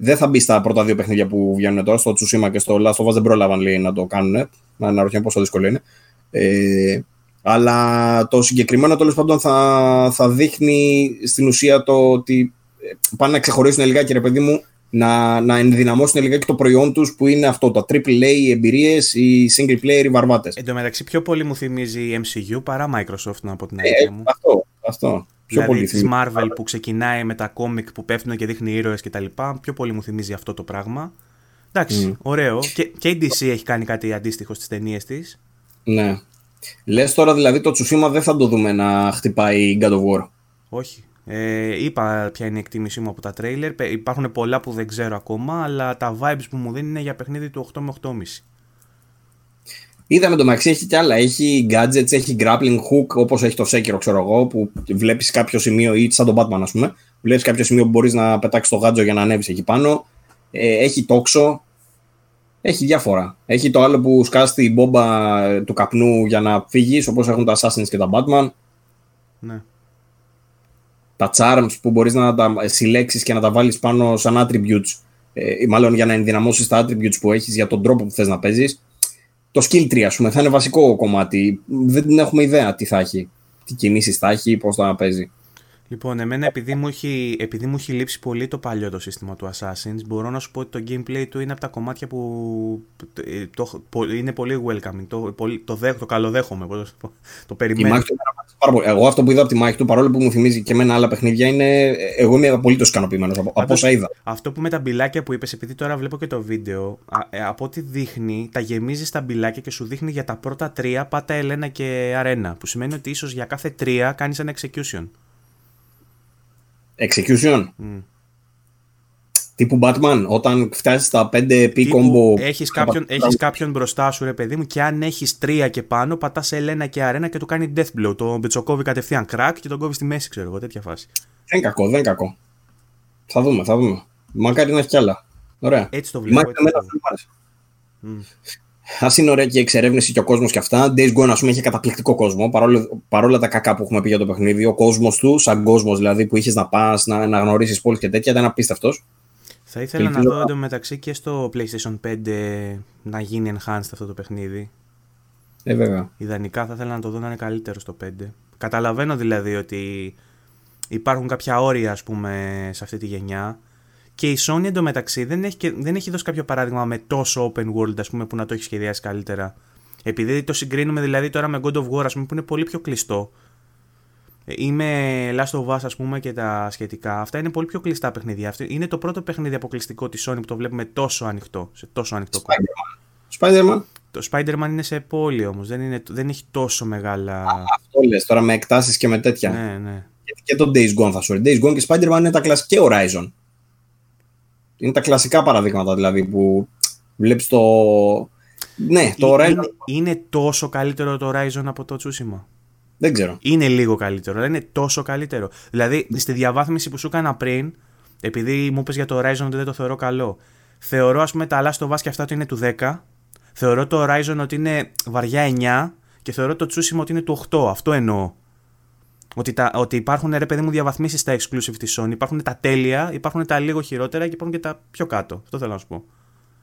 Δεν θα μπει στα πρώτα δύο παιχνίδια που βγαίνουν τώρα, στο Tsushima και στο Last of Us δεν πρόλαβαν λέει, να το κάνουν. Να αναρωτιέμαι πόσο δύσκολο είναι. Ε, αλλά το συγκεκριμένο τέλος πάντων θα, θα δείχνει στην ουσία το ότι ε, πάνε να ξεχωρίσουν λιγάκι, ρε παιδί μου, να, να ενδυναμώσουν λιγάκι το προϊόν τους που είναι αυτό, τα AAA εμπειρίες, οι single player, οι βαρβάτες.
Εν τω μεταξύ, πιο πολύ μου θυμίζει η MCU παρά Microsoft, από την αλήθεια ε, μου.
Αυτό, αυτό.
Πιο δηλαδή της Marvel που ξεκινάει με τα κόμικ που πέφτουν και δείχνει ήρωες κτλ. Πιο πολύ μου θυμίζει αυτό το πράγμα. Εντάξει, mm. ωραίο. Και, και η DC έχει κάνει κάτι αντίστοιχο στις ταινίες της.
Ναι. Λες τώρα δηλαδή το Τσουσίμα δεν θα το δούμε να χτυπάει God of War.
Όχι. Ε, είπα ποια είναι η εκτίμησή μου από τα τρέιλερ. Υπάρχουν πολλά που δεν ξέρω ακόμα, αλλά τα vibes που μου δίνει είναι για παιχνίδι του 8 με 8,5.
Είδαμε το μεταξύ έχει κι άλλα. Έχει gadgets, έχει grappling hook όπως έχει το Sekiro, ξέρω εγώ, που βλέπεις κάποιο σημείο ή σαν τον Batman, ας πούμε. Βλέπεις κάποιο σημείο που μπορείς να πετάξεις το γάντζο για να ανέβεις εκεί πάνω. Ε, έχει τόξο. Έχει διάφορα. Έχει το άλλο που σκάσει την μπόμπα του καπνού για να φύγεις, όπως έχουν τα Assassins και τα Batman.
Ναι.
Τα charms που μπορείς να τα συλλέξεις και να τα βάλεις πάνω σαν attributes. Ε, μάλλον για να ενδυναμώσεις τα attributes που έχεις για τον τρόπο που θες να παίζεις το skill tree, ας πούμε, θα είναι βασικό κομμάτι. Δεν έχουμε ιδέα τι θα έχει, τι κινήσεις θα έχει, πώς θα παίζει.
Λοιπόν, εμένα επειδή μου, έχει, επειδή μου έχει λείψει πολύ το παλιό το σύστημα του Assassins, μπορώ να σου πω ότι το gameplay του είναι από τα κομμάτια που το, είναι πολύ welcoming. Το, το, δέχ, το καλοδέχομαι, το, το περιμένω.
Εγώ αυτό που είδα από τη μάχη του, παρόλο που μου θυμίζει και εμένα άλλα παιχνίδια, είναι. Εγώ είμαι απολύτως ικανοποιημένος από, από όσα είδα.
Αυτό που με τα μπιλάκια που είπες, επειδή τώρα βλέπω και το βίντεο, ε, από ό,τι δείχνει, τα γεμίζεις τα μπιλάκια και σου δείχνει για τα πρώτα τρία πάτα Ελένα και Αρένα. Που σημαίνει ότι ίσως για κάθε τρία κάνεις ένα execution.
Execution. Mm. Τύπου Batman, όταν φτάσει στα 5 P combo.
Έχεις κάποιον, έχεις κάποιον μπροστά σου, ρε παιδί μου, και αν έχεις τρία και πάνω, πατάς σε Ελένα και Αρένα και του κάνει death blow. Το μπετσοκόβει κατευθείαν crack και τον κόβεις στη μέση, ξέρω εγώ, τέτοια φάση.
Δεν είναι κακό, δεν είναι κακό. Θα δούμε, θα δούμε. Μακάρι να έχει κι άλλα. Ωραία.
Έτσι το βλέπω.
Α είναι ωραία και η εξερεύνηση και ο κόσμος και αυτά. Days Gone, ας πούμε, είχε καταπληκτικό κόσμο. Παρόλο, παρόλα τα κακά που έχουμε πει για το παιχνίδι, ο κόσμος του, σαν κόσμος δηλαδή που είχες να πας, να, να γνωρίσεις πόλεις και τέτοια, ήταν απίστευτος.
Θα ήθελα να δω εντωμεταξύ και στο PlayStation 5 να γίνει enhanced αυτό το παιχνίδι.
Ε, βέβαια.
Ιδανικά θα ήθελα να το δω να είναι καλύτερο στο 5. Καταλαβαίνω δηλαδή ότι υπάρχουν κάποια όρια, ας πούμε, σε αυτή τη γενιά. Και η Sony εντωμεταξύ δεν έχει, δεν έχει δώσει κάποιο παράδειγμα με τόσο open world, ας πούμε, που να το έχει σχεδιάσει καλύτερα. Επειδή το συγκρίνουμε δηλαδή τώρα με God of War, ας πούμε, που είναι πολύ πιο κλειστό. Είμαι Last of Us, ας πούμε, και τα σχετικά. Αυτά είναι πολύ πιο κλειστά παιχνίδια. Αυτό είναι το πρώτο παιχνίδι αποκλειστικό της Sony που το βλέπουμε τόσο ανοιχτό. Σε τόσο ανοιχτό
Spider-Man. Spider-Man.
Το Spider-Man είναι σε πόλη όμως. Δεν, δεν έχει τόσο μεγάλα.
αυτό λες τώρα με εκτάσεις και με τέτοια.
Ναι, ναι.
και το Days Gone θα σου Days Gone και Spider-Man είναι τα κλασικά και Horizon. Είναι τα κλασικά παραδείγματα δηλαδή που βλέπεις το... Ναι, το
είναι,
Horizon...
Είναι τόσο καλύτερο το Horizon από το Tsushima.
Δεν ξέρω.
Είναι λίγο καλύτερο, αλλά είναι τόσο καλύτερο. Δηλαδή, στη διαβάθμιση που σου έκανα πριν, επειδή μου είπες για το Horizon ότι δεν το θεωρώ καλό, θεωρώ ας πούμε τα Last of Us και αυτά ότι είναι του 10, θεωρώ το Horizon ότι είναι βαριά 9 και θεωρώ το Tsushima ότι είναι του 8. Αυτό εννοώ. Ότι, τα, ότι υπάρχουν ρε παιδί μου διαβαθμίσεις στα exclusive της Sony. Υπάρχουν τα τέλεια, υπάρχουν τα λίγο χειρότερα και υπάρχουν και τα πιο κάτω. Αυτό θέλω να σου πω.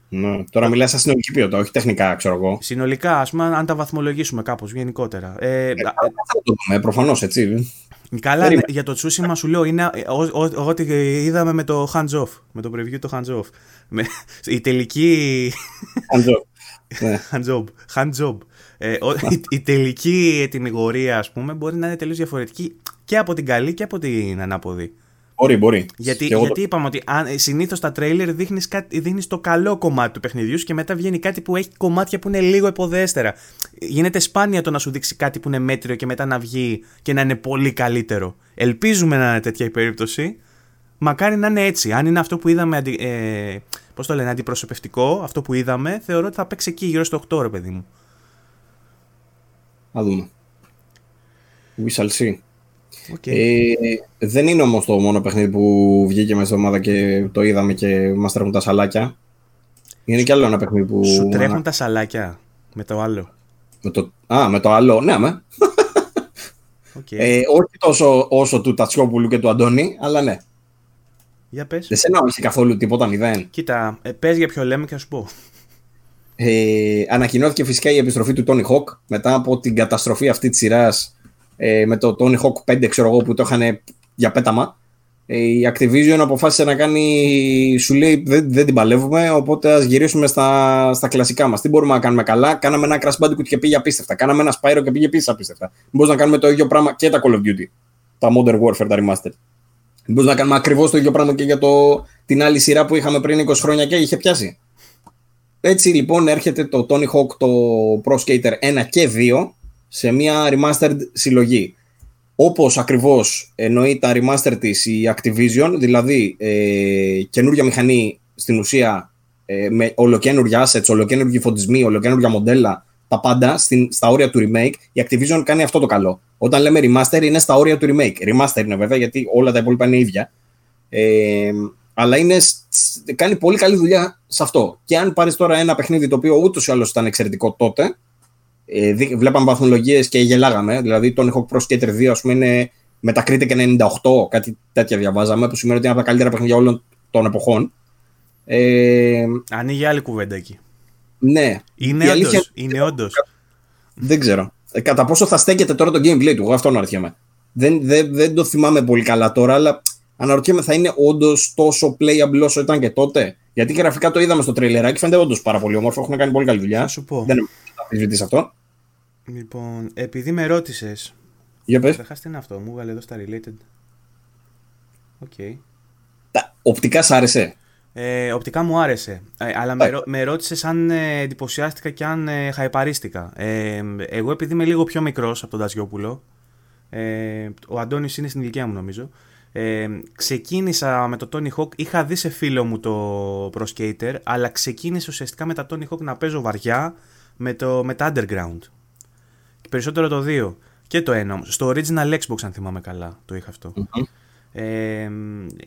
Ναι. Τώρα μιλάς σαν συνολική ποιότητα, όχι τεχνικά, ξέρω εγώ.
Συνολικά, ας πούμε, αν τα βαθμολογήσουμε κάπως γενικότερα. Ε, ε,
θα το δούμε, προφανώς έτσι.
Καλά, ναι, για το Tsushima σου λέω είναι ό,τι είδαμε με το hands off. Με το preview το hands off. Με, η τελική.
Hands off.
Ναι. Hand job. Ε, η, η, τελική ετοιμιγορία, ας πούμε, μπορεί να είναι τελείως διαφορετική και από την καλή και από την ανάποδη.
Μπορεί, μπορεί.
Γιατί, γιατί είπαμε ότι συνήθως στα τρέιλερ δείχνεις δείχνεις το καλό κομμάτι του παιχνιδιού και μετά βγαίνει κάτι που έχει κομμάτια που είναι λίγο υποδέστερα. Γίνεται σπάνια το να σου δείξει κάτι που είναι μέτριο και μετά να βγει και να είναι πολύ καλύτερο. Ελπίζουμε να είναι τέτοια η περίπτωση. Μακάρι να είναι έτσι. Αν είναι αυτό που είδαμε, ε, πώς το λένε, αντιπροσωπευτικό, αυτό που είδαμε, θεωρώ ότι θα παίξει εκεί γύρω στο 8 ρε παιδί μου.
Θα δούμε. We shall see. Okay. Ε, δεν είναι όμως το μόνο παιχνίδι που βγήκε μέσα στην ομάδα και το είδαμε και μας τρέχουν τα σαλάκια. Είναι και άλλο ένα παιχνίδι που...
Σου τρέχουν τα σαλάκια με το άλλο.
Με το... Α, με το άλλο, ναι, με. Okay. Ε, όχι τόσο όσο του Τατσιόπουλου και του Αντώνη, αλλά ναι.
Για πες.
Δεν σε όχι καθόλου τίποτα μηδέν.
Κοίτα, ε, πες για ποιο λέμε και θα σου πω.
Ε, ανακοινώθηκε φυσικά η επιστροφή του Tony Hawk μετά από την καταστροφή αυτή της σειράς ε, με το Tony Hawk 5 ξέρω εγώ που το είχαν για πέταμα. Ε, η Activision αποφάσισε να κάνει, σου λέει δεν, δεν την παλεύουμε, οπότε ας γυρίσουμε στα, στα κλασικά μας. Τι μπορούμε να κάνουμε καλά, κάναμε ένα Crash Bandicoot και πήγε απίστευτα, κάναμε ένα Spyro και πήγε επίσης απίστευτα. Μπορούμε να κάνουμε το ίδιο πράγμα και τα Call of Duty, τα Modern Warfare, τα Remastered. Μπορούμε να κάνουμε ακριβώς το ίδιο πράγμα και για το, την άλλη σειρά που είχαμε πριν 20 χρόνια και είχε πιάσει. Έτσι λοιπόν έρχεται το Tony Hawk, το Pro Skater 1 και 2 σε μια remastered συλλογή. Όπως ακριβώς εννοεί τα remaster της η Activision, δηλαδή ε, καινούργια μηχανή στην ουσία ε, με ολοκένουργια assets, ολοκένουργιοι φωτισμοί, ολοκένουργια μοντέλα, τα πάντα στην, στα όρια του remake, η Activision κάνει αυτό το καλό. Όταν λέμε remaster είναι στα όρια του remake. Remaster είναι βέβαια γιατί όλα τα υπόλοιπα είναι ίδια. Ε, αλλά είναι, κάνει πολύ καλή δουλειά σε αυτό. Και αν πάρεις τώρα ένα παιχνίδι το οποίο ούτως ή άλλως ήταν εξαιρετικό τότε, ε, βλέπαμε βαθμολογίες και γελάγαμε. Δηλαδή, τον Hawk Pro Skater 2, ας πούμε, είναι μετακρίτη και 98, κάτι τέτοια διαβάζαμε, που σημαίνει ότι είναι από τα καλύτερα παιχνίδια όλων των εποχών.
Ε, Ανοίγει άλλη κουβέντα εκεί.
Ναι.
Είναι όντως. Είναι όντως.
Δεν ξέρω. Ε, κατά πόσο θα στέκεται τώρα το gameplay του, εγώ αυτό αναρωτιέμαι. Δεν, δεν, δεν το θυμάμαι πολύ καλά τώρα, αλλά αναρωτιέμαι θα είναι όντως τόσο playable όσο ήταν και τότε; Γιατί γραφικά το είδαμε στο τρέιλεράκι, φαίνεται όντως πάρα πολύ όμορφο. Έχουν κάνει πολύ καλή δουλειά. Θα
σου πω.
Δεν αμφισβητεί αυτό.
Λοιπόν, επειδή με ρώτησες.
Για πες.
Ξεχάσει τι είναι αυτό, μου έβαλε εδώ στα related. OK. Okay.
Τα οπτικά σ' άρεσε;
Ε, οπτικά μου άρεσε. Ε, αλλά με, με ρώτησες αν ε, εντυπωσιάστηκα και αν ε, χαϊπαρίστηκα. Ε, εγώ επειδή είμαι λίγο πιο μικρός από τον Τασιόπουλο. Ε, ο Αντώνης είναι στην ηλικία μου νομίζω. Ε, ξεκίνησα με το Tony Hawk, είχα δει σε φίλο μου το Pro Skater, αλλά ξεκίνησε ουσιαστικά με τα Tony Hawk να παίζω βαριά με, το, με τα Underground. Και περισσότερο το 2. Και το 1 Στο original Xbox, αν θυμάμαι καλά, το είχα Ε,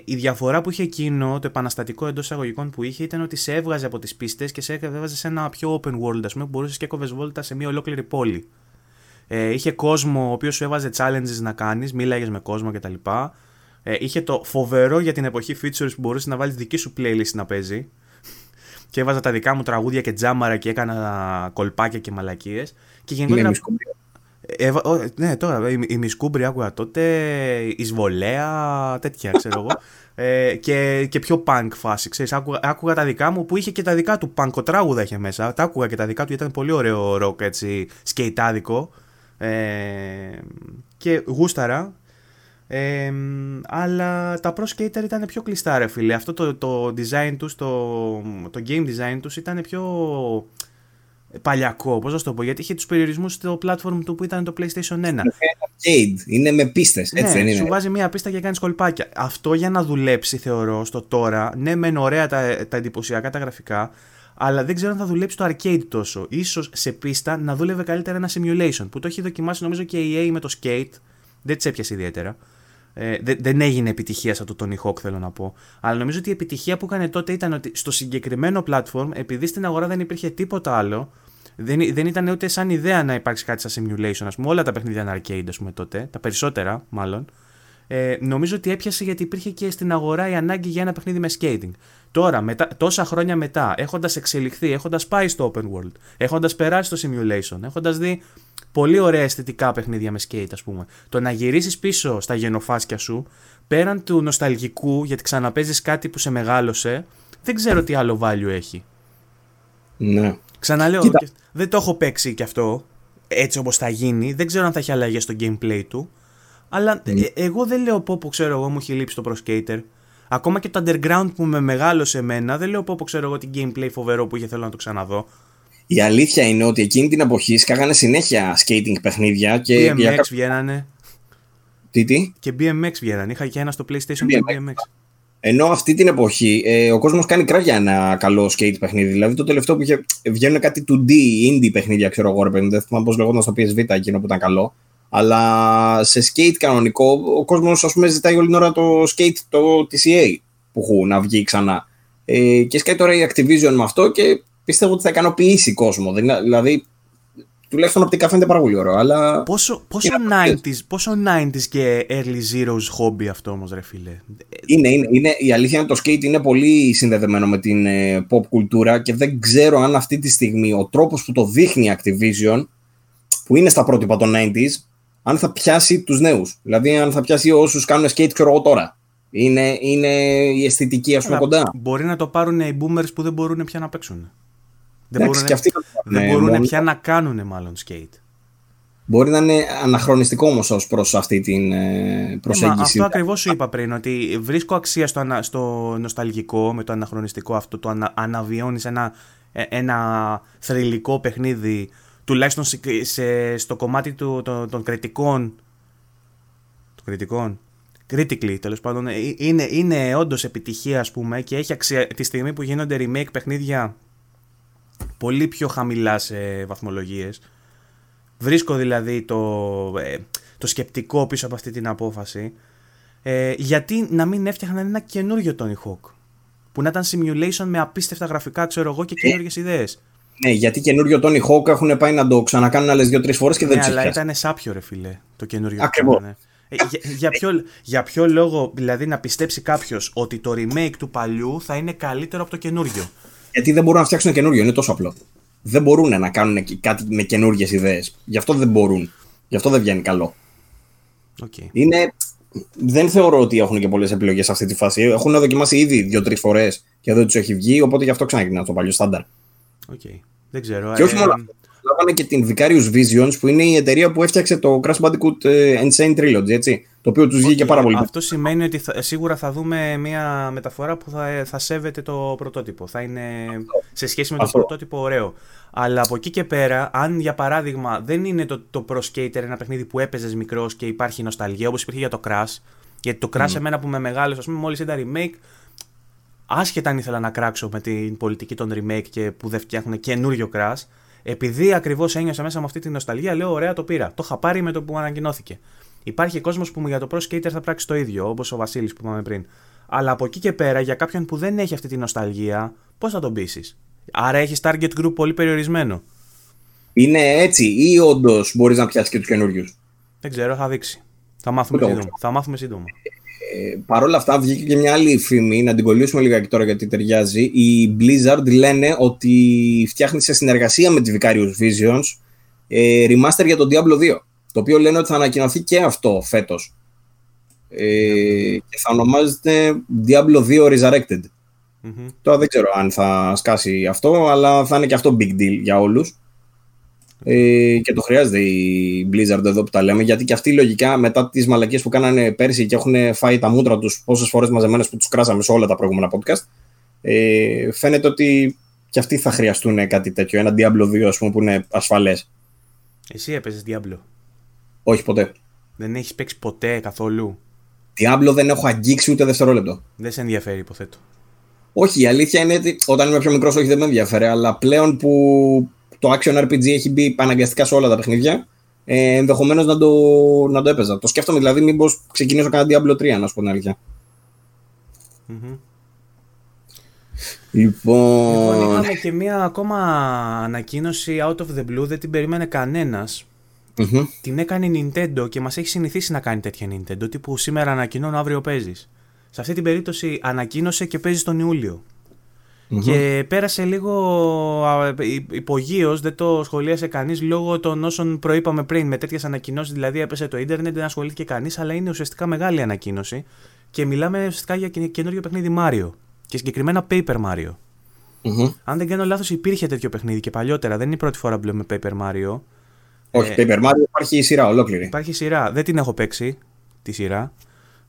η διαφορά που είχε εκείνο, το επαναστατικό εντός εισαγωγικών που είχε, ήταν ότι σε έβγαζε από τις πίστες και σε έβγαζε σε ένα πιο open world, ας πούμε, που μπορούσες και έκοβες βόλτα σε μια ολόκληρη πόλη. Ε, είχε κόσμο ο οποίος σου έβαζε challenges να κάνεις, μίλαγε με κόσμο κτλ. Ε, είχε το φοβερό για την εποχή features που μπορούσες να βάλεις δική σου playlist να παίζει. και έβαζα τα δικά μου τραγούδια και τζάμαρα και έκανα κολπάκια και μαλακίες. Και γενικότερα. Ε, ναι, τώρα η, η Μισκούμπρη άκουγα τότε, η Σβολέα, τέτοια ξέρω εγώ. Ε, και, και πιο punk φάση, ξέρεις, άκουγα, άκουγα τα δικά μου που είχε και τα δικά του πανκοτράγουδα είχε μέσα. Τα άκουγα και τα δικά του ήταν πολύ ωραίο ροκ έτσι, σκεϊτάδικο. Ε, και γούσταρα ε, αλλά τα Pro Skater ήταν πιο κλειστά ρε φίλε. Αυτό το, το design τους, το, το game design τους ήταν πιο παλιακό, πώς να το πω, γιατί είχε τους περιορισμούς στο platform του που ήταν το PlayStation 1. Είναι
arcade, είναι με πίστες, έτσι
ναι,
δεν είναι;
Σου βάζει μία πίστα και κάνεις κολπάκια. Αυτό για να δουλέψει, θεωρώ, στο τώρα, ναι, μεν ωραία τα, τα εντυπωσιακά τα γραφικά, αλλά δεν ξέρω αν θα δουλέψει το arcade τόσο. Ίσως σε πίστα να δούλευε καλύτερα ένα simulation που το έχει δοκιμάσει νομίζω και η EA με το skate. Δεν της έπιασε ιδιαίτερα. Ε, δεν, έγινε επιτυχία σαν το Tony Hawk θέλω να πω. Αλλά νομίζω ότι η επιτυχία που έκανε τότε ήταν ότι στο συγκεκριμένο platform, επειδή στην αγορά δεν υπήρχε τίποτα άλλο, δεν, δεν ήταν ούτε σαν ιδέα να υπάρξει κάτι σαν simulation. Α πούμε, όλα τα παιχνίδια ήταν arcade, ας πούμε τότε, τα περισσότερα μάλλον. Ε, νομίζω ότι έπιασε γιατί υπήρχε και στην αγορά η ανάγκη για ένα παιχνίδι με skating. Τώρα, μετά, τόσα χρόνια μετά, έχοντας εξελιχθεί, έχοντας πάει στο open world, έχοντας περάσει στο simulation, έχοντας δει πολύ ωραία αισθητικά παιχνίδια με skate, ας πούμε, το να γυρίσεις πίσω στα γενοφάσκια σου, πέραν του νοσταλγικού, γιατί ξαναπέζεις κάτι που σε μεγάλωσε, δεν ξέρω τι άλλο value έχει.
Ναι.
Ξαναλέω, δεν το έχω παίξει κι αυτό έτσι όπως θα γίνει. Δεν ξέρω αν θα έχει αλλαγές στο gameplay του. Αλλά ναι. ε, εγώ δεν λέω πω που ξέρω εγώ μου έχει λείψει το Pro Skater. Ακόμα και το Underground που με μεγάλωσε εμένα, δεν λέω πω που ξέρω εγώ την gameplay φοβερό που είχε θέλω να το ξαναδώ.
Η αλήθεια είναι ότι εκείνη την εποχή σκάγανε συνέχεια skating παιχνίδια και.
BMX για... βγαίνανε.
Τι, τι;
Και BMX βγαίνανε. Είχα και ένα στο PlayStation BMX. και BMX.
Ενώ αυτή την εποχή ε, ο κόσμος κάνει κράγια ένα καλό skate παιχνίδι. Δηλαδή το τελευταίο που είχε. Βγαίνουν κάτι 2D, indie παιχνίδια, ξέρω εγώ, ρε παιδί. Δεν θυμάμαι πώς λεγόταν στο PSV εκείνο που ήταν καλό. Αλλά σε skate κανονικό, ο κόσμος ας πούμε ζητάει όλη την ώρα το skate το TCA που έχουν να βγει ξανά. Ε, και σκάει τώρα η Activision με αυτό και πιστεύω ότι θα ικανοποιήσει κόσμο. Δηλαδή, τουλάχιστον οπτικά φαίνεται πάρα πολύ ωραίο. Αλλά...
Πόσο, πόσο, 90s, πόσο 90s και early zeros hobby αυτό όμως, ρε φίλε.
Είναι, είναι, είναι, η αλήθεια είναι ότι το skate είναι πολύ συνδεδεμένο με την ε, pop κουλτούρα και δεν ξέρω αν αυτή τη στιγμή ο τρόπος που το δείχνει η Activision, που είναι στα πρότυπα των 90s, αν θα πιάσει τους νέους. Δηλαδή, αν θα πιάσει όσους κάνουν skate, ξέρω εγώ τώρα. Είναι, είναι η αισθητική, ας πούμε, κοντά.
Μπορεί να το πάρουν οι boomers που δεν μπορούν πια να παίξουν. Δεν μπορούν, δεν μπορούν πια να κάνουν μάλλον skate.
Μπορεί να είναι αναχρονιστικό όμως ως προς αυτή την ε, προσέγγιση. Μα,
αυτό ακριβώς σου είπα πριν, ότι βρίσκω αξία στο, ανα, στο νοσταλγικό με το αναχρονιστικό αυτό. Το ανα, αναβιώνεις ένα, ε, ένα θρηλυκό παιχνίδι, τουλάχιστον σε, στο κομμάτι του, το, των κριτικών. Των κριτικών. Critically, τέλος πάντων. Ε, είναι, είναι όντως επιτυχία, ας πούμε, και έχει αξία τη στιγμή που γίνονται remake παιχνίδια πολύ πιο χαμηλά σε βαθμολογίες. Βρίσκω δηλαδή το, ε, το σκεπτικό πίσω από αυτή την απόφαση. Ε, γιατί να μην έφτιαχναν ένα καινούριο Tony Hawk. Που να ήταν simulation με απίστευτα γραφικά, ξέρω εγώ, και καινούργιες ιδέες.
Ναι, γιατί καινούριο Tony Hawk έχουν πάει να το ξανακάνουν άλλες δύο-τρεις φορές και δεν
ναι,
τους
αλλά ήταν σάπιο, ρε φιλέ, το καινούριο
Ακριβώς.
Ε, για, για, ποιο, για ποιο λόγο δηλαδή να πιστέψει κάποιος ότι το remake του παλιού θα είναι καλύτερο από το καινούριο;
Γιατί δεν μπορούν να φτιάξουν καινούριο, είναι τόσο απλό. Δεν μπορούν να κάνουν κάτι με καινούργιες ιδέες. Γι' αυτό δεν μπορούν. Γι' αυτό δεν βγαίνει καλό.
Okay.
Είναι... Δεν θεωρώ ότι έχουν και πολλές επιλογές σε αυτή τη φάση. Έχουν δοκιμάσει ήδη δύο-τρεις φορές και δεν τους έχει βγει, οπότε γι' αυτό ξαναγυρνά το παλιό στάνταρ.
Okay. Δεν ξέρω.
Και όχι ε, μόνο αυτό. Λάβανε και την Vicarious Visions που είναι η εταιρεία που έφτιαξε το Crash Bandicoot ε, Insane Trilogy, έτσι. Το οποίο τους βγήκε πάρα πολύ.
Αυτό σημαίνει ότι σίγουρα θα δούμε μια μεταφορά που θα, θα σέβεται το πρωτότυπο. Θα είναι σε σχέση με το πρωτότυπο ωραίο. Αλλά από εκεί και πέρα, αν για παράδειγμα δεν είναι το, το Pro Skater ένα παιχνίδι που έπαιζες μικρός και υπάρχει νοσταλγία όπως υπήρχε για το Crash. Γιατί το Crash, mm. εμένα που με μεγάλο, ας πούμε, μόλις ήταν remake, άσχετα αν ήθελα να κράξω με την πολιτική των remake και που δεν φτιάχνουν καινούριο Crash, επειδή ακριβώς ένιωσα μέσα με αυτή την νοσταλγία, λέω: Ωραία, το πήρα. Το είχα πάρει με το που ανακοινώθηκε. Υπάρχει κόσμος που για το Pro Skater θα πράξει το ίδιο, όπως ο Βασίλης που είπαμε πριν. Αλλά από εκεί και πέρα, για κάποιον που δεν έχει αυτή τη νοσταλγία, πώς θα τον πείσει; Άρα έχεις target group πολύ περιορισμένο.
Είναι έτσι, ή όντως μπορείς να πιάσει και τους καινούριους;
Δεν ξέρω, θα δείξει. Θα μάθουμε, σύντομα. θα μάθουμε σύντομα.
Ε, Παρ' όλα αυτά, βγήκε και μια άλλη φήμη, να την κολλήσουμε λίγα και τώρα γιατί ταιριάζει. Η Blizzard λένε ότι φτιάχνει σε συνεργασία με τη Vicarious Visions ε, remaster για τον Diablo 2. Το οποίο λένε ότι θα ανακοινωθεί και αυτό φέτος. Ε, και θα ονομάζεται Diablo 2 Resurrected. Mm-hmm. Τώρα δεν ξέρω αν θα σκάσει αυτό, αλλά θα είναι και αυτό big deal για όλους. Ε, και το χρειάζεται η Blizzard εδώ που τα λέμε, γιατί και αυτοί λογικά μετά τις μαλακίες που κάνανε πέρσι και έχουν φάει τα μούτρα τους πόσες φορές μαζεμένες που τους κράσαμε σε όλα τα προηγούμενα podcast, ε, φαίνεται ότι και αυτοί θα χρειαστούν κάτι τέτοιο. Ένα Diablo 2, ας πούμε, που είναι ασφαλές.
Εσύ έπαιζες Diablo.
Όχι ποτέ.
Δεν έχεις παίξει ποτέ καθόλου.
Diablo δεν έχω αγγίξει ούτε δευτερόλεπτο.
Δεν σε ενδιαφέρει, υποθέτω.
Όχι, η αλήθεια είναι ότι όταν είμαι πιο μικρός, όχι δεν με ενδιαφέρει, αλλά πλέον που το Action RPG έχει μπει αναγκαστικά σε όλα τα παιχνίδια, ε, ενδεχομένως να, το, να το έπαιζα. Το σκέφτομαι δηλαδή, μήπως ξεκινήσω κανένα Diablo 3, να σου πω την αλήθεια.
Mm-hmm.
Λοιπόν...
λοιπόν, είχαμε και μία ακόμα ανακοίνωση out of the blue, δεν την περίμενε κανένας.
Mm-hmm.
Την έκανε η Nintendo και μας έχει συνηθίσει να κάνει τέτοια Nintendo, τύπου σήμερα ανακοινώνω, αύριο παίζεις. Σε αυτή την περίπτωση ανακοίνωσε και παίζει τον Ιούλιο. Mm-hmm. Και πέρασε λίγο υπογείως, δεν το σχολίασε κανείς λόγω των όσων προείπαμε πριν. Με τέτοιες ανακοινώσεις, δηλαδή έπεσε το ίντερνετ, δεν ασχολήθηκε κανείς, αλλά είναι ουσιαστικά μεγάλη ανακοίνωση. Και μιλάμε ουσιαστικά για καινούργιο παιχνίδι Mario. Και συγκεκριμένα Paper Mario.
Mm-hmm.
Αν δεν κάνω λάθος, υπήρχε τέτοιο παιχνίδι και παλιότερα. Δεν είναι η πρώτη φορά που λέμε Paper Mario.
Όχι, ε, Paper Mario υπάρχει η σειρά ολόκληρη.
Υπάρχει σειρά. Δεν την έχω παίξει τη σειρά.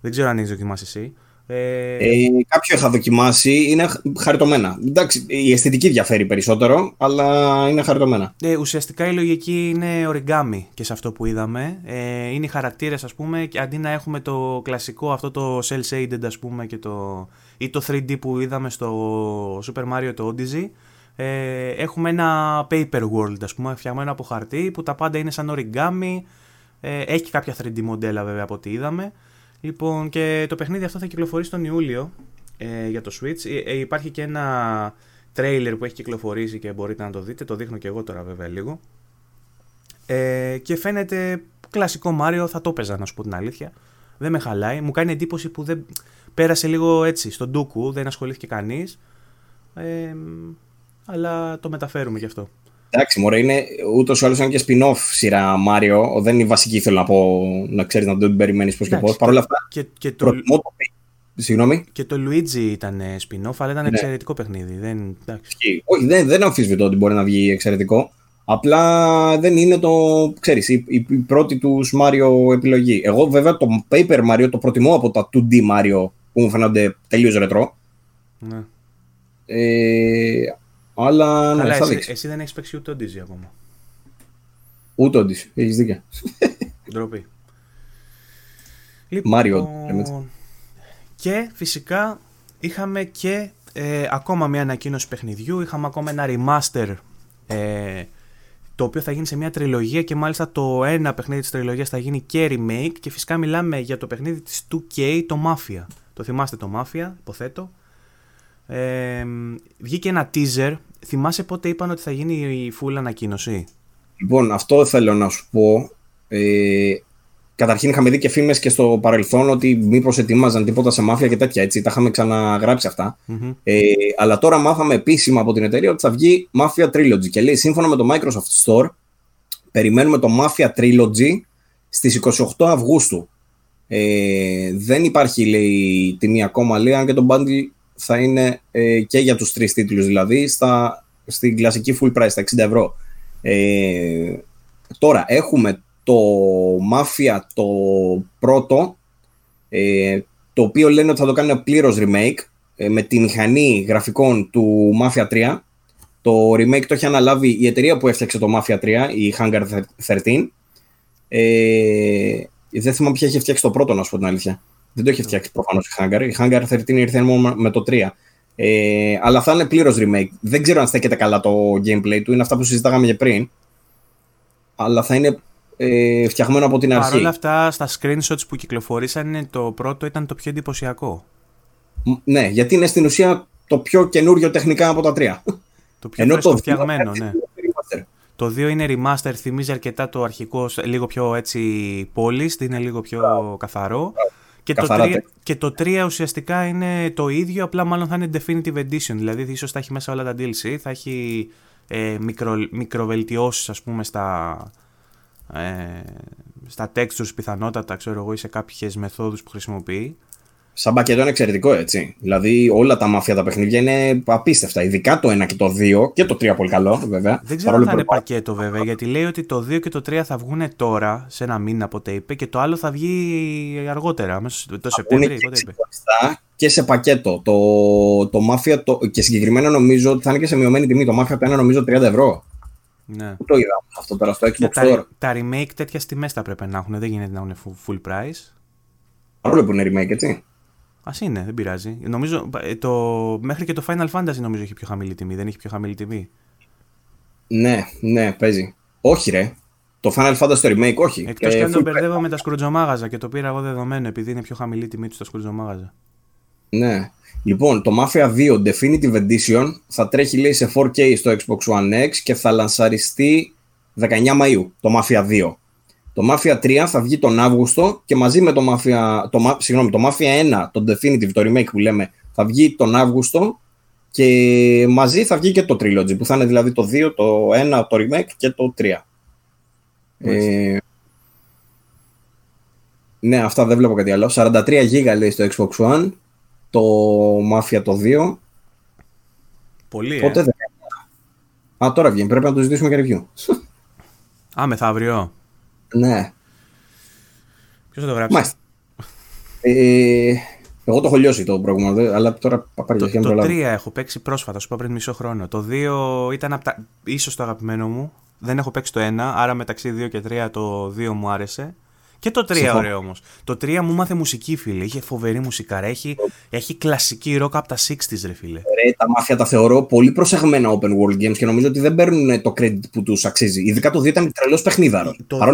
Δεν ξέρω αν έχεις δοκιμάσει εσύ.
Ε... Ε, κάποιο είχα δοκιμάσει, είναι χαριτωμένα. Εντάξει, η αισθητική διαφέρει περισσότερο, αλλά είναι χαριτωμένα.
Ε, ουσιαστικά η λογική είναι origami και σε αυτό που είδαμε. Ε, είναι οι χαρακτήρες, ας πούμε, και αντί να έχουμε το κλασικό αυτό το cel shaded, ας πούμε, και το, ή το 3D που είδαμε στο Super Mario το Odyssey, ε, έχουμε ένα paper world, ας πούμε, φτιαγμένο από χαρτί, που τα πάντα είναι σαν origami. Ε, έχει κάποια 3D μοντέλα βέβαια από ό,τι είδαμε. Λοιπόν, και το παιχνίδι αυτό θα κυκλοφορήσει τον Ιούλιο ε, για το Switch. Ε, υπάρχει και ένα τρέιλερ που έχει κυκλοφορήσει και μπορείτε να το δείτε. Το δείχνω και εγώ τώρα βέβαια λίγο. Ε, και φαίνεται κλασικό Μάριο, θα το έπαιζα να σου πω την αλήθεια. Δεν με χαλάει. Μου κάνει εντύπωση που δεν πέρασε λίγο έτσι στον ντούκου, δεν ασχολήθηκε κανείς. Ε, αλλά το μεταφέρουμε γι' αυτό.
Εντάξει, μωρέ, είναι ούτως ή άλλως ένα και spin-off σειρά Μάριο. Δεν είναι η βασική, θέλω να πω, να ξέρεις να δεν περιμένεις πώς και πώς. Παρ' όλα αυτά.
Και, και το,
το... Συγγνώμη.
Και το Luigi ήταν spin-off, αλλά ήταν ναι. εξαιρετικό παιχνίδι. Δεν,
Όχι, δεν, δεν αμφισβητώ ότι μπορεί να βγει εξαιρετικό. Απλά δεν είναι το, ξέρεις, η, η, η πρώτη τους Mario επιλογή. Εγώ βέβαια το Paper Mario το προτιμώ από τα 2D Mario που μου φαίνονται τελείως ρετρό.
Ναι.
Ε, αλλά ναι,
Καλά,
θα
εσύ,
δείξεις.
εσύ δεν έχεις παίξει ούτε Odyssey ακόμα.
Ούτε Odyssey, έχεις δίκιο.
Ντροπή.
Mario.
Λοιπόν, και φυσικά είχαμε και ε, ακόμα μια ανακοίνωση παιχνιδιού. Είχαμε ακόμα ένα remaster ε, το οποίο θα γίνει σε μια τριλογία και μάλιστα το ένα παιχνίδι της τριλογίας θα γίνει και remake και φυσικά μιλάμε για το παιχνίδι της 2K, το Mafia. Το θυμάστε το Mafia, υποθέτω. Ε, βγήκε ένα teaser. Θυμάσαι πότε είπαν ότι θα γίνει η full ανακοίνωση;
Λοιπόν, αυτό θέλω να σου πω. Ε, καταρχήν είχαμε δει και φήμες και στο παρελθόν ότι μήπως ετοιμάζαν τίποτα σε μάφια και τέτοια έτσι. Τα είχαμε ξαναγράψει αυτά.
Mm-hmm.
Ε, αλλά τώρα μάθαμε επίσημα από την εταιρεία ότι θα βγει Mafia Trilogy. Και λέει σύμφωνα με το Microsoft Store περιμένουμε το Mafia Trilogy στις 28 Αυγούστου. Ε, δεν υπάρχει λέει τιμή ακόμα λέει αν και το bundle θα είναι ε, και για τους τρεις τίτλους δηλαδή στα, στην κλασική full price, στα 60 ευρώ. Ε, τώρα έχουμε το Mafia το πρώτο ε, το οποίο λένε ότι θα το κάνουν πλήρως remake ε, με τη μηχανή γραφικών του Mafia 3 το remake το έχει αναλάβει η εταιρεία που έφτιαξε το Mafia 3 η Hangar 13 ε, δεν θυμάμαι ποια έχει φτιάξει το πρώτο να σου πω την αλήθεια δεν το έχει φτιάξει προφανώς η Hangar. Η Hangar 13 ήρθε μόνο με το 3. Ε, αλλά θα είναι πλήρως remake. Δεν ξέρω αν στέκεται καλά το gameplay του. Είναι αυτά που συζητάγαμε και πριν. Αλλά θα είναι ε, φτιαγμένο από την αρχή.
Παρ' όλα αυτά, στα screenshots που κυκλοφορήσαν, το πρώτο ήταν το πιο εντυπωσιακό.
Ναι, γιατί είναι στην ουσία το πιο καινούριο τεχνικά από τα τρία.
Το πιο Ενώ το φτιαγμένο, ναι. Το 2 είναι remaster, θυμίζει αρκετά το αρχικό, λίγο πιο έτσι polished, είναι λίγο πιο καθαρό. Και το, 3, και το 3 ουσιαστικά είναι το ίδιο, απλά μάλλον θα είναι Definitive Edition. Δηλαδή, ίσως θα έχει μέσα όλα τα DLC, θα έχει ε, μικρο, μικροβελτιώσεις ας πούμε στα, ε, στα textures πιθανότατα, ξέρω εγώ, ή σε κάποιες μεθόδους που χρησιμοποιεί.
Σαν πακέτο είναι εξαιρετικό, έτσι. Δηλαδή, όλα τα μαφία τα παιχνίδια είναι απίστευτα. Ειδικά το 1 και το 2 και το 3 πολύ καλό, βέβαια.
Δεν ξέρω αν θα είναι πακέτο, βέβαια, γιατί λέει ότι το 2 και το 3 θα βγουν τώρα, σε ένα μήνα από ό,τι είπε, και το άλλο θα βγει αργότερα, μέσα το Σεπτέμβριο.
Και, και σε πακέτο. Το, το Mafia, το, και συγκεκριμένα νομίζω ότι θα είναι και σε μειωμένη τιμή. Το Mafia 1 νομίζω 30 ευρώ.
Ναι.
το είδα αυτό τώρα στο Xbox
Store. Τα, τα remake τέτοια τιμές θα πρέπει να έχουν, δεν γίνεται να έχουν full price.
Παρόλο που είναι remake, έτσι.
Α είναι, δεν πειράζει. Νομίζω, ε, το, μέχρι και το Final Fantasy νομίζω έχει πιο χαμηλή τιμή. Δεν έχει πιο χαμηλή τιμή.
Ναι, ναι, παίζει. Όχι, ρε. Το Final Fantasy το remake, όχι.
Εκτός ε, και αν τον μπερδεύω με τα σκρουτζομάγαζα και το πήρα εγώ δεδομένο επειδή είναι πιο χαμηλή τιμή τους στα σκρουτζομάγαζα.
Ναι. Λοιπόν, το Mafia 2 Definitive Edition θα τρέχει λέει σε 4K στο Xbox One X και θα λανσαριστεί 19 Μαΐου, το Mafia 2. Το Mafia 3 θα βγει τον Αύγουστο και μαζί με το Mafia, το, συγγνώμη, το Mafia 1, το Definitive, το remake που λέμε, θα βγει τον Αύγουστο και μαζί θα βγει και το Trilogy που θα είναι δηλαδή το 2, το 1, το remake και το 3. Ε, ναι, αυτά δεν βλέπω κάτι άλλο. 43 GB λέει στο Xbox One, το Mafia το 2.
Πολύ, Πότε
ε. Α, τώρα βγαίνει. Πρέπει να το ζητήσουμε και review.
Α, μεθαύριο.
Ναι.
Ποιος θα το γράψει; Μάλιστα.
Ε, εγώ το έχω λιώσει το προηγούμενο, αλλά τώρα
πάρει το, το, το 3 έχω παίξει πρόσφατα, σου είπα πριν μισό χρόνο. Το 2 ήταν από τα, ίσως το αγαπημένο μου. Δεν έχω παίξει το 1, άρα μεταξύ 2 και 3 το 2 μου άρεσε. Και το 3 Συμφώ. ωραίο όμως. Το 3 μου μάθε μουσική, φίλε. Είχε φοβερή μουσικά. Έχει, έχει κλασική ροκ από τα 60s, ρε φίλε.
Ρε, τα μάτια τα θεωρώ πολύ προσεγμένα open world games και νομίζω ότι δεν παίρνουν το credit που τους αξίζει. Ειδικά το 2 ήταν τρελός παιχνίδαρο.
Το, 2,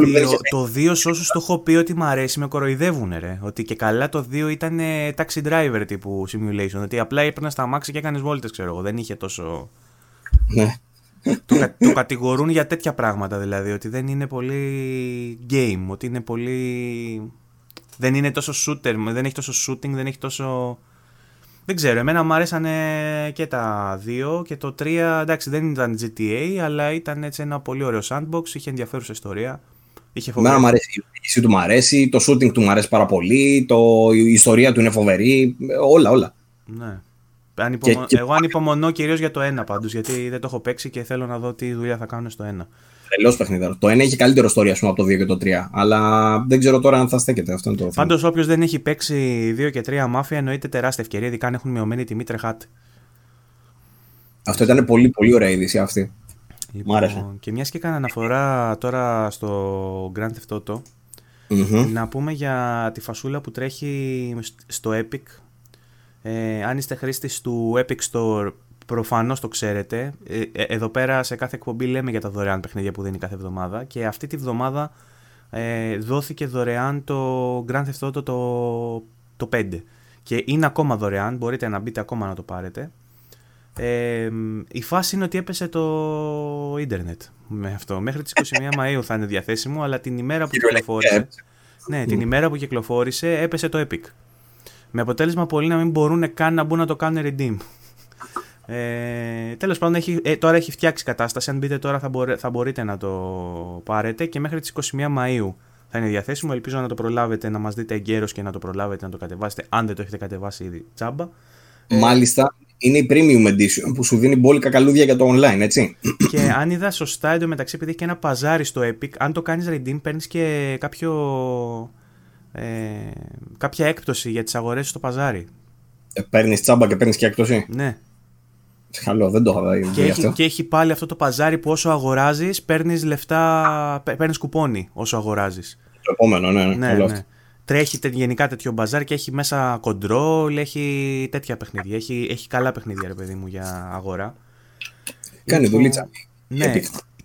το 2 σε όσους το έχω πει ότι μου αρέσει, με κοροϊδεύουν, ρε. Ότι και καλά το 2 ήταν taxi driver τύπου simulation. Ότι απλά έπαιρνας στα μάξι και έκανες βόλτες, ξέρω εγώ. Δεν είχε τόσο.
Ναι
το, το κατηγορούν για τέτοια πράγματα δηλαδή, ότι δεν είναι πολύ game, ότι είναι πολύ... Δεν είναι τόσο shooter, δεν έχει τόσο shooting, δεν έχει τόσο... Δεν ξέρω, εμένα μου αρέσανε και τα δύο και το τρία, εντάξει δεν ήταν GTA, αλλά ήταν έτσι ένα πολύ ωραίο sandbox, είχε ενδιαφέρουσα ιστορία.
Είχε Εμένα μου αρέσει, η φύση του μου αρέσει, το shooting του μου αρέσει πάρα πολύ, το, η ιστορία του είναι φοβερή, όλα, όλα.
Ναι. Ανυπομο... Και, Εγώ ανυπομονώ κυρίως για το 1 πάντως, γιατί δεν το έχω παίξει και θέλω να δω τι δουλειά θα κάνουν στο 1.
Τελώ παιχνίδι. Το 1 έχει καλύτερο story ας πούμε, από το 2 και το 3. Αλλά δεν ξέρω τώρα αν θα στέκεται. Αυτό είναι το
Πάντως, όποιος δεν έχει παίξει 2 και 3 μάφια, εννοείται τεράστια ευκαιρία, ειδικά αν έχουν μειωμένη τιμή τρεχάτε.
Αυτό ήταν πολύ, πολύ ωραία είδηση αυτή. Λοιπόν, Μ' άρεσε.
Και μιας και έκανα αναφορά τώρα στο Grand Theft Auto, mm-hmm. να πούμε για τη φασούλα που τρέχει στο Epic ε, αν είστε χρήστης του Epic Store, προφανώς το ξέρετε. Ε, ε, εδώ πέρα σε κάθε εκπομπή λέμε για τα δωρεάν παιχνίδια που δίνει κάθε εβδομάδα. Και αυτή τη βδομάδα ε, δόθηκε δωρεάν το Grand Theft Auto το, το 5. Και είναι ακόμα δωρεάν, μπορείτε να μπείτε ακόμα να το πάρετε. Ε, η φάση είναι ότι έπεσε το ίντερνετ με αυτό. Μέχρι τις 21 Μαΐου θα είναι διαθέσιμο, αλλά την ημέρα που κυκλοφόρησε, ναι, την ημέρα που κυκλοφόρησε έπεσε το Epic. Με αποτέλεσμα πολλοί να μην μπορούν καν να μπουν να το κάνουν redeem. Ε, Τέλος πάντων, έχει, ε, τώρα έχει φτιάξει κατάσταση. Αν μπείτε τώρα, θα, θα μπορείτε να το πάρετε και μέχρι τις 21 Μαου θα είναι διαθέσιμο. Ελπίζω να το προλάβετε, να μας δείτε εγκαίρως και να το προλάβετε να το κατεβάσετε, αν δεν το έχετε κατεβάσει ήδη τσάμπα.
Ε, Μάλιστα, είναι η premium edition που σου δίνει μπόλικα καλούδια για το online, έτσι.
Και αν είδα σωστά εντωμεταξύ, επειδή έχει και ένα παζάρι στο Epic, αν το κάνεις redeem, παίρνεις και κάποιο ε, κάποια έκπτωση για τις αγορές στο παζάρι.
Ε, παίρνεις τσάμπα και παίρνεις και έκπτωση;
Ναι.
Καλό, δεν το είχα δει
και, έχει, και έχει πάλι αυτό το παζάρι που όσο αγοράζεις παίρνεις λεφτά, παίρνεις κουπόνι όσο αγοράζεις.
Το επόμενο, ναι, ναι. ναι, ναι.
Τρέχει γενικά τέτοιο μπαζάρι και έχει μέσα κοντρόλ, έχει τέτοια παιχνίδια. Έχει, έχει καλά παιχνίδια, ρε παιδί μου, για αγορά.
Κάνει λοιπόν, δουλίτσα.
Ναι,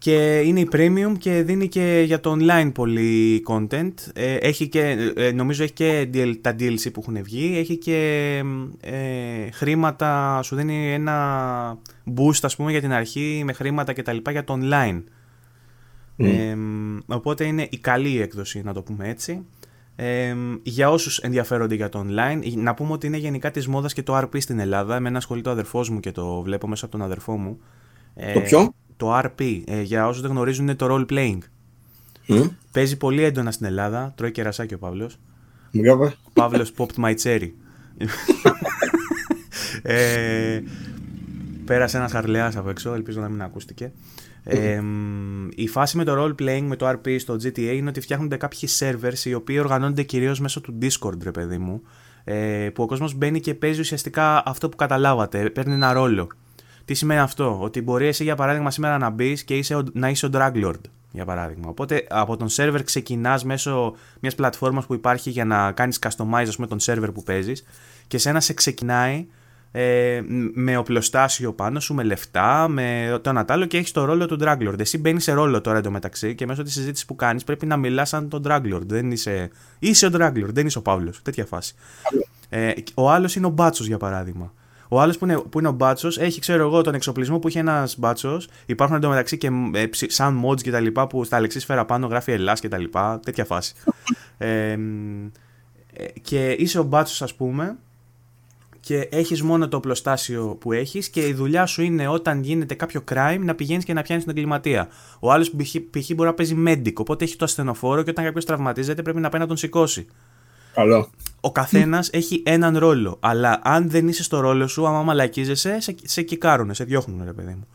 και είναι η premium και δίνει και για το online πολύ content. Ε, έχει και, ε, νομίζω έχει και τα DLC που έχουν βγει, έχει και ε, χρήματα, σου δίνει ένα boost ας πούμε για την αρχή με χρήματα και τα λοιπά για το online. Ε, οπότε είναι η καλή έκδοση να το πούμε έτσι. Ε, για όσους ενδιαφέρονται για το online, να πούμε ότι είναι γενικά της μόδας και το RP στην Ελλάδα. Εμένα ασχολείται ο αδερφός μου και το βλέπω μέσα από τον αδερφό μου.
Το ποιο;
Το RP, ε, για όσους δεν γνωρίζουν είναι το role playing. Mm. Παίζει πολύ έντονα στην Ελλάδα, τρώει κερασάκι ο Παύλος.
Ο
Παύλος popped my cherry. ε, πέρασε ένας χαρλεάς από έξω, ελπίζω να μην ακούστηκε. Ε, η φάση με το role playing, με το RP στο GTA είναι ότι φτιάχνονται κάποιοι servers οι οποίοι οργανώνονται κυρίως μέσω του Discord, ρε παιδί μου. Ε, που ο κόσμος μπαίνει και παίζει ουσιαστικά αυτό που καταλάβατε, παίρνει ένα ρόλο. Τι σημαίνει αυτό, Ότι μπορεί εσύ για παράδειγμα σήμερα να μπεις και είσαι, να είσαι ο Draglord, για παράδειγμα. Οπότε από τον server ξεκινάς μέσω μιας πλατφόρμας που υπάρχει για να κάνεις customize πούμε, τον server που παίζεις και σε ένα σε ξεκινάει ε, με οπλοστάσιο πάνω σου, με λεφτά, με το ένα άλλο και έχεις το ρόλο του Draglord. Εσύ μπαίνεις σε ρόλο τώρα εντωμεταξύ και μέσω της συζήτησης που κάνεις πρέπει να μιλάς σαν τον Draglord. Δεν είσαι. Είσαι ο Draglord, δεν είσαι ο Παύλος. Τέτοια φάση. Ε, ο άλλος είναι ο Μπάτσος για παράδειγμα. Ο άλλος που είναι, που είναι ο μπάτσος έχει, ξέρω εγώ, τον εξοπλισμό που έχει ένας μπάτσος. Υπάρχουν εντωμεταξύ και ε, σαν mods και τα λοιπά που στα λεξίσφαιρα πάνω γράφει Ελλάς και τα λοιπά. Τέτοια φάση. ε, ε, και είσαι ο μπάτσος, ας πούμε, και έχεις μόνο το οπλοστάσιο που έχεις και η δουλειά σου είναι όταν γίνεται κάποιο crime να πηγαίνεις και να πιάνεις τον εγκληματία. Ο άλλος π.χ. μπορεί να παίζει medic, οπότε έχει το ασθενοφόρο και όταν κάποιος τραυματίζεται πρέπει να πάει να τον σηκώσει.
Καλό.
Ο καθένας έχει έναν ρόλο. Αλλά αν δεν είσαι στο ρόλο σου, άμα μαλακίζεσαι, σε, σε κικάρουνε, σε διώχνουν, ρε παιδί μου.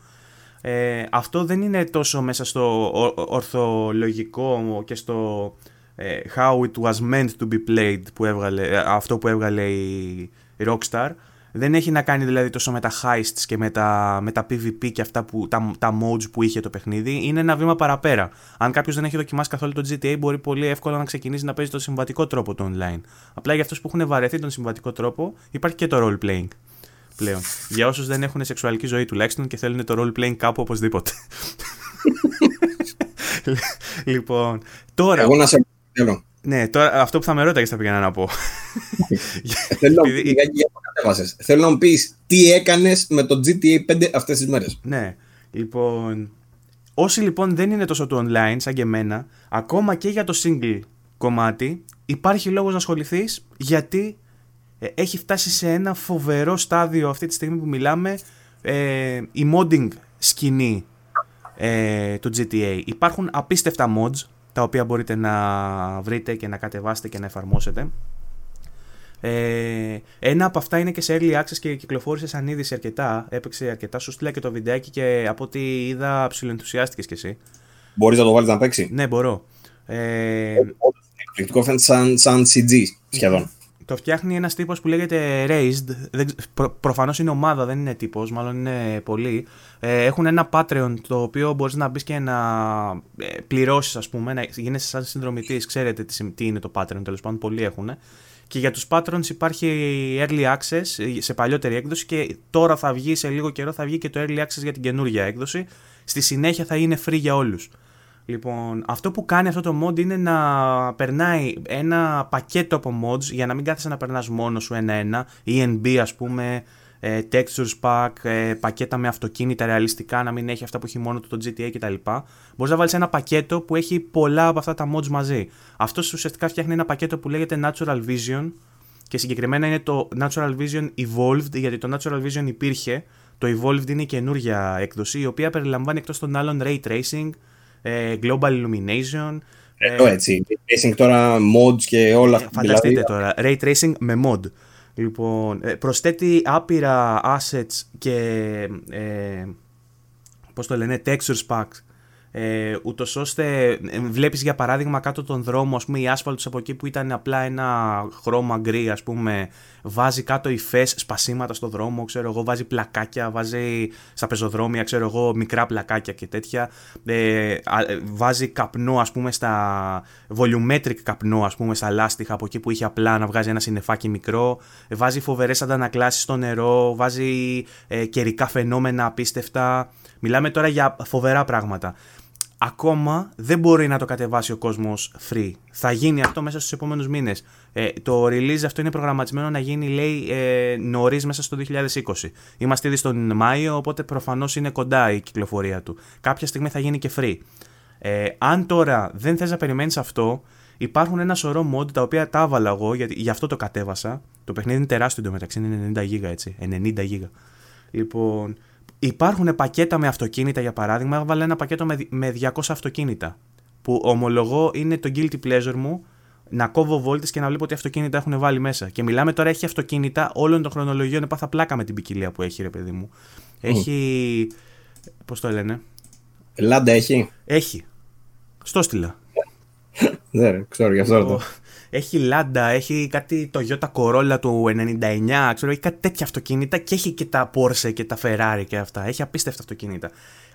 Ε, αυτό δεν είναι τόσο μέσα στο ορθολογικό και στο ε, how it was meant to be played που έβγαλε, ε, αυτό που έβγαλε η, η Rockstar δεν έχει να κάνει δηλαδή τόσο με τα heists και με τα, με τα PvP και αυτά που, τα, τα modes που είχε το παιχνίδι. Είναι ένα βήμα παραπέρα. Αν κάποιος δεν έχει δοκιμάσει καθόλου το GTA, μπορεί πολύ εύκολα να ξεκινήσει να παίζει το συμβατικό τρόπο το online. Απλά για αυτούς που έχουν βαρεθεί τον συμβατικό τρόπο, υπάρχει και το role playing πλέον. Για όσους δεν έχουν σεξουαλική ζωή τουλάχιστον και θέλουν το role playing κάπου οπωσδήποτε. λοιπόν, τώρα.
Εγώ να σε
ναι, τώρα αυτό που θα με ρώταγες θα πήγαινα να πω.
Θέλω, Θέλω να μου πεις τι έκανες με το GTA 5 αυτές τις μέρες.
Ναι. Λοιπόν. Όσοι λοιπόν δεν είναι τόσο του online σαν και εμένα, ακόμα και για το single κομμάτι, υπάρχει λόγος να ασχοληθείς γιατί ε, έχει φτάσει σε ένα φοβερό στάδιο αυτή τη στιγμή που μιλάμε ε, η modding σκηνή ε, του GTA. Υπάρχουν απίστευτα mods τα οποία μπορείτε να βρείτε και να κατεβάσετε και να εφαρμόσετε. Ε, ένα από αυτά είναι και σε early access και κυκλοφόρησες σαν είδηση αρκετά. Έπαιξε αρκετά. Σου στείλα και το βιντεάκι και από ό,τι είδα ψιλοενθουσιάστηκες κι εσύ.
Μπορείς να το βάλεις να παίξει;
Ναι, μπορώ. Ε,
Εκπληκτικό φαίνεται σαν, σαν CG σχεδόν.
Το φτιάχνει ένας τύπος που λέγεται Raised. Προ, Προφανώς είναι ομάδα, δεν είναι τύπος, μάλλον είναι πολλοί. Ε, έχουν ένα Patreon το οποίο μπορείς να μπεις και να ε, πληρώσεις, ας πούμε, να γίνεσαι σαν συνδρομητής. Ξέρετε τι, τι είναι το Patreon, τέλος πάντων, πολλοί έχουν. Και για τους patrons υπάρχει early access σε παλιότερη έκδοση και τώρα θα βγει σε λίγο καιρό θα βγει και το early access για την καινούργια έκδοση. Στη συνέχεια θα είναι free για όλους. Λοιπόν, αυτό που κάνει αυτό το mod είναι να περνάει ένα πακέτο από mods για να μην κάθεσαι να περνάς μόνος σου ένα-ένα, ENB ας πούμε, ε, textures pack, ε, πακέτα με αυτοκίνητα ρεαλιστικά, να μην έχει αυτά που έχει μόνο το, το GTA κτλ. Μπορείς να βάλεις ένα πακέτο που έχει πολλά από αυτά τα mods μαζί. Αυτό ουσιαστικά φτιάχνει ένα πακέτο που λέγεται Natural Vision και συγκεκριμένα είναι το Natural Vision Evolved, γιατί το Natural Vision υπήρχε. Το Evolved είναι η καινούργια έκδοση, η οποία περιλαμβάνει εκτός των άλλων Ray Tracing, ε, Global Illumination.
Εδώ έτσι. Ray Tracing τώρα, mods και όλα αυτά.
Φανταστείτε τώρα. Ray Tracing με mod. Λοιπόν, ε, προσθέτει άπειρα assets και ε, πώς το λένε, textures packs ε, ούτως ώστε ε, βλέπεις για παράδειγμα κάτω τον δρόμο ας πούμε η άσφαλτος από εκεί που ήταν απλά ένα χρώμα γκρι ας πούμε βάζει κάτω υφές σπασίματα στο δρόμο ξέρω εγώ βάζει πλακάκια βάζει στα πεζοδρόμια ξέρω εγώ μικρά πλακάκια και τέτοια. Ε, βάζει καπνό ας πούμε στα volumetric καπνό ας πούμε στα λάστιχα από εκεί που είχε απλά να βγάζει ένα συννεφάκι μικρό. Βάζει φοβερές αντανακλάσεις στο νερό βάζει ε, καιρικά φαινόμενα απίστευτα. Μιλάμε τώρα για φοβερά πράγματα ακόμα δεν μπορεί να το κατεβάσει ο κόσμος free. Θα γίνει αυτό μέσα στους επόμενους μήνες. Ε, το release αυτό είναι προγραμματισμένο να γίνει, λέει, ε, νωρίς μέσα στο 2020. Είμαστε ήδη στον Μάιο, οπότε προφανώς είναι κοντά η κυκλοφορία του. Κάποια στιγμή θα γίνει και free. Ε, αν τώρα δεν θες να περιμένεις αυτό, υπάρχουν ένα σωρό mod τα οποία τα έβαλα εγώ, γιατί γι' αυτό το κατέβασα. Το παιχνίδι είναι τεράστιο εντωμεταξύ, είναι 90 GB έτσι. 90 GB. Λοιπόν, Υπάρχουν πακέτα με αυτοκίνητα για παράδειγμα. Έβαλα ένα πακέτο με, με 200 αυτοκίνητα. Που ομολογώ είναι το guilty pleasure μου. να κόβω βόλτες και να βλέπω τι αυτοκίνητα έχουν βάλει μέσα. Και μιλάμε τώρα, έχει αυτοκίνητα όλων των χρονολογιών. Έπαθα πλάκα με την ποικιλία που έχει, ρε παιδί μου. Έχει. Πώς το λένε;
Λάντα έχει;
Έχει. Στο στείλα.
Ναι, ξέρω γι' αυτό.
Έχει Λάντα, έχει κάτι το Toyota Corolla του 99, ξέρω, έχει κάτι τέτοια αυτοκίνητα και έχει και τα Porsche και τα Ferrari και αυτά. Έχει απίστευτα αυτοκίνητα.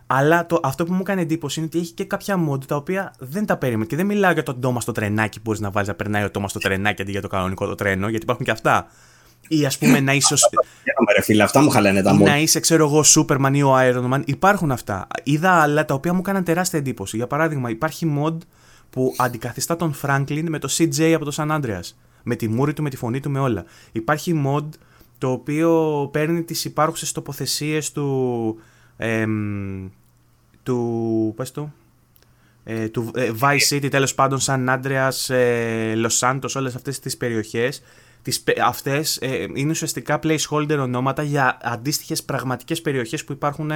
Αλλά το, αυτό που μου έκανε εντύπωση είναι ότι έχει και κάποια mod τα οποία δεν τα περίμενα. Και δεν μιλάω για το Τόμας στο τρενάκι που μπορείς να βάλεις να περνάει ο Τόμας στο τρενάκι αντί για το κανονικό το τρένο, γιατί υπάρχουν και αυτά. Ή ας πούμε να είσαι.
ρε φίλε, αυτά μου χαλάνε τα mod.
Να είσαι, ξέρω εγώ, Superman ή ο Iron Man. Υπάρχουν αυτά. Είδα άλλα τα οποία μου έκαναν τεράστια εντύπωση. Για παράδειγμα, υπάρχει mod που αντικαθιστά τον Franklin με το CJ από το San Andreas. Με τη μούρη του, με τη φωνή του, με όλα. Υπάρχει mod το οποίο παίρνει τις υπάρχουσες τοποθεσίες του... του... πες το... Ε, του ε, Vice City, τέλος πάντων, San Andreas, ε, Los Santos, όλες αυτές τις περιοχές τις, αυτές ε, είναι ουσιαστικά placeholder ονόματα για αντίστοιχες πραγματικές περιοχές που υπάρχουν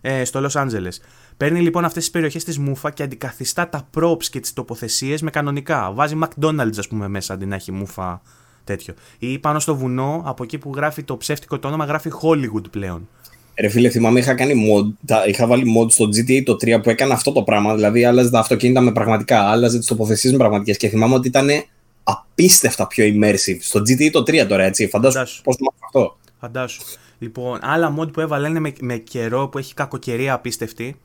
ε, στο Los Angeles. Παίρνει λοιπόν αυτές τις περιοχές της μούφα και αντικαθιστά τα props και τις τοποθεσίες με κανονικά. Βάζει McDonald's, ας πούμε, μέσα αντί να έχει μούφα τέτοιο. Ή πάνω στο βουνό, από εκεί που γράφει το ψεύτικο το όνομα, γράφει Hollywood πλέον.
Ρε φίλε, θυμάμαι είχα κάνει mod, είχα βάλει mod στο GTA το 3 που έκανε αυτό το πράγμα. Δηλαδή, άλλαζε τα αυτοκίνητα με πραγματικά, άλλαζε τις τοποθεσίες με πραγματικές. Και θυμάμαι ότι ήταν απίστευτα πιο immersive. Στο GTA το 3 τώρα, έτσι. Φαντάσου πώς το αυτό.
Φαντάσου. Λοιπόν, άλλα mod που έβαλε είναι με, με καιρό που έχει κακοκαιρία απίστευτη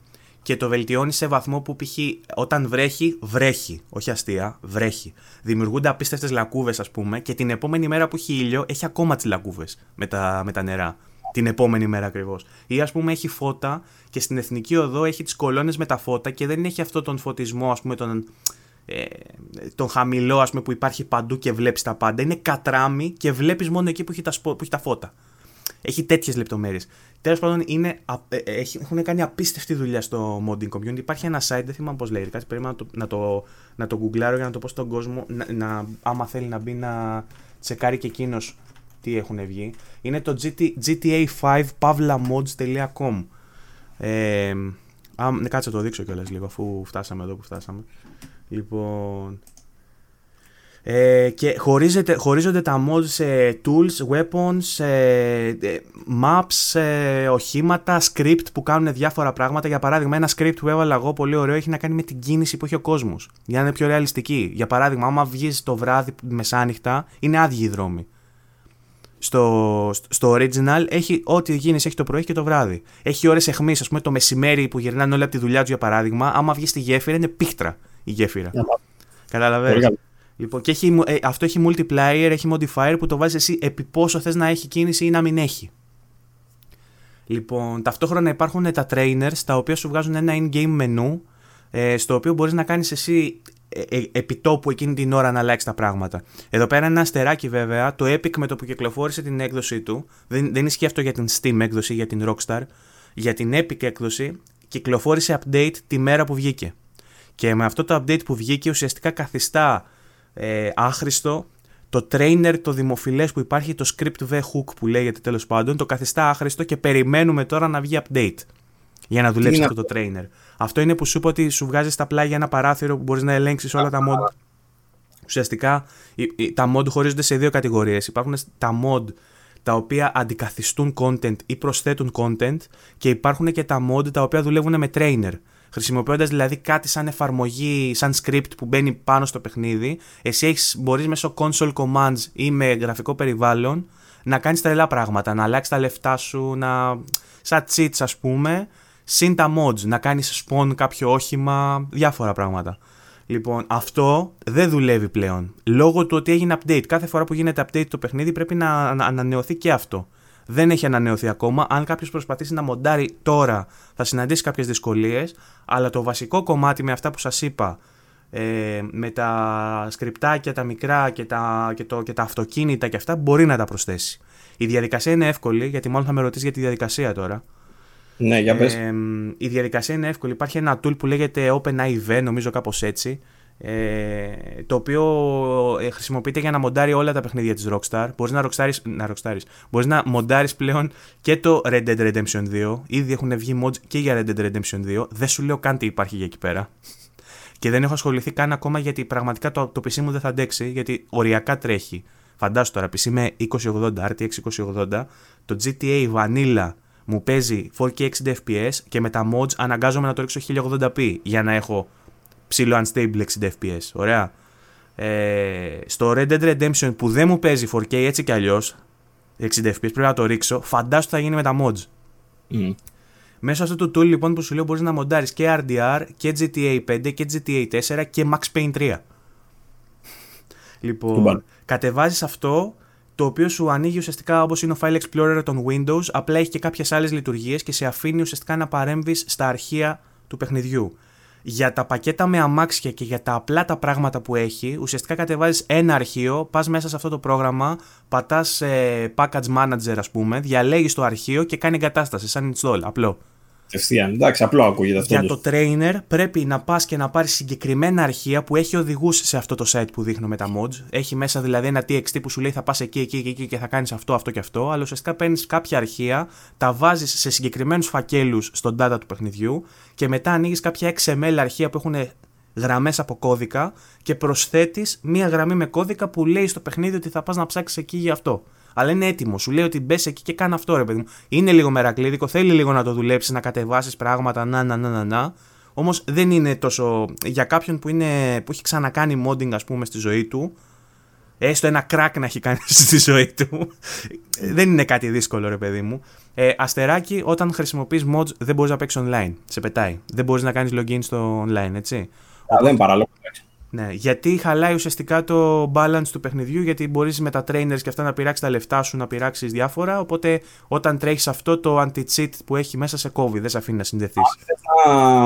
και το βελτιώνει σε βαθμό που π.χ. όταν βρέχει, βρέχει. Όχι αστεία, βρέχει. Δημιουργούνται απίστευτες λακκούβες, ας πούμε, και την επόμενη μέρα που έχει ήλιο έχει ακόμα τις λακκούβες με τα, με τα νερά. Την επόμενη μέρα ακριβώς. Ή ας πούμε έχει φώτα και στην εθνική οδό έχει τις κολόνες με τα φώτα και δεν έχει αυτό τον φωτισμό, ας πούμε, τον, ε, τον χαμηλό ας πούμε, που υπάρχει παντού και βλέπεις τα πάντα. Είναι κατράμι και βλέπεις μόνο εκεί που έχει τα, που έχει τα φώτα. Έχει τέτοιες λεπτομέρειες. Τέλος πάντων, είναι, ε, ε, έχουν κάνει απίστευτη δουλειά στο modding community. Υπάρχει ένα site, δεν θυμάμαι πώς λέγεται. Κάτι πρέπει να το, να το, να το googleάρω για να το πω στον κόσμο. Να, να, άμα θέλει να μπει να τσεκάρει και εκείνος τι έχουν βγει. Είναι το gta5pavlamods.com. Ε, α, ναι, κάτσε το δείξω κιόλας λίγο αφού φτάσαμε εδώ που φτάσαμε. Λοιπόν, ε, και χωρίζεται, χωρίζονται τα mods σε tools, weapons, ε, maps, ε, οχήματα, script που κάνουν διάφορα πράγματα. Για παράδειγμα, ένα script που έβαλα εγώ πολύ ωραίο έχει να κάνει με την κίνηση που έχει ο κόσμος. Για να είναι πιο ρεαλιστική. Για παράδειγμα, άμα βγεις το βράδυ μεσάνυχτα, είναι άδειοι οι δρόμοι. Στο, στο original έχει ό,τι γίνεις έχει το πρωί και το βράδυ. Έχει ώρες αιχμή, ας πούμε το μεσημέρι που γυρνάνε όλοι από τη δουλειά τους για παράδειγμα. Άμα βγεις στη γέφυρα είναι πίχτρα η γέφυρα. Καταλαβαίνετε. Λοιπόν, και έχει, ε, αυτό έχει multiplier, έχει modifier που το βάζεις εσύ επί πόσο θες να έχει κίνηση ή να μην έχει. Λοιπόν, ταυτόχρονα υπάρχουν τα trainers τα οποία σου βγάζουν ένα in-game menu ε, στο οποίο μπορείς να κάνεις εσύ ε, ε, επιτόπου εκείνη την ώρα να αλλάξεις τα πράγματα. Εδώ πέρα ένα αστεράκι βέβαια, το Epic με το που κυκλοφόρησε την έκδοση του, δεν, δεν ισχύει αυτό για την Steam έκδοση, για την Rockstar, για την Epic έκδοση κυκλοφόρησε update τη μέρα που βγήκε. Και με αυτό το update που βγήκε ουσιαστικά καθιστά ε, άχρηστο. Το trainer, το δημοφιλές που υπάρχει, το script v hook που λέγεται τέλος πάντων, το καθιστά άχρηστο και περιμένουμε τώρα να βγει update για να δουλέψει αυτό το trainer. Αυτό είναι που σου είπα ότι σου βγάζει στα πλάγια ένα παράθυρο που μπορείς να ελέγξεις όλα τα mod. Ουσιαστικά τα mod χωρίζονται σε δύο κατηγορίες. Υπάρχουν τα mod τα οποία αντικαθιστούν content ή προσθέτουν content και υπάρχουν και τα mod τα οποία δουλεύουν με trainer. Χρησιμοποιώντας δηλαδή κάτι σαν εφαρμογή, σαν script που μπαίνει πάνω στο παιχνίδι, εσύ έχεις, μπορείς μέσω console commands ή με γραφικό περιβάλλον να κάνεις τρελά πράγματα, να αλλάξεις τα λεφτά σου, να... σαν cheats ας πούμε, συν τα mods, να κάνεις spawn κάποιο όχημα, διάφορα πράγματα. Λοιπόν, αυτό δεν δουλεύει πλέον. Λόγω του ότι έγινε update. Κάθε φορά που γίνεται update το παιχνίδι πρέπει να ανανεωθεί και αυτό δεν έχει ανανεωθεί ακόμα. Αν κάποιος προσπαθήσει να μοντάρει τώρα, θα συναντήσει κάποιες δυσκολίες. Αλλά το βασικό κομμάτι με αυτά που σας είπα, ε, με τα σκριπτάκια, τα μικρά και τα, και, το, και τα αυτοκίνητα και αυτά, μπορεί να τα προσθέσει. Η διαδικασία είναι εύκολη, γιατί μάλλον θα με ρωτήσεις για τη διαδικασία τώρα.
Ναι, για πες.
Ε, η διαδικασία είναι εύκολη. Υπάρχει ένα tool που λέγεται OpenIV, νομίζω κάπως έτσι, ε, το οποίο ε, χρησιμοποιείται για να μοντάρει όλα τα παιχνίδια της Rockstar. Μπορείς να ροξτάρεις, να ροξτάρεις. Μπορείς να μοντάρεις πλέον και το Red Dead Redemption 2. Ήδη έχουν βγει mods και για Red Dead Redemption 2. Δεν σου λέω καν τι υπάρχει για εκεί πέρα. Και δεν έχω ασχοληθεί καν ακόμα γιατί πραγματικά το, το PC μου δεν θα αντέξει, γιατί οριακά τρέχει. Φαντάσου τώρα, PC με 2080, RTX 2080, το GTA Vanilla μου παίζει 4K 60 FPS και με τα mods αναγκάζομαι να το ρίξω 1080p για να έχω ψηλό unstable 60 FPS. Ωραία. Ε, στο Red Dead Redemption που δεν μου παίζει 4K έτσι κι αλλιώς 60 FPS πρέπει να το ρίξω, φαντάσου θα γίνει με τα mods. Mm. Μέσω αυτού του tool λοιπόν που σου λέω μπορείς να μοντάρεις και RDR και GTA 5 και GTA 4 και Max Payne 3. λοιπόν, κατεβάζεις αυτό το οποίο σου ανοίγει ουσιαστικά όπως είναι ο File Explorer των Windows, απλά έχει και κάποιες άλλες λειτουργίες και σε αφήνει ουσιαστικά να παρέμβεις στα αρχεία του παιχνιδιού. Για τα πακέτα με αμάξια και για τα απλά τα πράγματα που έχει, ουσιαστικά κατεβάζεις ένα αρχείο, πας μέσα σε αυτό το πρόγραμμα, πατάς ε, package manager ας πούμε, διαλέγεις το αρχείο και κάνει εγκατάσταση σαν install, απλό.
Ευθείαν. Εντάξει, απλό ακούγεται αυτό.
Για το trainer πρέπει να πας και να πάρεις συγκεκριμένα αρχεία που έχει οδηγού σε αυτό το site που δείχνω με τα mods. Έχει μέσα δηλαδή ένα TXT που σου λέει θα πας εκεί, εκεί, εκεί, εκεί και θα κάνεις αυτό, αυτό και αυτό. Αλλά ουσιαστικά παίρνεις κάποια αρχεία, τα βάζεις σε συγκεκριμένους φακέλους στον data του παιχνιδιού και μετά ανοίγεις κάποια XML αρχεία που έχουν γραμμές από κώδικα και προσθέτεις μία γραμμή με κώδικα που λέει στο παιχνίδι ότι θα πας να ψάξεις εκεί για αυτό αλλά είναι έτοιμο. Σου λέει ότι μπες εκεί και κάνει αυτό, ρε παιδί μου. Είναι λίγο μερακλείδικο, θέλει λίγο να το δουλέψεις, να κατεβάσεις πράγματα, να, να, να, να, να. Όμως δεν είναι τόσο. Για κάποιον που, είναι, που έχει ξανακάνει modding, ας πούμε, στη ζωή του, έστω ένα crack να έχει κάνει στη ζωή του, δεν είναι κάτι δύσκολο, ρε παιδί μου. Ε, αστεράκι, όταν χρησιμοποιείς mods, δεν μπορείς να παίξεις online. Σε πετάει. Δεν μπορείς να κάνεις login στο online, έτσι.
Α, δεν παραλόγω.
Ναι, γιατί χαλάει ουσιαστικά το balance του παιχνιδιού, γιατί μπορείς με τα trainers και αυτά να πειράξεις τα λεφτά σου, να πειράξεις διάφορα. Οπότε όταν τρέχεις αυτό, το anti-cheat που έχει μέσα σε κόβει, δεν σε αφήνει να συνδεθείς. Αν
θες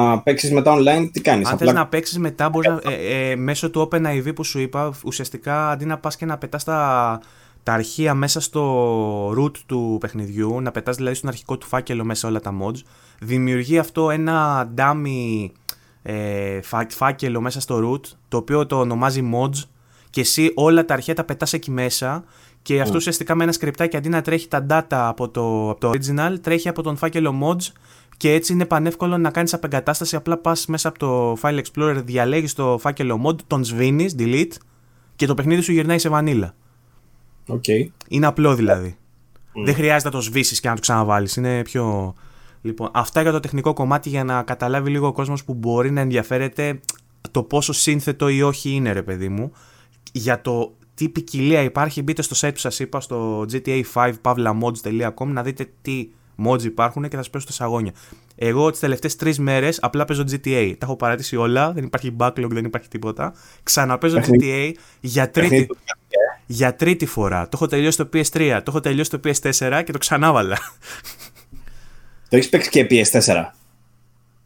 να παίξεις μετά online, τι κάνεις.
Αν απλά... θες να παίξεις μετά, μπορείς να, ε, ε, μέσω του OpenIV που σου είπα, ουσιαστικά αντί να πας και να πετάς τα, τα αρχεία μέσα στο root του παιχνιδιού, να πετάς δηλαδή στον αρχικό του φάκελο μέσα όλα τα mods, δημιουργεί αυτό ένα dummy ε, φάκελο μέσα στο root, το οποίο το ονομάζει mods και εσύ όλα τα αρχαία τα πετάς εκεί μέσα και αυτό ουσιαστικά με ένα σκριπτάκι αντί να τρέχει τα data από το, από το original, τρέχει από τον φάκελο mods και έτσι είναι πανεύκολο να κάνεις απεγκατάσταση, απλά πας μέσα από το File Explorer, διαλέγεις το φάκελο mod, τον σβήνεις, delete και το παιχνίδι σου γυρνάει σε βανίλα.
Okay.
Είναι απλό δηλαδή. Δεν χρειάζεται να το σβήσεις και να το ξαναβάλεις, είναι πιο... Λοιπόν, αυτά για το τεχνικό κομμάτι για να καταλάβει λίγο ο κόσμος που μπορεί να ενδιαφέρεται το πόσο σύνθετο ή όχι είναι ρε παιδί μου. Για το τι ποικιλία υπάρχει μπείτε στο site που σας είπα στο gta5pavlamods.com να δείτε τι mods υπάρχουν και θα σας πέσω στα σαγόνια. Εγώ τις τελευταίες τρεις μέρες απλά παίζω GTA. Τα έχω παρατήσει όλα, δεν υπάρχει backlog, δεν υπάρχει τίποτα. Ξαναπέζω GTA για τρίτη, για τρίτη φορά. Το έχω τελειώσει το PS3, το έχω τελειώσει το PS4 και το ξανάβαλα.
Το έχεις παίξει και PS4.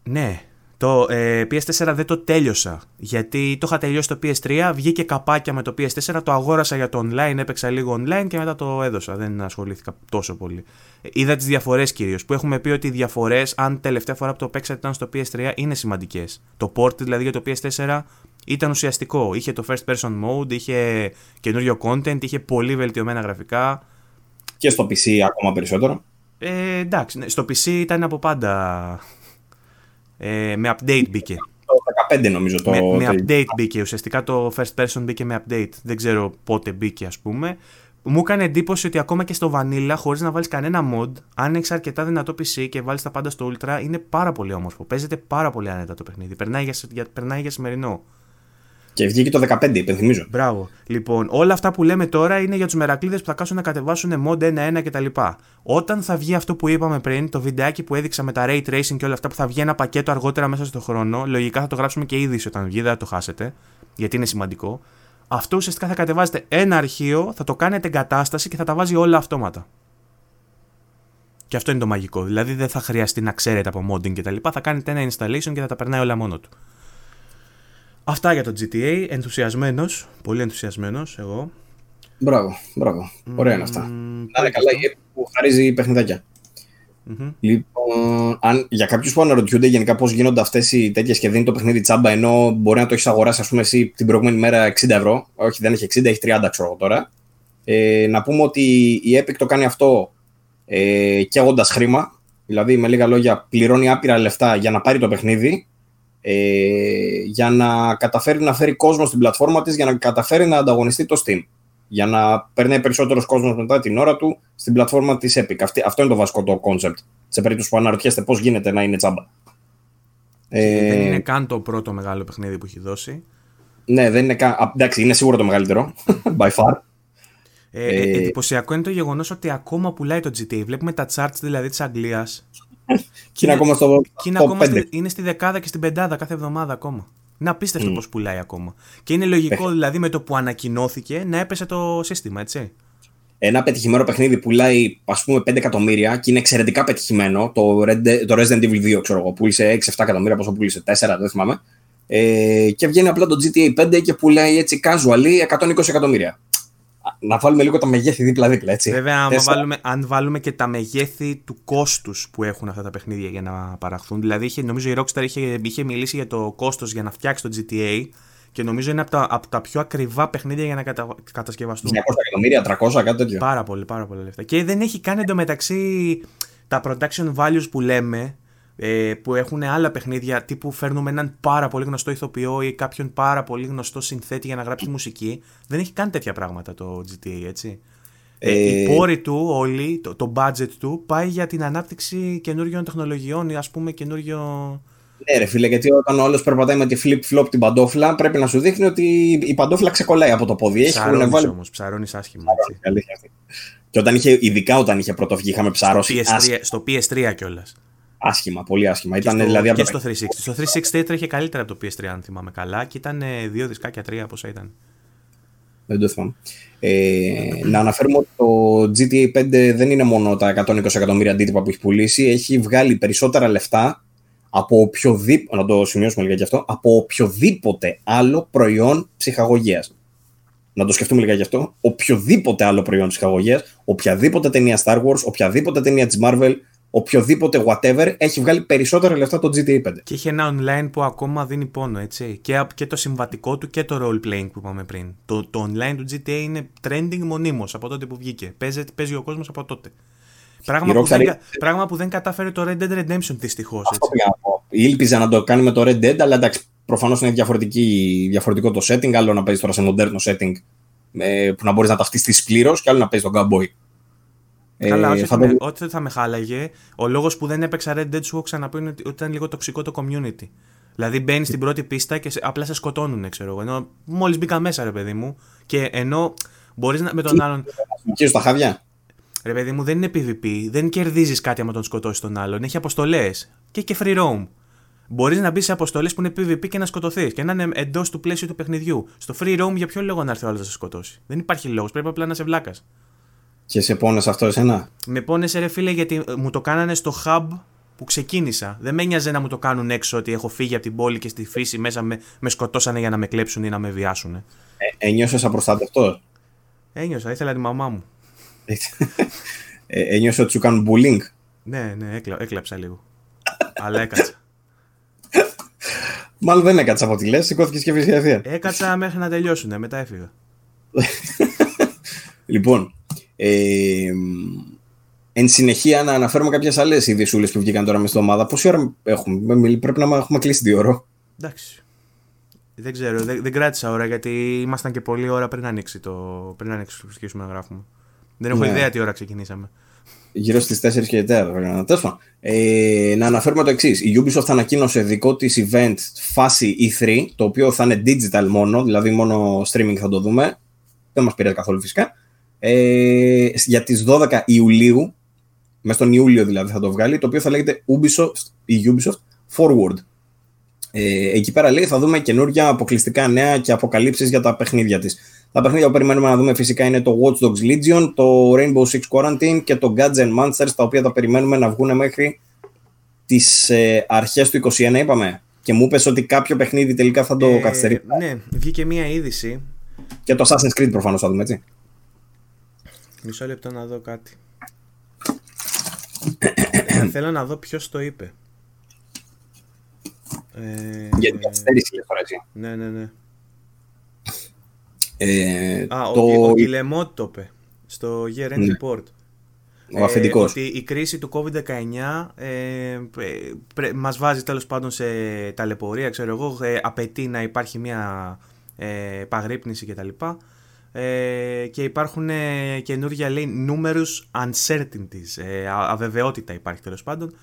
Ναι. Το ε, PS4 δεν το τέλειωσα. Γιατί το είχα τελειώσει το PS3, βγήκε καπάκια με το PS4, το αγόρασα για το online, έπαιξα λίγο online και μετά το έδωσα. Δεν ασχολήθηκα τόσο πολύ. Είδα τις διαφορές κυρίως. Που έχουμε πει ότι οι διαφορές, αν τελευταία φορά που το παίξατε ήταν στο PS3, είναι σημαντικές. Το port δηλαδή για το PS4 ήταν ουσιαστικό. Είχε το first person mode, είχε καινούριο content, είχε πολύ βελτιωμένα γραφικά.
Και στο PC ακόμα περισσότερο.
Ε, εντάξει, ναι, στο PC ήταν από πάντα. Ε, με update μπήκε.
Το 15 νομίζω το.
Με, με update μπήκε. Ουσιαστικά το first person μπήκε με update. Δεν ξέρω πότε μπήκε, ας πούμε. Μου έκανε εντύπωση ότι ακόμα και στο Vanilla, χωρίς να βάλεις κανένα mod, αν έχεις αρκετά δυνατό PC και βάλεις τα πάντα στο Ultra, είναι πάρα πολύ όμορφο. Παίζεται πάρα πολύ άνετα το παιχνίδι. Περνάει για, περνάει για σημερινό.
Και βγήκε το 15, υπενθυμίζω.
Μπράβο. Λοιπόν, όλα αυτά που λέμε τώρα είναι για τους μερακλείδες που θα κάσουν να κατεβάσουν mod 1-1 κτλ. Όταν θα βγει αυτό που είπαμε πριν, το βιντεάκι που έδειξα με τα ray tracing και όλα αυτά που θα βγει ένα πακέτο αργότερα μέσα στον χρόνο, λογικά θα το γράψουμε και ήδη όταν βγει, δεν θα το χάσετε, γιατί είναι σημαντικό. Αυτό ουσιαστικά θα κατεβάζετε ένα αρχείο, θα το κάνετε εγκατάσταση και θα τα βάζει όλα αυτόματα. Και αυτό είναι το μαγικό. Δηλαδή δεν θα χρειαστεί να ξέρετε από modding κτλ. Θα κάνετε ένα installation και θα τα περνάει όλα μόνο του. Αυτά για το GTA. Ενθουσιασμένος. Πολύ ενθουσιασμένος εγώ.
Μπράβο, μπράβο. Ωραία είναι αυτά. Να είναι καλά που χαρίζει παιχνιδάκια. Mm-hmm. Λοιπόν, αν, για κάποιους που αναρωτιούνται γενικά πώς γίνονται αυτές οι τέτοιες και δίνει το παιχνίδι τσάμπα, ενώ μπορεί να το έχεις αγοράσει, ας πούμε, εσύ την προηγούμενη μέρα 60 ευρώ. Όχι, δεν έχει 60, έχει 30, ξέρω τώρα. Ε, να πούμε ότι η Epic το κάνει αυτό ε, καίγοντας χρήμα. Δηλαδή, με λίγα λόγια, πληρώνει άπειρα λεφτά για να πάρει το παιχνίδι ε, για να καταφέρει να φέρει κόσμο στην πλατφόρμα της, για να καταφέρει να ανταγωνιστεί το Steam. Για να περνάει περισσότερος κόσμος μετά την ώρα του στην πλατφόρμα της Epic. Αυτή, αυτό είναι το βασικό το concept. Σε περίπτωση που αναρωτιέστε πώς γίνεται να είναι τσάμπα.
Ε, δεν είναι καν το πρώτο μεγάλο παιχνίδι που έχει δώσει.
Ναι, δεν είναι καν. Εντάξει, είναι σίγουρα το μεγαλύτερο. By far.
Ε, ε, ε, εντυπωσιακό είναι το γεγονός ότι ακόμα πουλάει το GTA. Βλέπουμε τα charts δηλαδή της Αγγλίας.
και είναι ακόμα στο.
Και είναι, ακόμα στη, είναι στη δεκάδα και στην πεντάδα κάθε εβδομάδα ακόμα. Είναι απίστευτο mm. πώς πουλάει ακόμα. Και είναι λογικό δηλαδή με το που ανακοινώθηκε να έπεσε το σύστημα, έτσι.
Ένα πετυχημένο παιχνίδι πουλάει ας πούμε 5 εκατομμύρια και είναι εξαιρετικά πετυχημένο. Το, Red, το Resident Evil 2, ξέρω εγώ, πούλησε 6-7 εκατομμύρια, πόσο πούλησε, 4, δεν θυμάμαι. Ε, και βγαίνει απλά το GTA 5 και πουλάει έτσι casual 120 εκατομμύρια να βάλουμε λίγο τα μεγέθη δίπλα-δίπλα, έτσι.
Βέβαια, αν βάλουμε, αν βάλουμε και τα μεγέθη του κόστους που έχουν αυτά τα παιχνίδια για να παραχθούν. Δηλαδή, είχε, νομίζω η Rockstar είχε, είχε μιλήσει για το κόστος για να φτιάξει το GTA και νομίζω είναι από τα, από τα πιο ακριβά παιχνίδια για να κατα, κατασκευαστούν.
200 εκατομμύρια, 300, κάτι τέτοιο.
Πάρα πολύ, πάρα πολύ λεφτά. Και δεν έχει καν εντωμεταξύ τα production values που λέμε ε, που έχουν άλλα παιχνίδια τύπου φέρνουμε έναν πάρα πολύ γνωστό ηθοποιό ή κάποιον πάρα πολύ γνωστό συνθέτη για να γράψει μουσική. Δεν έχει καν τέτοια πράγματα το GTA, έτσι. Ε, οι ε, πόροι του όλοι, το, το budget του πάει για την ανάπτυξη καινούριων τεχνολογιών ή ας πούμε καινούριο...
Ναι ρε φίλε, γιατί όταν ο άλλος περπατάει με τη flip-flop την παντόφλα πρέπει να σου δείχνει ότι η παντόφλα ξεκολλάει από το πόδι.
Ψαρώνεις βάλει... όμως, ψαρώνεις άσχημα. Έτσι.
Και όταν είχε, ειδικά όταν είχε πρωτοβγεί, είχαμε ψαρώσει.
Στο PS3, στο PS3 κιόλας.
Άσχημα, πολύ άσχημα. Και, ήταν,
στο,
δηλαδή,
και στο 360. Στο 360 έτρεχε καλύτερα από το PS3, αν θυμάμαι καλά, και ήταν δύο δισκάκια, τρία πόσα ήταν.
Δεν το θυμάμαι. Ε, να αναφέρουμε ότι το GTA 5 δεν είναι μόνο τα 120 εκατομμύρια αντίτυπα που έχει πουλήσει, έχει βγάλει περισσότερα λεφτά από οποιοδήποτε, να το σημειώσουμε λίγα αυτό, από οποιοδήποτε άλλο προϊόν ψυχαγωγίας. Να το σκεφτούμε λίγα γι' αυτό. Οποιοδήποτε άλλο προϊόν ψυχαγωγίας, οποιαδήποτε ταινία Star Wars, οποιαδήποτε ταινία της Marvel, οποιοδήποτε whatever έχει βγάλει περισσότερα λεφτά το GTA 5.
Και έχει ένα online που ακόμα δίνει πόνο, έτσι. Και, και το συμβατικό του και το role playing που είπαμε πριν. Το, το online του GTA είναι trending μονίμως από τότε που βγήκε. Παίζει, παίζει ο κόσμος από τότε. Πράγμα που, δεν, πράγμα που δεν κατάφερε το Red Dead Redemption δυστυχώς.
Ήλπιζα να το κάνει με το Red Dead, αλλά εντάξει, προφανώς είναι διαφορετικό το setting. Άλλο να παίζεις τώρα σε μοντέρνο setting ε, που να μπορείς να ταυτιστείς πλήρως, και άλλο να παίζεις τον Cowboy.
Καλά, ε, όχι, θα με, ό,τι θα με χάλαγε. Ο λόγος που δεν έπαιξα Red Dead σου έχω ξαναπεί είναι ότι ήταν λίγο τοξικό το community. Δηλαδή μπαίνεις στην πρώτη πίστα και σε, απλά σε σκοτώνουν, ξέρω εγώ. Ενώ μόλις μπήκα μέσα, ρε παιδί μου, και ενώ μπορείς με τον άλλον.
Και στα χάδια.
Ρε παιδί μου, δεν είναι PvP. Δεν κερδίζεις κάτι άμα τον σκοτώσεις τον άλλον. Έχει αποστολές. Και και free roam. Μπορείς να μπεις σε αποστολές που είναι PvP και να σκοτωθείς. Και να είναι εντός του πλαίσιου του παιχνιδιού. Στο free roam για ποιο λόγο να έρθει ο άλλος να σε σκοτώσει; Δεν υπάρχει λόγος. Πρέπει απλά να σε βλάκας.
Και σε πόνεσε αυτό εσένα;
Με πόνεσε ρε φίλε γιατί μου το κάνανε στο hub που ξεκίνησα. Δεν με νοιάζε να μου το κάνουν έξω ότι έχω φύγει από την πόλη και στη φύση μέσα με, με σκοτώσανε για να με κλέψουν ή να με βιάσουν. Ε,
ένιωσες απροστάτευτο.
Ένιωσα, ήθελα τη μαμά μου.
ε, ένιωσες ότι σου κάνουν bullying;
Ναι, ναι, έκλα, έκλαψα λίγο. Αλλά έκατσα.
Μάλλον δεν έκατσα από τη λες, σηκώθηκες και φυσικά
Έκατσα μέχρι να τελειώσουν, μετά έφυγα.
λοιπόν, ε, εν συνεχεία, να αναφέρουμε κάποιες άλλες ειδησούλες που βγήκαν τώρα μες στην ομάδα. Πόση ώρα έχουμε, πρέπει να έχουμε κλείσει δύο ώρα.
Εντάξει. Δεν ξέρω, δεν, δεν κράτησα ώρα γιατί ήμασταν και πολλή ώρα πριν ανοίξει το. πριν ανοίξει το να γράφουμε. Δεν έχω ναι. ιδέα τι ώρα ξεκινήσαμε.
Γύρω στις 4 και 4. Τέλος ε, να αναφέρουμε το εξής. Η Ubisoft ανακοίνωσε δικό της event φάση E3, το οποίο θα είναι digital μόνο, δηλαδή μόνο streaming θα το δούμε. Δεν μας πήρε καθόλου φυσικά ε, για τις 12 Ιουλίου, μέσα στον Ιούλιο δηλαδή θα το βγάλει, το οποίο θα λέγεται Ubisoft, η Ubisoft Forward. Ε, εκεί πέρα λέει θα δούμε καινούργια αποκλειστικά νέα και αποκαλύψεις για τα παιχνίδια της. Τα παιχνίδια που περιμένουμε να δούμε φυσικά είναι το Watch Dogs Legion, το Rainbow Six Quarantine και το Gods and Monsters, τα οποία θα περιμένουμε να βγουν μέχρι τις ε, αρχές του 2021 είπαμε. Και μου είπες ότι κάποιο παιχνίδι τελικά θα το ε, καθυστερήσει.
Ναι, βγήκε μία είδηση.
Και το Assassin's Creed προφανώς θα δούμε, έτσι.
Μισό λεπτό να δω κάτι. Θέλω να δω ποιος το είπε.
Ε, Για την καθυστέρηση τώρα έτσι.
Ναι, ναι, ναι.
Ε,
Α, το... ο, ο το είπε. Στο Year End Report.
ο αφεντικός.
ότι η κρίση του COVID-19 ε, πρέ, μας βάζει τέλος πάντων σε ταλαιπωρία, ξέρω εγώ, απαιτεί να υπάρχει μια ε, επαγρύπνηση κτλ. Ε, και υπάρχουν ε, καινούργια λέει numerous uncertainties, ε, αβεβαιότητα υπάρχει τέλος πάντων.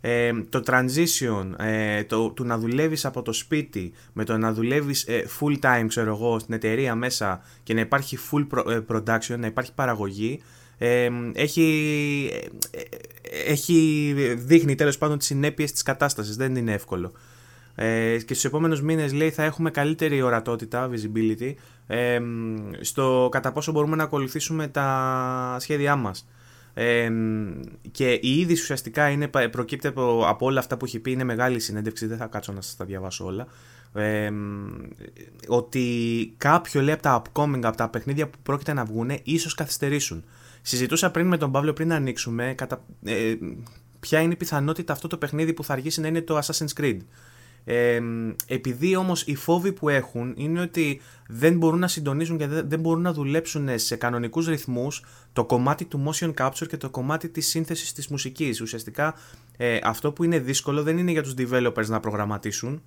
Ε, το transition ε, το, του να δουλεύεις από το σπίτι με το να δουλεύεις ε, full time ξέρω εγώ στην εταιρεία μέσα και να υπάρχει full production, να υπάρχει παραγωγή έχει, έχει δείχνει τέλος πάντων τις συνέπειες της κατάστασης, δεν είναι εύκολο. Ε, και στους επόμενους μήνες λέει θα έχουμε καλύτερη ορατότητα, visibility, ε, στο κατά πόσο μπορούμε να ακολουθήσουμε τα σχέδιά μας. Ε, και η είδηση ουσιαστικά είναι, προκύπτει από, από όλα αυτά που έχει πει, είναι μεγάλη συνέντευξη, δεν θα κάτσω να σας τα διαβάσω όλα. Ε, ότι κάποιο λέει από τα upcoming, από τα παιχνίδια που πρόκειται να βγουν, ίσως καθυστερήσουν. Συζητούσα πριν με τον Παύλο πριν να ανοίξουμε κατα... ε, ποια είναι η πιθανότητα αυτό το παιχνίδι που θα αργήσει να είναι το Assassin's Creed. Ε, επειδή όμως οι φόβοι που έχουν είναι ότι δεν μπορούν να συντονίζουν και δεν μπορούν να δουλέψουν σε κανονικούς ρυθμούς το κομμάτι του motion capture και το κομμάτι της σύνθεσης της μουσικής. Ουσιαστικά ε, αυτό που είναι δύσκολο δεν είναι για τους developers να προγραμματίσουν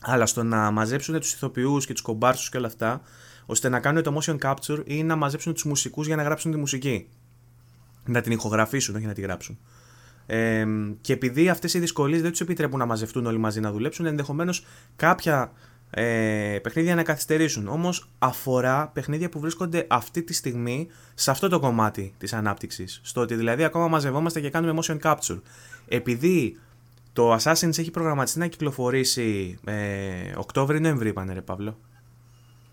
αλλά στο να μαζέψουν τους ηθοποιούς και τους κομπάρσους και όλα αυτά ώστε να κάνουν το motion capture ή να μαζέψουν τους μουσικούς για να γράψουν τη μουσική. Να την ηχογραφήσουν, όχι να τη γράψουν. Ε, και επειδή αυτές οι δυσκολίες δεν τους επιτρέπουν να μαζευτούν όλοι μαζί να δουλέψουν, ενδεχομένως κάποια ε, παιχνίδια να καθυστερήσουν. Όμως αφορά παιχνίδια που βρίσκονται αυτή τη στιγμή σε αυτό το κομμάτι της ανάπτυξης. Στο ότι δηλαδή ακόμα μαζευόμαστε και κάνουμε motion capture. Επειδή το Assassin's έχει προγραμματιστεί να κυκλοφορήσει ε, Οκτώβρη-Νοεμβρή, είπανε ρε Παύλο.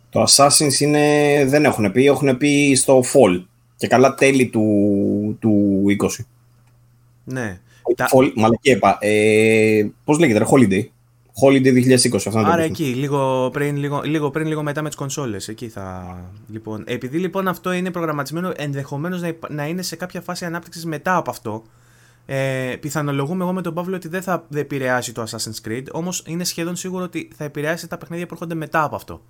Το Assassin's είναι, δεν έχουν πει, έχουν πει στο Fall και καλά τέλη του, του 20.
Ναι.
Fall, μαλακή είπα. Ε, πώς λέγεται, ρε, Holiday. Holiday 2020. Αυτό
Άρα εκεί, λίγο πριν, λίγο, λίγο πριν, λίγο μετά με τις κονσόλες. Εκεί θα. Λοιπόν, επειδή λοιπόν αυτό είναι προγραμματισμένο ενδεχομένως να, να είναι σε κάποια φάση ανάπτυξης μετά από αυτό. Ε, πιθανολογούμε εγώ με τον Παύλο ότι δεν θα επηρεάσει το Assassin's Creed, όμως είναι σχεδόν σίγουρο ότι θα επηρεάσει τα παιχνίδια που έρχονται μετά από αυτό.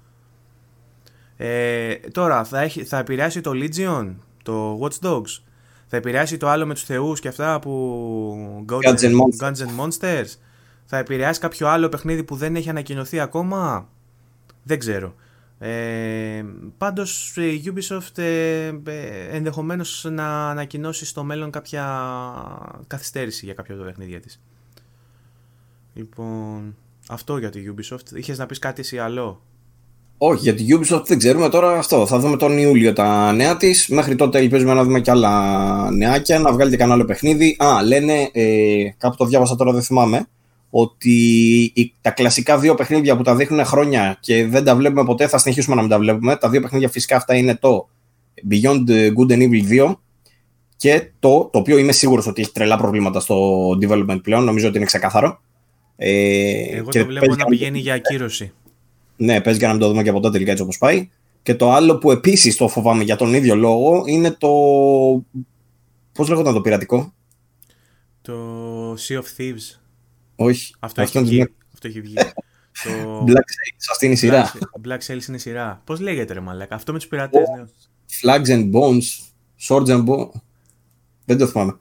Ε, τώρα, θα, έχει, θα επηρεάσει το Legion, το Watch Dogs, θα επηρεάσει το άλλο με τους θεούς και αυτά που...
Guns and,
Guns and Monsters. Θα επηρεάσει κάποιο άλλο παιχνίδι που δεν έχει ανακοινωθεί ακόμα. Δεν ξέρω. Ε, πάντως η Ubisoft ε, ε, ενδεχομένως να ανακοινώσει στο μέλλον κάποια καθυστέρηση για κάποιο το παιχνίδι της. Λοιπόν, αυτό για τη Ubisoft. Είχες να πεις κάτι εσύ άλλο;
Όχι, για την Ubisoft δεν ξέρουμε τώρα αυτό. Θα δούμε τον Ιούλιο τα νέα της. Μέχρι τότε ελπίζουμε να δούμε και άλλα νεάκια, να βγάλει και κανένα άλλο παιχνίδι. Α, λένε, ε, κάπου το διάβασα τώρα, δεν θυμάμαι, ότι τα κλασικά δύο παιχνίδια που τα δείχνουν χρόνια και δεν τα βλέπουμε ποτέ, θα συνεχίσουμε να μην τα βλέπουμε. Τα δύο παιχνίδια φυσικά αυτά είναι το Beyond Good and Evil 2 και το, το οποίο είμαι σίγουρος ότι έχει τρελά προβλήματα στο development πλέον. Νομίζω ότι είναι ξεκάθαρο.
Ε, Εγώ το βλέπω να πηγαίνει για ακύρωση.
Ναι, παίζει για να μην το δούμε και από τότε τελικά έτσι όπως πάει. Και το άλλο που επίσης το φοβάμαι για τον ίδιο λόγο είναι το. Πώς λέγονταν το πειρατικό;
Το Sea of Thieves.
Όχι.
Αυτό, έχει, βγει. Αυτό έχει βγει.
το... Black Sails, αυτή είναι η σειρά.
Black Sails είναι η σειρά. Πώς λέγεται ρε Μαλάκα, αυτό με τους πειρατές.
Ναι. Flags and Bones, Swords and Bones. Δεν το θυμάμαι.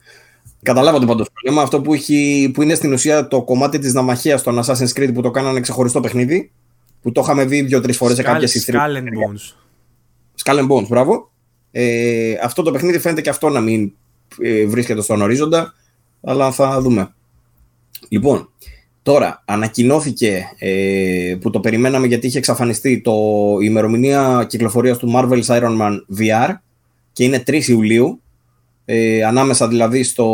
Καταλάβατε πάντως το πρόβλημα. Αυτό που, έχει, που είναι στην ουσία το κομμάτι της ναυμαχία των Assassin's Creed που το κάνανε ξεχωριστό παιχνίδι που το είχαμε δει δύο-τρεις φορές σε κάποιες
ιστορίε. Skull and Bones.
Skull and Bones, μπράβο. Ε, αυτό το παιχνίδι φαίνεται και αυτό να μην ε, βρίσκεται στον ορίζοντα, αλλά θα δούμε. Λοιπόν, τώρα ανακοινώθηκε ε, που το περιμέναμε γιατί είχε εξαφανιστεί το η ημερομηνία κυκλοφορίας του Marvel's Iron Man VR και είναι 3 Ιουλίου ε, ανάμεσα δηλαδή στο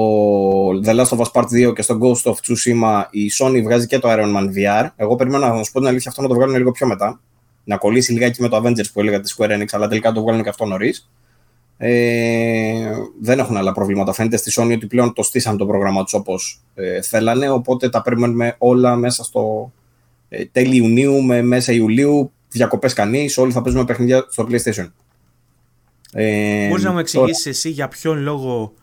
The Last of Us Part 2 και στο Ghost of Tsushima η Sony βγάζει και το Iron Man VR. Εγώ περιμένω να σου πω την αλήθεια αυτό να το βγάλουν λίγο πιο μετά. Να κολλήσει λιγάκι με το Avengers που έλεγα τη Square Enix, αλλά τελικά το βγάλουν και αυτό νωρίς. Ε, δεν έχουν άλλα προβλήματα. Φαίνεται στη Sony ότι πλέον το στήσαν το πρόγραμμα τους όπως ε, θέλανε. Οπότε τα περιμένουμε όλα μέσα στο ε, τέλη Ιουνίου με μέσα Ιουλίου. Διακοπές κανείς. Όλοι θα παίζουμε παιχνίδια στο PlayStation.
Ε, Μπορείς να μου εξηγήσεις εσύ για ποιον λόγο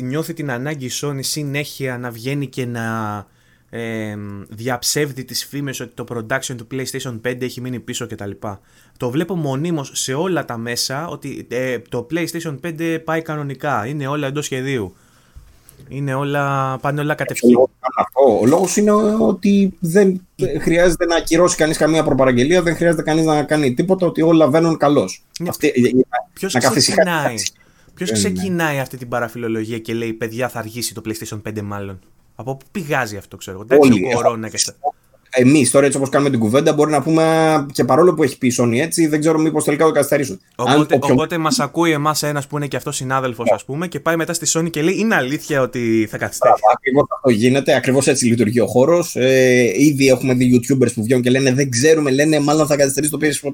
νιώθει την ανάγκη η Sony συνέχεια να βγαίνει και να ε, διαψεύδει τις φήμες ότι το production του PlayStation 5 έχει μείνει πίσω κτλ. Το βλέπω μονίμως σε όλα τα μέσα ότι ε, το PlayStation 5 πάει κανονικά, είναι όλα εντός σχεδίου. Είναι όλα, πάνε όλα κατευθείαν.
Ο λόγος είναι ότι δεν χρειάζεται να ακυρώσει κανείς καμία προπαραγγελία, δεν χρειάζεται κανείς να κάνει τίποτα, ότι όλα βαίνουν καλώς.
Ναι. Ποιος ξεκινάει, ποιος ξεκινάει αυτή την παραφιλολογία και λέει: Παιδιά, θα αργήσει το PlayStation 5 μάλλον. Από πού πηγάζει αυτό, ξέρω εγώ; Όλοι. Κορώνα και
Εμείς τώρα, έτσι όπως κάνουμε την κουβέντα, μπορεί να πούμε και παρόλο που έχει πει η Sony έτσι, δεν ξέρω μήπως τελικά το καθυστερήσουν.
Οπότε, όποιον... οπότε μας ακούει εμάς ένας που είναι και αυτός συνάδελφος, ας πούμε, και πάει μετά στη Sony και λέει: Είναι αλήθεια ότι θα καθυστερήσει.
Ακριβώς αυτό γίνεται, ακριβώς έτσι λειτουργεί ο χώρος. Ε, ήδη έχουμε δει YouTubers που βγαίνουν και λένε: Δεν ξέρουμε, λένε μάλλον θα καθυστερήσει το PS5.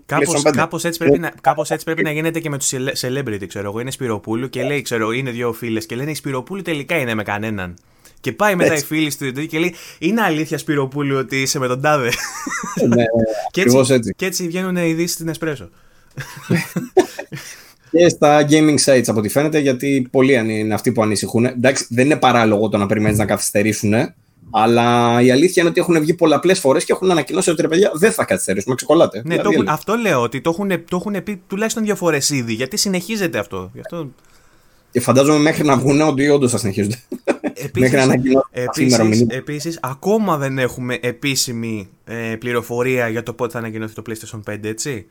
Κάπω έτσι, πρέπει να, κάπως έτσι πρέπει να γίνεται και με τους celebrity, ξέρω εγώ. Είναι Σπυροπούλου και λέει: Ξέρω, είναι δύο φίλες και λένε: Η Σπυροπούλου τελικά είναι με κανέναν. Και πάει μετά η φίλη του και λέει: Είναι αλήθεια, Σπυροπούλου, ότι είσαι με τον τάδε;
Ναι, ναι, ναι και, έτσι, έτσι.
και έτσι βγαίνουν οι ειδήσεις στην Εσπρέσο.
και στα gaming sites από ό,τι φαίνεται, γιατί πολλοί είναι αυτοί που ανησυχούν. Εντάξει, δεν είναι παράλογο το να περιμένεις να καθυστερήσουν, αλλά η αλήθεια είναι ότι έχουν βγει πολλαπλές φορές και έχουν ανακοινώσει ότι ρε παιδιά δεν θα καθυστερήσουμε, ξεκολλάτε.
Ναι, δηλαδή, το, αυτό λέω, ότι το έχουν, το έχουν πει τουλάχιστον δύο φορές ήδη, γιατί συνεχίζεται αυτό. Γι αυτό...
Και φαντάζομαι μέχρι να βγουν ότι όντως θα συνεχίζονται.
Επίσης, επίσης, επίσης, ακόμα δεν έχουμε επίσημη ε, πληροφορία για το πότε θα ανακοινωθεί το PlayStation 5, έτσι.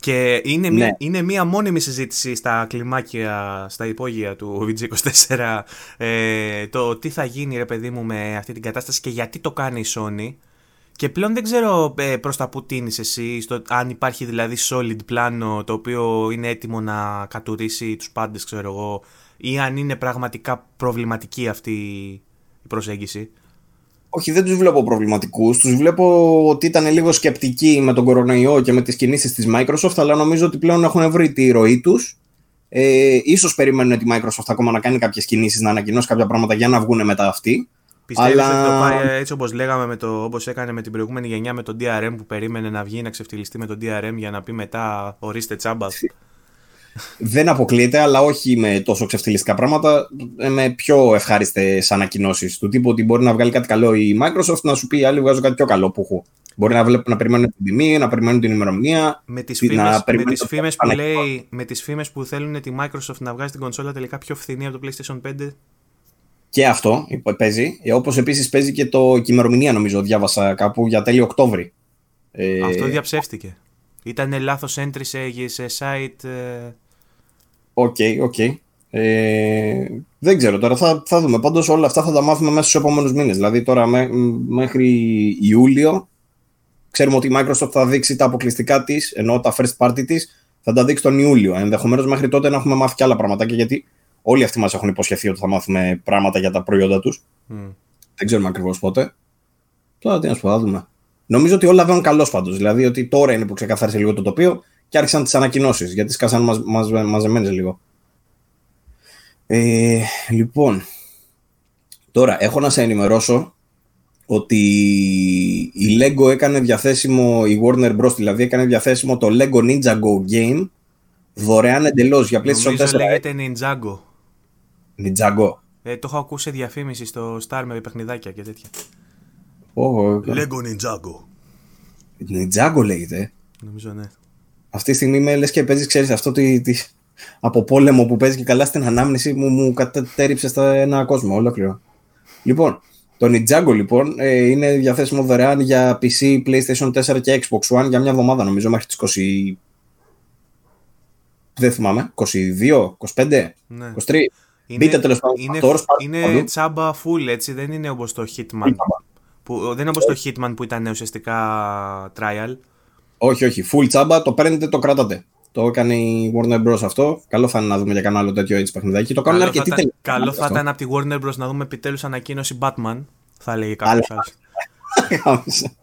Και είναι, ναι. μια, είναι μια μόνιμη συζήτηση στα κλιμάκια, στα υπόγεια του VG24 ε, το τι θα γίνει ρε παιδί μου με αυτή την κατάσταση και γιατί το κάνει η Sony. Και πλέον δεν ξέρω ε, προς τα που τίνεις εσύ, στο, αν υπάρχει δηλαδή solid πλάνο το οποίο είναι έτοιμο να κατουρίσει τους πάντες ξέρω εγώ ή αν είναι πραγματικά προβληματική αυτή η προσέγγιση;
Όχι, δεν τους βλέπω προβληματικούς. Τους βλέπω ότι ήταν λίγο σκεπτικοί με τον κορονοϊό και με τις κινήσεις της Microsoft, αλλά νομίζω ότι πλέον έχουν βρει τη ροή τους. Ε, ίσως περιμένουν τη Microsoft ακόμα να κάνει κάποιες κινήσεις, να ανακοινώσει κάποια πράγματα για να βγουν μετά αυτοί.
Πιστεύεις αλλά... ότι το πάει έτσι όπως λέγαμε, με το, όπως έκανε με την προηγούμενη γενιά με τον DRM που περίμενε να βγει να ξεφτυλιστεί με τον DRM για να πει μετά ορίστε τσάμπας
δεν αποκλείεται, αλλά όχι με τόσο ξεφτυλιστικά πράγματα, ε, με πιο ευχάριστες ανακοινώσεις. Του τύπου ότι μπορεί να βγάλει κάτι καλό η Microsoft, να σου πει άλλοι βγάζω κάτι πιο καλό που έχω. Μπορεί να, βλέπουν, να περιμένουν την τιμή, να περιμένουν την ημερομηνία.
Με τις φήμε που, λέει, με τις φήμες που θέλουν τη Microsoft να βγάζει την κονσόλα τελικά πιο φθηνή από το PlayStation 5.
Και αυτό παίζει. Ε, Όπως επίσης παίζει και το και ημερομηνία, νομίζω, διάβασα κάπου για τέλειο Οκτώβρη.
Ε, αυτό διαψεύστηκε. Ήταν λάθος entry σε, σε site. Ε,
OK, okay, OK. Okay. Ε, δεν ξέρω τώρα, θα, θα δούμε. Πάντως όλα αυτά θα τα μάθουμε μέσα στους επόμενους μήνες. Δηλαδή τώρα με, μέχρι Ιούλιο ξέρουμε ότι η Microsoft θα δείξει τα αποκλειστικά της, ενώ τα first party της θα τα δείξει τον Ιούλιο. Ενδεχομένως μέχρι τότε να έχουμε μάθει και άλλα πραγματάκια, γιατί όλοι αυτοί μας έχουν υποσχεθεί ότι θα μάθουμε πράγματα για τα προϊόντα τους. Mm. Δεν ξέρουμε ακριβώς πότε. Τώρα τι να σου πω, θα δούμε. Νομίζω ότι όλα βαίνουν καλώς πάντως. Δηλαδή ότι τώρα είναι που ξεκαθάρισε λίγο το τοπίο και άρχισαν τις ανακοινώσεις, γιατί σκάσαν μαζ, μαζ, μαζεμένες λίγο. Ε, λοιπόν, τώρα έχω να σε ενημερώσω ότι η LEGO έκανε διαθέσιμο, η Warner Bros. δηλαδή έκανε διαθέσιμο το LEGO Ninjago Game δωρεάν εντελώς για PlayStation 4. Νομίζω
λέγεται Ninjago.
Ninjago.
Ε, το έχω ακούσει διαφήμιση στο Star με παιχνιδάκια και τέτοια. Oh, okay. LEGO Ninjago.
Ninjago λέγεται.
Νομίζω ναι.
Αυτή τη στιγμή με λες και παίζεις, ξέρεις αυτό τη, τη, από πόλεμο που παίζει και καλά στην ανάμνηση μου, μου κατέριψε στα ένα κόσμο ολόκληρο. Λοιπόν, το Ninjago λοιπόν ε, είναι διαθέσιμο δωρεάν για PC, PlayStation 4 και Xbox One για μια εβδομάδα νομίζω μέχρι τις 20... Δεν θυμάμαι, 22, 25, ναι. 23. Είναι, Μπείτε τέλος
πάντων. Είναι, είναι τσάμπα full έτσι, δεν είναι όπως το Hitman. Που, δεν είναι όπως το Hitman που ήταν ουσιαστικά trial.
Όχι, όχι. Full τσάμπα, το παίρνετε, το κράτατε. Το έκανε η Warner Bros. αυτό. Καλό θα είναι να δούμε για κανένα άλλο τέτοιο έτσι παιχνιδάκι. Το κάνουν αρκετοί
τελικά. Καλό θα ήταν από τη Warner Bros. να δούμε επιτέλους ανακοίνωση Batman. Θα έλεγε κάποιος άλλος.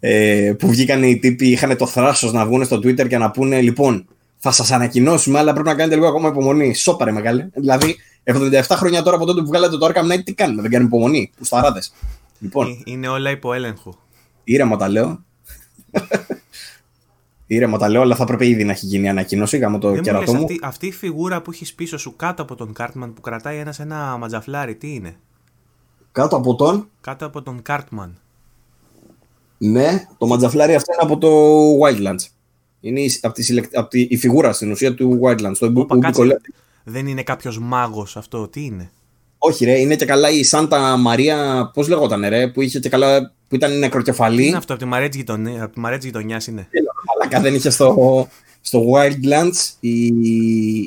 ε, που βγήκαν οι τύποι, είχαν το θράσος να βγουν στο Twitter και να πούνε λοιπόν, θα σας ανακοινώσουμε, αλλά πρέπει να κάνετε λίγο ακόμα υπομονή. Σόπαρε μεγάλη. Δηλαδή, 77 χρόνια τώρα από τότε που βγάλατε το Arkham Knight, τι κάνουμε, δεν κάνουμε υπομονή. Που σταράτε. Λοιπόν,
ε, είναι όλα υπό έλεγχο.
Ήρεμα τα λέω. Ήρεμα τα λέω, αλλά θα πρέπει ήδη να έχει γίνει ανακοίνωση γάμο το κερατό μου.
Αυτή, αυτή η φιγούρα που έχεις πίσω σου κάτω από τον Κάρτμαν που κρατάει ένα ένα ματζαφλάρι, τι είναι;
Κάτω από τον;
Κάτω από τον Κάρτμαν.
Ναι, το ματζαφλάρι αυτό είναι από το Wildlands. Είναι η, από τη, από τη, η φιγούρα στην ουσία του Wildlands. Το
Οπα, Δεν είναι κάποιος μάγος αυτό, τι είναι;
Όχι, ρε, είναι και καλά η Σάντα Μαρία, πώς λεγόταν, ρε, που είχε και καλά. Που ήταν νεκροκεφαλή.
Είναι αυτό, από τη Μαρία τη γειτονιάς είναι.
Αλλά δεν είχε στο, στο Wildlands η,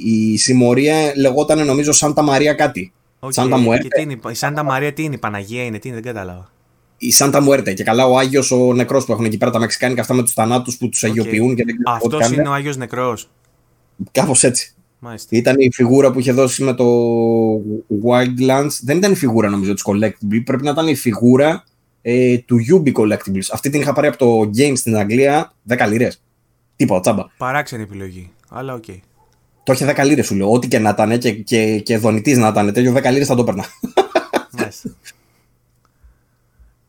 η συμμορία λεγόταν νομίζω Σάντα Μαρία κάτι.
Okay. Σάντα Μουέρτε. η Σάντα Μαρία τι είναι, η Παναγία είναι, τι είναι, δεν κατάλαβα.
Η Σάντα Μουέρτε και καλά ο Άγιος ο νεκρός που έχουν εκεί πέρα τα Μεξικάνικα αυτά με τους θανάτους που τους okay. αγιοποιούν.
Αυτός είναι ο Άγιος νεκρός.
Κάπως έτσι. Μάλιστα. Ήταν η φιγούρα που είχε δώσει με το Wildlands. Δεν ήταν η φιγούρα νομίζω της Collectible. Πρέπει να ήταν η φιγούρα ε, του Ubi Collectibles. Αυτή την είχα πάρει από το Game στην Αγγλία 10 λίρες. Τίποτα, τσάμπα.
Παράξενη επιλογή. Αλλά OK. Okay.
Το είχε 10 λίρες σου λέω. Ό,τι και να ήταν και, και, και δονητής να ήταν. Τέτοιο 10 λίρες θα το έπαιρνα. Okay.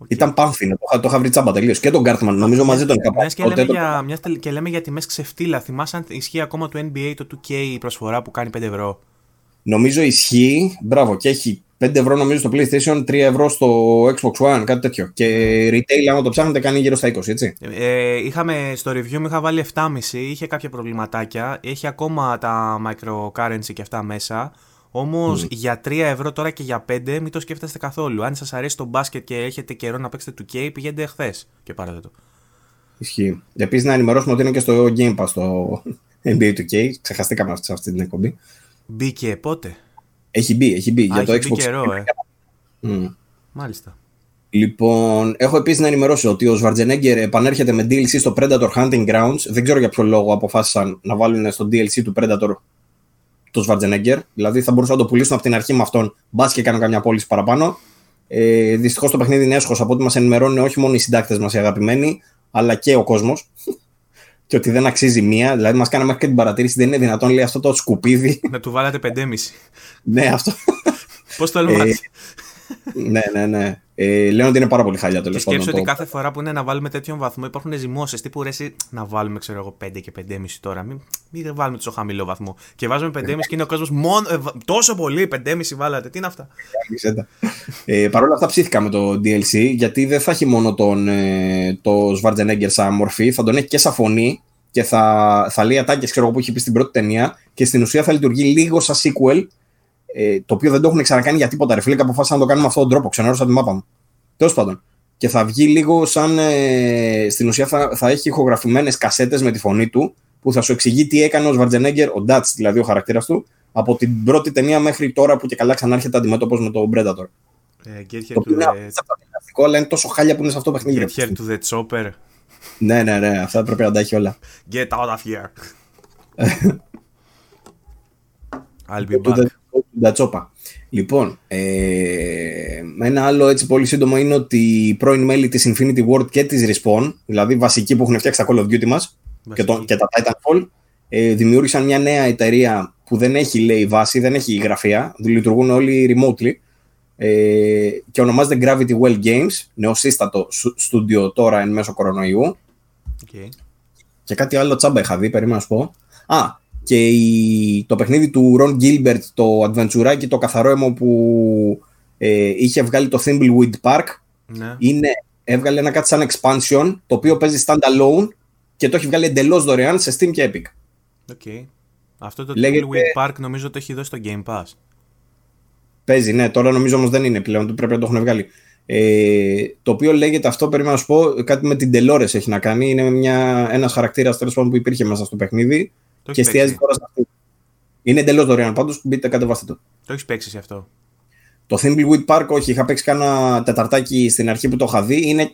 Ήταν πάμφινο, το, το είχα βρει τσάμπα τελείως. Και τον Κάρτμαν, νομίζω μαζί τον είχα
και, λέμε για, μιας, και λέμε για τιμέ ξεφτύλα. Θυμάσαι αν ισχύει ακόμα το NBA το 2K η προσφορά που κάνει 5 ευρώ;
Νομίζω ισχύει. Μπράβο, και έχει 5 ευρώ νομίζω στο PlayStation, 3 ευρώ στο Xbox One, κάτι τέτοιο. Και retail, άμα το ψάχνετε, κάνει γύρω στα 20, έτσι.
Ε, είχαμε, στο review μου είχα βάλει 7,5, είχε κάποια προβληματάκια. Έχει ακόμα τα microcurrency και αυτά μέσα. Όμως mm. για 3 ευρώ τώρα και για 5 μην το σκέφτεστε καθόλου. Αν σας αρέσει το μπάσκετ και έχετε καιρό να παίξετε 2K, πηγαίνετε χθε και πάρετε το.
Ισχύει. Επίσης να ενημερώσουμε ότι είναι και στο Game Pass το NBA 2K. Ξεχαστήκαμε σε αυτή την εκπομπή.
Μπήκε πότε;
Έχει μπει, έχει μπει.
Α, για το Xbox. Καιρό, ε. Mm. Μάλιστα.
Λοιπόν, έχω επίσης να ενημερώσω ότι ο Schwarzenegger επανέρχεται με DLC στο Predator Hunting Grounds. Δεν ξέρω για ποιο λόγο αποφάσισαν να βάλουν στο DLC του Predator το Schwarzenegger. Δηλαδή θα μπορούσαν να το πουλήσουν από την αρχή με αυτόν. Μπας και κάνουν καμιά πώληση παραπάνω. Ε, Δυστυχώς το παιχνίδι είναι έσχος από ό,τι μας ενημερώνουν όχι μόνο οι συντάκτες μας οι αγαπημένοι, αλλά και ο κόσμος. Και ότι δεν αξίζει μία. Δηλαδή, μας κάναμε και την παρατήρηση, δεν είναι δυνατόν λέει αυτό το σκουπίδι.
Να του βάλατε 5,5.
ναι, αυτό.
Πώς το λέμε;
Ναι, ναι, ναι. Ε, λένε ότι είναι πάρα πολύ χάλια το
Και σκέψω ότι κάθε φορά που είναι να βάλουμε τέτοιον βαθμό υπάρχουν ζυμώσεις. Τι που ρέσει να βάλουμε, ξέρω εγώ, 5 και 5,5 τώρα. Μην, μην βάλουμε τόσο χαμηλό βαθμό. Και βάζουμε 5,5 και είναι ο κόσμος μόνο. Ε, τόσο πολύ, 5,5 βάλατε. Τι είναι αυτά;
ε, Παρ' όλα αυτά ψήθηκα με το DLC γιατί δεν θα έχει μόνο τον, ε, το Schwarzenegger σαν μορφή, θα τον έχει και σαν φωνή και θα, θα λέει ατάκες που έχει πει στην πρώτη ταινία και στην ουσία θα λειτουργεί λίγο σαν sequel ε, το οποίο δεν το έχουν ξανακάνει για τίποτα. Ρε φίλε, αποφάσισαν να το κάνουμε αυτόν τον τρόπο. Ξενέρωσα τη μάπα μου. Τέλος πάντων. Και θα βγει λίγο σαν. Ε, στην ουσία θα, θα έχει ηχογραφημένες κασέτες με τη φωνή του που θα σου εξηγεί τι έκανε ο Βαρτζενέγκερ, ο Ντάτ δηλαδή ο χαρακτήρας του, από την πρώτη ταινία μέχρι τώρα που και καλά ξανάρχεται αντιμέτωπος με τον Predator.
Ε, το οποίο είναι
the... αλλά είναι τόσο χάλια που είναι σε αυτό το παιχνίδι.
Get here to the chopper.
ναι, ναι, ναι, αυτά πρέπει να τα έχει όλα.
Get out of here. I'll be back.
Τσόπα. Λοιπόν, ε, ένα άλλο έτσι πολύ σύντομο είναι ότι οι πρώην μέλη της Infinity Ward και της Respawn, δηλαδή βασικοί που έχουν φτιάξει τα Call of Duty μας και, το, και τα Titanfall, ε, δημιούργησαν μια νέα εταιρεία που δεν έχει λέει βάση, δεν έχει γραφεία, λειτουργούν όλοι remotely ε, και ονομάζεται Gravity Well Games, νεοσύστατο στούντιο τώρα εν μέσω κορονοϊού. Okay. Και κάτι άλλο τσάμπα είχα δει, περίμενα να σου πω. Α, και η, το παιχνίδι του Ron Gilbert, το adventure το καθαρό αίμο που ε, είχε βγάλει το Thimbleweed Park, ναι. είναι, έβγαλε ένα κάτι σαν expansion, το οποίο παίζει standalone και το έχει βγάλει εντελώς δωρεάν σε Steam και Epic.
Okay. Αυτό το Λέγεται... Thimbleweed Park νομίζω το έχει δώσει στο Game Pass.
Παίζει, ναι. Τώρα νομίζω όμως δεν είναι πλέον. Πρέπει να το έχουν βγάλει. Ε, το οποίο λέγεται αυτό, πρέπει να σου πω, κάτι με την Delores έχει να κάνει. Είναι μια, ένας χαρακτήρας τέλος πάντων που υπήρχε μέσα στο παιχνίδι το και εστιάζει τώρα σε αυτή. Είναι εντελώς δωρεάν. Πάντως μπείτε, κατεβάστε το.
Το έχεις παίξει αυτό.
Το Thimbleweed Park, όχι. Είχα παίξει κάνα τεταρτάκι στην αρχή που το είχα δει. Είναι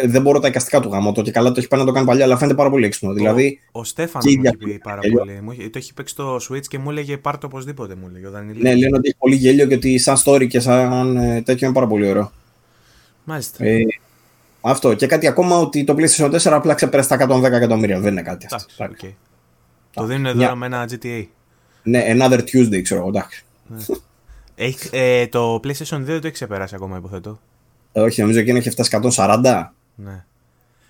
ε, δεν μπορώ τα εικαστικά του γάμου. Το και καλά το έχει πάει να το κάνει παλιά, αλλά φαίνεται πάρα πολύ έξυπνο. Δηλαδή,
ο Στέφαν μου έχει πει πάρα πολύ. Μου, το έχει παίξει στο Switch και μου έλεγε πάρ το οπωσδήποτε. Μου έλεγε, ο
ναι, λένε ότι έχει πολύ γέλιο και ότι σαν story και σαν ε, τέτοιο είναι πάρα πολύ ωραίο.
Μάλιστα. Ε,
αυτό. Και κάτι ακόμα ότι το PlayStation 4 απλά ξεπέρασε τα 110 εκατομμύρια. Δεν είναι κάτι αυτό.
Okay. Το δίνουν εδώ με ένα GTA.
Ναι, another Tuesday, ξέρω εγώ, εντάξει.
Ναι. ε, το PlayStation 2 δεν το έχει ξεπεράσει ακόμα, υποθέτω.
Ε, όχι, νομίζω και είναι έχει φτάσει 140.
Ναι.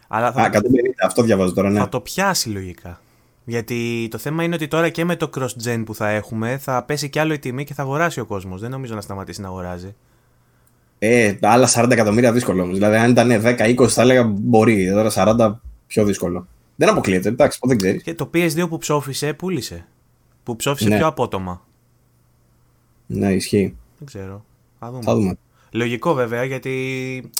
Αλλά θα... Α, 150, αυτό διαβάζω τώρα, ναι.
Θα το πιάσει λογικά. Γιατί το θέμα είναι ότι τώρα και με το cross-gen που θα έχουμε θα πέσει κι άλλο η τιμή και θα αγοράσει ο κόσμος. Δεν νομίζω να σταματήσει να αγοράζει.
Ε, άλλα 40 εκατομμύρια δύσκολο όμως. Δηλαδή, αν ήταν 10-20, θα έλεγα μπορεί. Τώρα 40 πιο δύσκολο. Δεν αποκλείεται, εντάξει, δεν ξέρεις.
Και το PS2 που ψόφισε, πούλησε. Που ψόφισε ναι. πιο απότομα.
Ναι, ισχύει.
Δεν ξέρω. Θα δούμε.
Θα δούμε.
Λογικό βέβαια, γιατί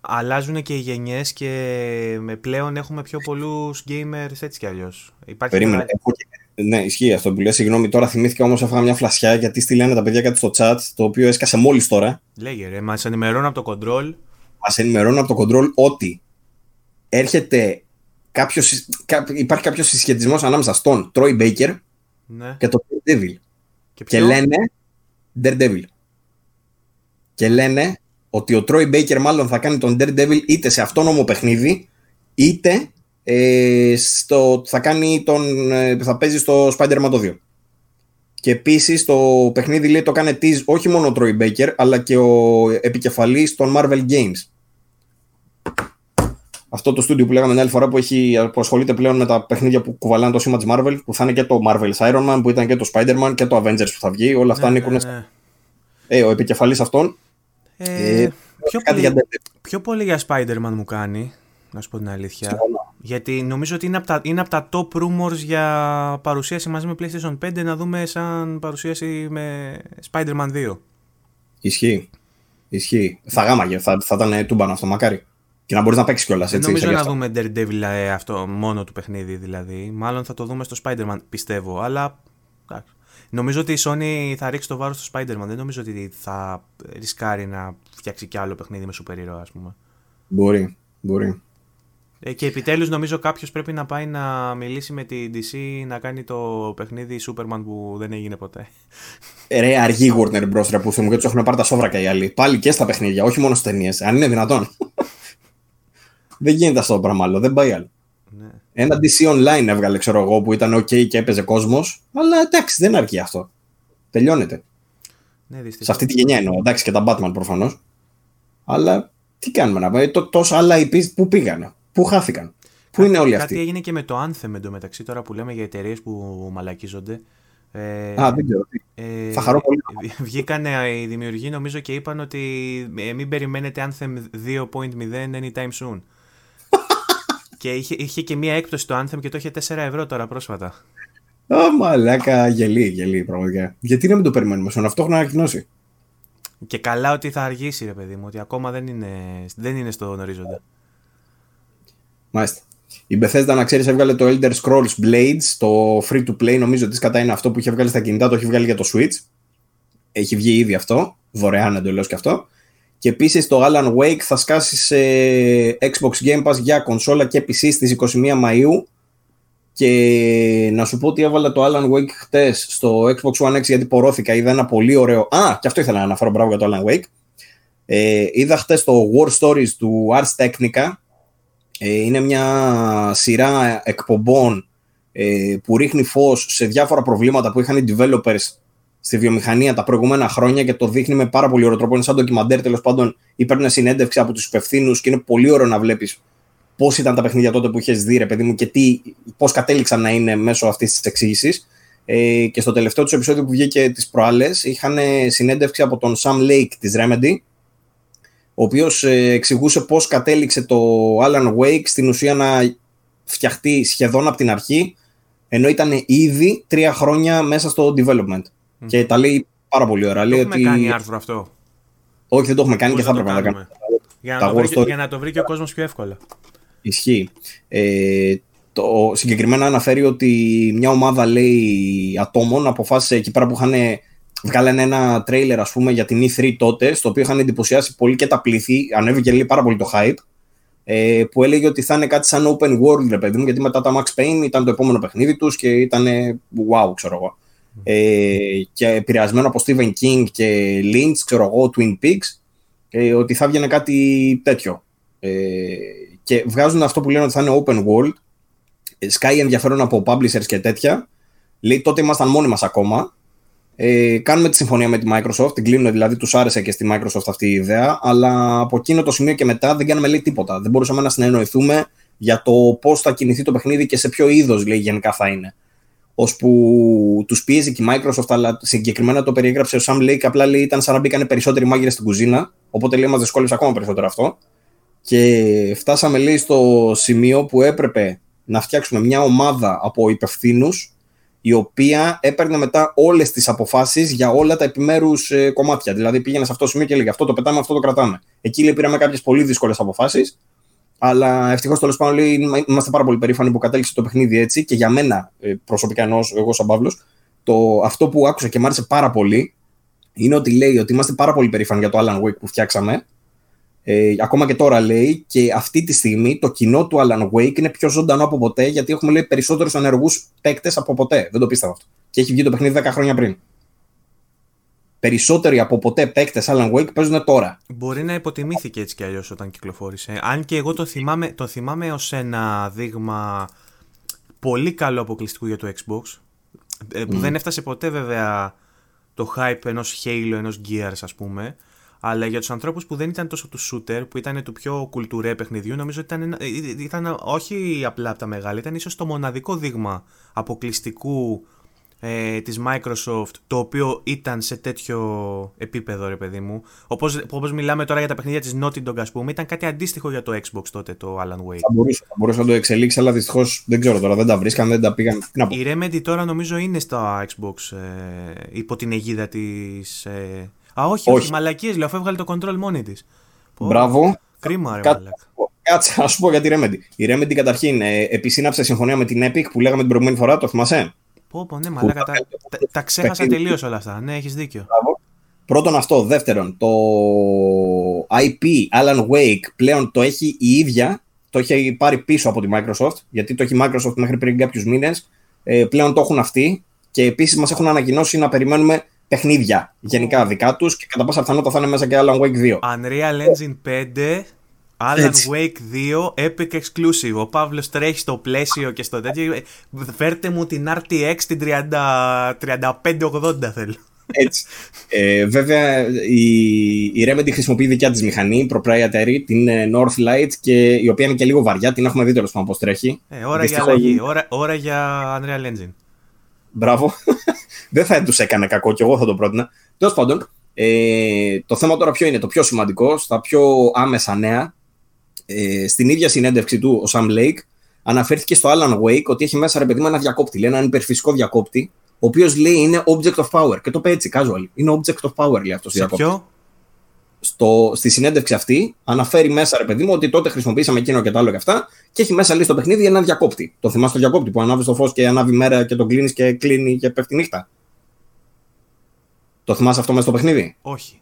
αλλάζουν και οι γενιές και πλέον έχουμε πιο πολλούς gamers έτσι κι αλλιώς.
Περίμενε. Ναι, ισχύει αυτό που λέει. Συγγνώμη, τώρα θυμήθηκα όμως έφαγα μια φλασιά γιατί στείλανε τα παιδιά κάτι στο chat το οποίο έσκασε μόλις τώρα.
Λέγε ρε, μας ενημερώνουν από το control.
Μας ενημερώνουν από το control ότι έρχεται κάποιος, υπάρχει κάποιος συσχετισμός ανάμεσα στον Troy Baker
ναι.
και τον Daredevil. Και, και λένε Daredevil. Και λένε ότι ο Troy Baker μάλλον θα κάνει τον Daredevil είτε σε αυτόνομο παιχνίδι, είτε ε, στο, θα, κάνει τον, ε, θα παίζει στο Spider-Man το 2. Και επίσης το παιχνίδι λέει το κάνει tease όχι μόνο ο Troy Baker, αλλά και ο επικεφαλής των Marvel Games. Αυτό το στούντιο που λέγαμε την άλλη φορά που, έχει, που ασχολείται πλέον με τα παιχνίδια που κουβαλάνε το σήμα της Marvel, που θα είναι και το Marvel's Iron Man, που ήταν και το Spider-Man και το Avengers που θα βγει. Όλα αυτά ναι, ανήκουν. Ναι, ναι. Ε, ο επικεφαλής αυτών
ε, ε, πιο, πολύ, για... πιο πολύ για Spider-Man μου κάνει, να σου πω την αλήθεια. Γιατί νομίζω ότι είναι από, τα, είναι από τα top rumors για παρουσίαση μαζί με PlayStation 5 να δούμε σαν παρουσίαση με Spider-Man 2.
Ισχύει. Ισχύει. Θα γάμαγε, θα, θα ήταν τούμπανο αυτό, μακάρι. Και να μπορείς να παίξεις κιόλας έτσι.
Νομίζω να δούμε Daredevil ε, αυτό μόνο του παιχνίδι δηλαδή. Μάλλον θα το δούμε στο Spider-Man πιστεύω. Αλλά Νομίζω ότι η Sony θα ρίξει το βάρος στο Spider-Man. Δεν νομίζω ότι θα ρισκάρει να φτιάξει κι άλλο παιχνίδι με σούπερ ήρωα, ας πούμε.
Μπορεί, μπορεί.
Ε, και επιτέλους νομίζω κάποιος πρέπει να πάει να μιλήσει με την DC να κάνει το παιχνίδι Superman που δεν έγινε ποτέ.
Ε, ρε, αργή Warner Bros. ρε που μου και τους έχουν πάρει τα σόβρακα οι άλλοι. Πάλι και στα παιχνίδια, όχι μόνο στις ταινίες. Αν είναι δυνατόν. Δεν γίνεται αυτό το πράγμα άλλο, δεν πάει άλλο. Ναι. Ένα DC Online έβγαλε, ξέρω εγώ, που ήταν OK και έπαιζε κόσμος. Αλλά εντάξει, δεν αρκεί αυτό. Τελειώνεται.
Ναι,
Σε αυτή τη γενιά εννοώ. Εντάξει και τα Batman προφανώς. Αλλά τι κάνουμε να πούμε. Τόσα άλλα IP που πήγανε. Πού χάθηκαν. Πού είναι όλοι αυτοί;
Κάτι έγινε και με το Anthem εντωμεταξύ τώρα που λέμε για εταιρείες που μαλακίζονται.
Ε, Α, δεν ξέρω. Ε, θα χαρώ πολύ.
Βγήκαν οι δημιουργοί νομίζω και είπαν ότι ε, μην περιμένετε Anthem 2.0 anytime soon. Και είχε, είχε και μία έκπτωση το Anthem και το είχε 4 ευρώ τώρα πρόσφατα.
Ω, μαλάκα, γελί, γελί, πραγματικά. Γιατί να μην το περιμένουμε, στον αυτό έχουν ανακοινώσει.
Και καλά ότι θα αργήσει, ρε παιδί μου, ότι ακόμα δεν είναι, δεν είναι στον ορίζοντα.
Μάλιστα. Η Bethesda, να ξέρεις, έβγαλε το Elder Scrolls Blades, το free to play, νομίζω ότι κατά είναι αυτό που είχε βγάλει στα κινητά, το έχει βγάλει για το Switch. Έχει βγει ήδη αυτό, δωρεάν εντελώς και αυτό. Και επίσης το Alan Wake θα σκάσει σε Xbox Game Pass για κονσόλα και PC στις 21 Μαΐου και να σου πω ότι έβαλα το Alan Wake χτες στο Xbox One X γιατί πορώθηκα, είδα ένα πολύ ωραίο... Α, και αυτό ήθελα να αναφέρω, μπράβο για το Alan Wake. Ε, είδα χτες το War Stories του Ars Technica. Ε, είναι μια σειρά εκπομπών ε, που ρίχνει φως σε διάφορα προβλήματα που είχαν οι developers στη βιομηχανία τα προηγούμενα χρόνια και το δείχνει με πάρα πολύ ωραίο τρόπο. Είναι σαν ντοκιμαντέρ τέλος πάντων ή παίρνουν συνέντευξη από τους υπευθύνους και είναι πολύ ωραίο να βλέπεις πώς ήταν τα παιχνίδια τότε που είχες δει, ρε παιδί μου, και πώς κατέληξαν να είναι μέσω αυτής της εξήγησης. Ε, και στο τελευταίο τους επεισόδιο που βγήκε τις προάλλες, είχαν συνέντευξη από τον Sam Lake της Remedy, ο οποίος ε, εξηγούσε πώς κατέληξε το Alan Wake στην ουσία να φτιαχτεί σχεδόν από την αρχή, ενώ ήταν ήδη τρία χρόνια μέσα στο development. Και τα λέει πάρα πολύ ωραία.
Το έχουμε ότι... κάνει άρθρο αυτό.
Όχι, δεν το έχουμε κάνει και θα έπρεπε να το κάνουμε;
Για να, το βρει, για να το βρει και ο κόσμος πιο εύκολα.
Ισχύει. Ε, το, συγκεκριμένα αναφέρει ότι μια ομάδα λέει ατόμων αποφάσισε εκεί πέρα που είχαν βγάλανε ένα τρέιλερ ας πούμε για την E3 τότε στο οποίο είχαν εντυπωσιάσει πολύ και τα πλήθη ανέβηκε λέει πάρα πολύ το hype ε, που έλεγε ότι θα είναι κάτι σαν open world ρε παιδί μου γιατί μετά τα Max Payne ήταν το επόμενο παιχνίδι τους και ήταν wow ξέρω εγώ ε, και επηρεασμένο από Stephen King και Lynch, ξέρω εγώ, Twin Peaks, ε, ότι θα βγαίνει κάτι τέτοιο. Ε, και βγάζουν αυτό που λένε ότι θα είναι open world, Sky ενδιαφέρον από publishers και τέτοια, λέει τότε ήμασταν μόνοι μας ακόμα, ε, κάνουμε τη συμφωνία με τη Microsoft, την κλείνουν δηλαδή, τους άρεσε και στη Microsoft αυτή η ιδέα, αλλά από εκείνο το σημείο και μετά δεν κάνουμε λέει τίποτα. Δεν μπορούσαμε να συνεννοηθούμε για το πώς θα κινηθεί το παιχνίδι και σε ποιο είδος γενικά θα είναι. Ώσπου τους πίεζε και η Microsoft, αλλά συγκεκριμένα το περιέγραψε ο Sam Lake. Απλά λέει ήταν σαν να μπήκαν περισσότεροι μάγειρες στην κουζίνα. Οπότε λέει μας δυσκόλεψε ακόμα περισσότερο αυτό. Και φτάσαμε λέει στο σημείο που έπρεπε να φτιάξουμε μια ομάδα από υπευθύνους η οποία έπαιρνε μετά όλες τις αποφάσεις για όλα τα επιμέρους ε, κομμάτια. Δηλαδή πήγαινε σε αυτό το σημείο και έλεγε αυτό το πετάμε, αυτό το κρατάμε. Εκεί λέει, πήραμε κάποιες πολύ δύσκολες αποφάσεις. Αλλά ευτυχώς τέλος πάντων λέει, είμαστε πάρα πολύ περήφανοι που κατέληξε το παιχνίδι έτσι και για μένα ε, προσωπικά εννοώς εγώ σαν Παύλος, αυτό που άκουσα και μου άρεσε πάρα πολύ είναι ότι λέει ότι είμαστε πάρα πολύ περήφανοι για το Alan Wake που φτιάξαμε ε, ακόμα και τώρα λέει και αυτή τη στιγμή το κοινό του Alan Wake είναι πιο ζωντανό από ποτέ γιατί έχουμε λέει περισσότερους ενεργούς παίκτες από ποτέ. Δεν το πίστευα αυτό. Και έχει βγει το παιχνίδι 10 χρόνια πριν. Περισσότεροι από ποτέ παίκτες Alan Wake παίζουν τώρα.
Μπορεί να υποτιμήθηκε έτσι κι αλλιώς όταν κυκλοφόρησε. Αν και εγώ το θυμάμαι, το θυμάμαι ως ένα δείγμα πολύ καλό αποκλειστικού για το Xbox. Ε, που δεν έφτασε ποτέ βέβαια το hype ενός Halo, ενός Gears ας πούμε. Αλλά για τους ανθρώπους που δεν ήταν τόσο του shooter, που ήταν του πιο κουλτουρέ παιχνιδιού, νομίζω ότι ήταν, ήταν όχι απλά από τα μεγάλα, ήταν ίσως το μοναδικό δείγμα αποκλειστικού ε, της Microsoft το οποίο ήταν σε τέτοιο επίπεδο ρε παιδί μου όπως, όπως μιλάμε τώρα για τα παιχνίδια της Naughty Dog ας πούμε ήταν κάτι αντίστοιχο για το Xbox τότε το Alan Wake
θα μπορούσε, θα μπορούσε να το εξελίξει αλλά δυστυχώς δεν ξέρω τώρα δεν τα βρίσκαν δεν τα πήγαν
η Remedy τώρα νομίζω είναι στο Xbox ε, υπό την αιγίδα της ε, Α, όχι, όχι. μαλακίες λέω, αφού έβγαλε το control μόνη της.
Μπράβο.
Κρίμα, ρε, Κάτσε,
κάτσε, ας σου πω για τη Remedy. Η Remedy καταρχήν ε, επισύναψε συμφωνία με την Epic που λέγαμε την προηγούμενη φορά, το θυμάσαι;
Πω, πω, ναι, μαλάκα. Τα, τα, τα ξέχασα τελείως όλα αυτά. Ναι, έχεις δίκιο.
Μπράβο. Πρώτον αυτό. Δεύτερον, το IP Alan Wake πλέον το έχει η ίδια. Το έχει πάρει πίσω από τη Microsoft, γιατί το έχει η Microsoft μέχρι πριν κάποιους μήνες. Ε, πλέον το έχουν αυτοί και επίσης μας έχουν ανακοινώσει να περιμένουμε παιχνίδια γενικά δικά τους και κατά πάσα πιθανότητα θα είναι μέσα και Alan Wake 2.
Unreal Engine 5, Alan Έτσι. Wake 2, Epic Exclusive. Ο Παύλος τρέχει στο πλαίσιο και στο τέτοιο. Φέρτε μου την RTX την 3580 θέλω.
Έτσι. Ε, βέβαια η, η Remedy χρησιμοποιεί δικιά της μηχανή, proprietary, την ε, Northlight, και η οποία είναι και λίγο βαριά. Την έχουμε δει τέλος πάντων πώς τρέχει.
Ε, ώρα για αλλαγή. Ώρα, ώρα για Unreal Engine.
Μπράβο. δεν θα τους έκανε κακό και εγώ θα το πρότεινα. Τέλος πάντων, ε, το θέμα τώρα ποιο είναι το πιο σημαντικό, στα πιο άμεσα νέα. Ε, στην ίδια συνέντευξη του, ο Sam Lake αναφέρθηκε στο Alan Wake ότι έχει μέσα ρε παιδί μου ένα διακόπτη, λέει, έναν υπερφυσικό διακόπτη, ο οποίος λέει είναι object of power. Και το είπε έτσι, casual. Είναι object of power, λέει αυτός.
Σε ποιο;
στο, στη συνέντευξη αυτή αναφέρει μέσα, ρε παιδί μου, ότι τότε χρησιμοποίησαμε εκείνο και το άλλο και αυτά και έχει μέσα λέει στο παιχνίδι ένα διακόπτη. Το θυμάσαι το διακόπτη που ανάβεις το φως και ανάβει μέρα και τον κλείνεις και κλείνει και πέφτει νύχτα; Το θυμάσαι αυτό μέσα στο παιχνίδι;
Όχι.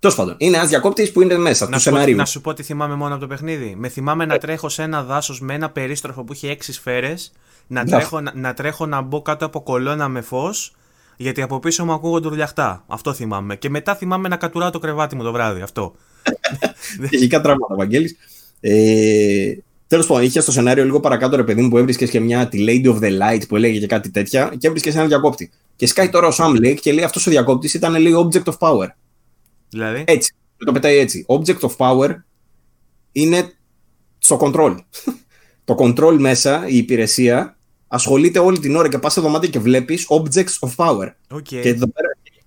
Τέλος πάντων, είναι ένας διακόπτης που είναι μέσα
να
του σενάριου.
Να σου πω τι θυμάμαι μόνο από το παιχνίδι. Με θυμάμαι να τρέχω σε ένα δάσος με ένα περίστροφο που έχει έξι σφαίρες, να, τρέχω, να, να τρέχω να μπω κάτω από κολόνα με φως γιατί από πίσω μου ακούγονται ρουλιαχτά. Αυτό θυμάμαι. Και μετά θυμάμαι να κατουράω το κρεβάτι μου το βράδυ. Αυτό.
Φυσικά τραύματα, Βαγγέλης. Ε, Τέλος πάντων, είχε στο σενάριο λίγο παρακάτω ρε παιδί μου που έβρισκες και μια τη Lady of the Light που έλεγε και κάτι τέτοια και έβρισκες ένα διακόπτη. Και σκάει τώρα ο Sam Lake και λέει αυτός ο διακόπτης ήταν λίγο object of power.
Δηλαδή;
Έτσι. Το πετάει έτσι. Object of power είναι στο control. το control μέσα, η υπηρεσία, ασχολείται όλη την ώρα και πας στο δωμάτιο και βλέπεις objects of power.
Okay.
Και,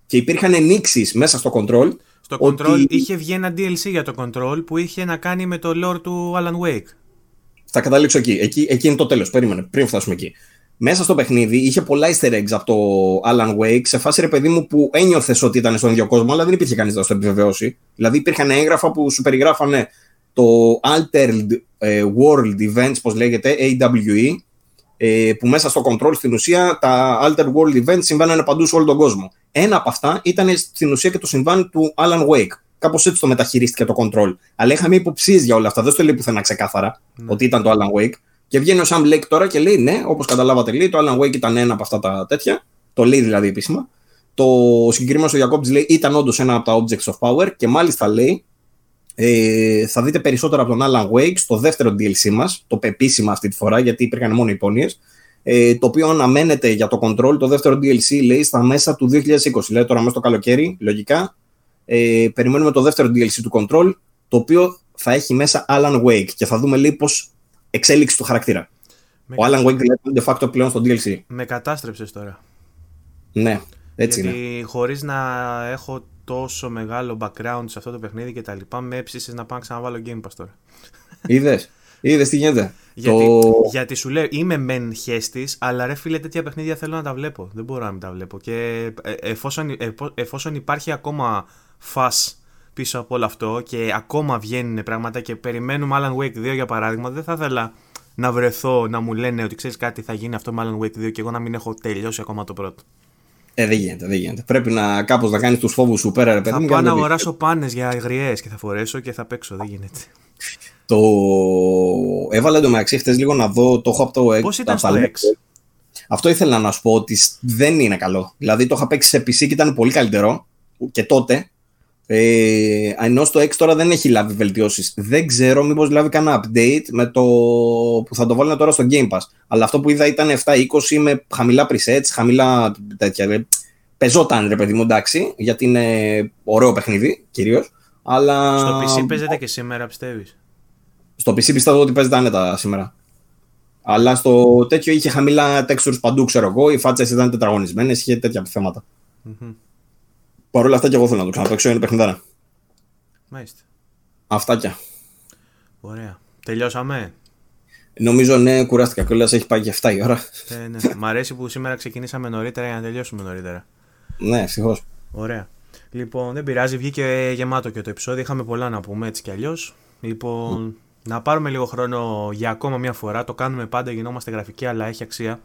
και υπήρχαν ενήξει μέσα στο control.
Στο ότι... control είχε βγει ένα DLC για το control που είχε να κάνει με το lore του Alan Wake.
Θα καταλήξω εκεί. Εκεί, εκεί είναι το τέλος. Περίμενε, πριν φτάσουμε εκεί. Μέσα στο παιχνίδι είχε πολλά easter eggs από το Alan Wake σε φάση ρε παιδί μου που ένιωθες ότι ήταν στον ίδιο κόσμο, αλλά δεν υπήρχε κανείς να το επιβεβαιώσει. Δηλαδή υπήρχαν έγγραφα που σου περιγράφανε το Altered ε, World Events, πώς λέγεται, AWE, ε, που μέσα στο control στην ουσία τα Alter World Events συμβαίνουν παντού σε όλο τον κόσμο. Ένα από αυτά ήταν στην ουσία και το συμβάν του Alan Wake. Κάπως έτσι το μεταχειρίστηκε το control. Αλλά είχαμε υποψίες για όλα αυτά. Δεν στο λέει πουθενά ξεκάθαρα ναι. ότι ήταν το Alan Wake. Και βγαίνει ο Sam Lake τώρα και λέει: Ναι, όπως καταλάβατε, λέει το Alan Wake ήταν ένα από αυτά τα τέτοια. Το λέει δηλαδή επίσημα. Το συγκεκριμένο ο Διακόπτη λέει: Ήταν όντως ένα από τα objects of power και μάλιστα λέει ε, θα δείτε περισσότερα από τον Alan Wake στο δεύτερο DLC μας, το επίσημα αυτή τη φορά, γιατί υπήρχαν μόνο υπόνοιες. Ε, το οποίο αναμένεται για το control, το δεύτερο DLC λέει στα μέσα του 2020. Λέει τώρα μέσα το καλοκαίρι, λογικά. Ε, περιμένουμε το δεύτερο DLC του control, το οποίο θα έχει μέσα Alan Wake και θα δούμε λίγο πώς εξέλιξη του χαρακτήρα. Ο Alan Wake δηλαδή είναι de facto πλέον στο DLC.
Με κατάστρεψες τώρα.
Ναι, έτσι
Γιατί
είναι.
χωρίς να έχω τόσο μεγάλο background σε αυτό το παιχνίδι και τα λοιπά, με έψησες να πάω να ξαναβάλω Game Pass τώρα.
Είδες, είδες τι γίνεται.
Γιατί,
Το...
γιατί σου λέω, είμαι μεν χέστη, αλλά ρε φίλε, τέτοια παιχνίδια θέλω να τα βλέπω. Δεν μπορώ να μην τα βλέπω. Και ε, εφόσον, ε, εφόσον υπάρχει ακόμα φας πίσω από όλο αυτό και ακόμα βγαίνουν πράγματα και περιμένουμε Alan Wake 2 για παράδειγμα, δεν θα ήθελα να βρεθώ να μου λένε ότι ξέρεις κάτι θα γίνει αυτό με Alan Wake 2 και εγώ να μην έχω τελειώσει ακόμα το πρώτο.
Ε, δεν γίνεται, δεν γίνεται. Πρέπει να κάπως να κάνεις τους φόβους σου πέρα, ρε παιδί
Θα
μου,
πάω
και
να
να το δεις.
αγοράσω πάνες για γριές και θα φορέσω και θα παίξω. Δεν γίνεται.
Το έβαλα εντωμεταξύ χτες λίγο να δω, το έχω από το
Πώς ήταν στο
τα-
X;
Αυτό ήθελα να σου πω ότι σ- δεν είναι καλό. Δηλαδή το είχα παίξει σε PC και ήταν πολύ καλύτερο και τότε. Ε, ενώ στο X τώρα δεν έχει λάβει βελτιώσεις. Δεν ξέρω μήπως λάβει κανένα update με το που θα το βάλουν τώρα στο Game Pass. Αλλά αυτό που είδα ήταν 7-20 με χαμηλά presets, χαμηλά τέτοια. ρε. Πεζόταν ρε παιδί μου εντάξει, γιατί είναι ωραίο παιχνίδι κυρίως. Αλλά
Στο PC παίζεται και σήμερα, πιστεύεις;
στο PC πιστεύω ότι παίζεται άνετα σήμερα. Αλλά στο τέτοιο είχε χαμηλά textures παντού, ξέρω εγώ. Οι φάτσες ήταν τετραγωνισμένες, είχε τέτοια θέματα. Παρ' όλα αυτά και εγώ θέλω να το ξαναπαίξω, είναι παιχνιδάρα.
Μάλιστα.
Αυτάκια.
Ωραία. Τελειώσαμε.
Νομίζω ναι, κουράστηκα κιόλας, έχει πάει και 7 η ώρα.
Ε, ναι. Μ' αρέσει που σήμερα ξεκινήσαμε νωρίτερα για να τελειώσουμε νωρίτερα.
ναι, ευτυχώς.
Ωραία. Λοιπόν, δεν πειράζει, βγήκε γεμάτο και το επεισόδιο. Είχαμε πολλά να πούμε έτσι κι αλλιώς. Λοιπόν, να πάρουμε λίγο χρόνο για ακόμα μια φορά. Το κάνουμε πάντα, γινόμαστε γραφικοί, αλλά έχει αξία.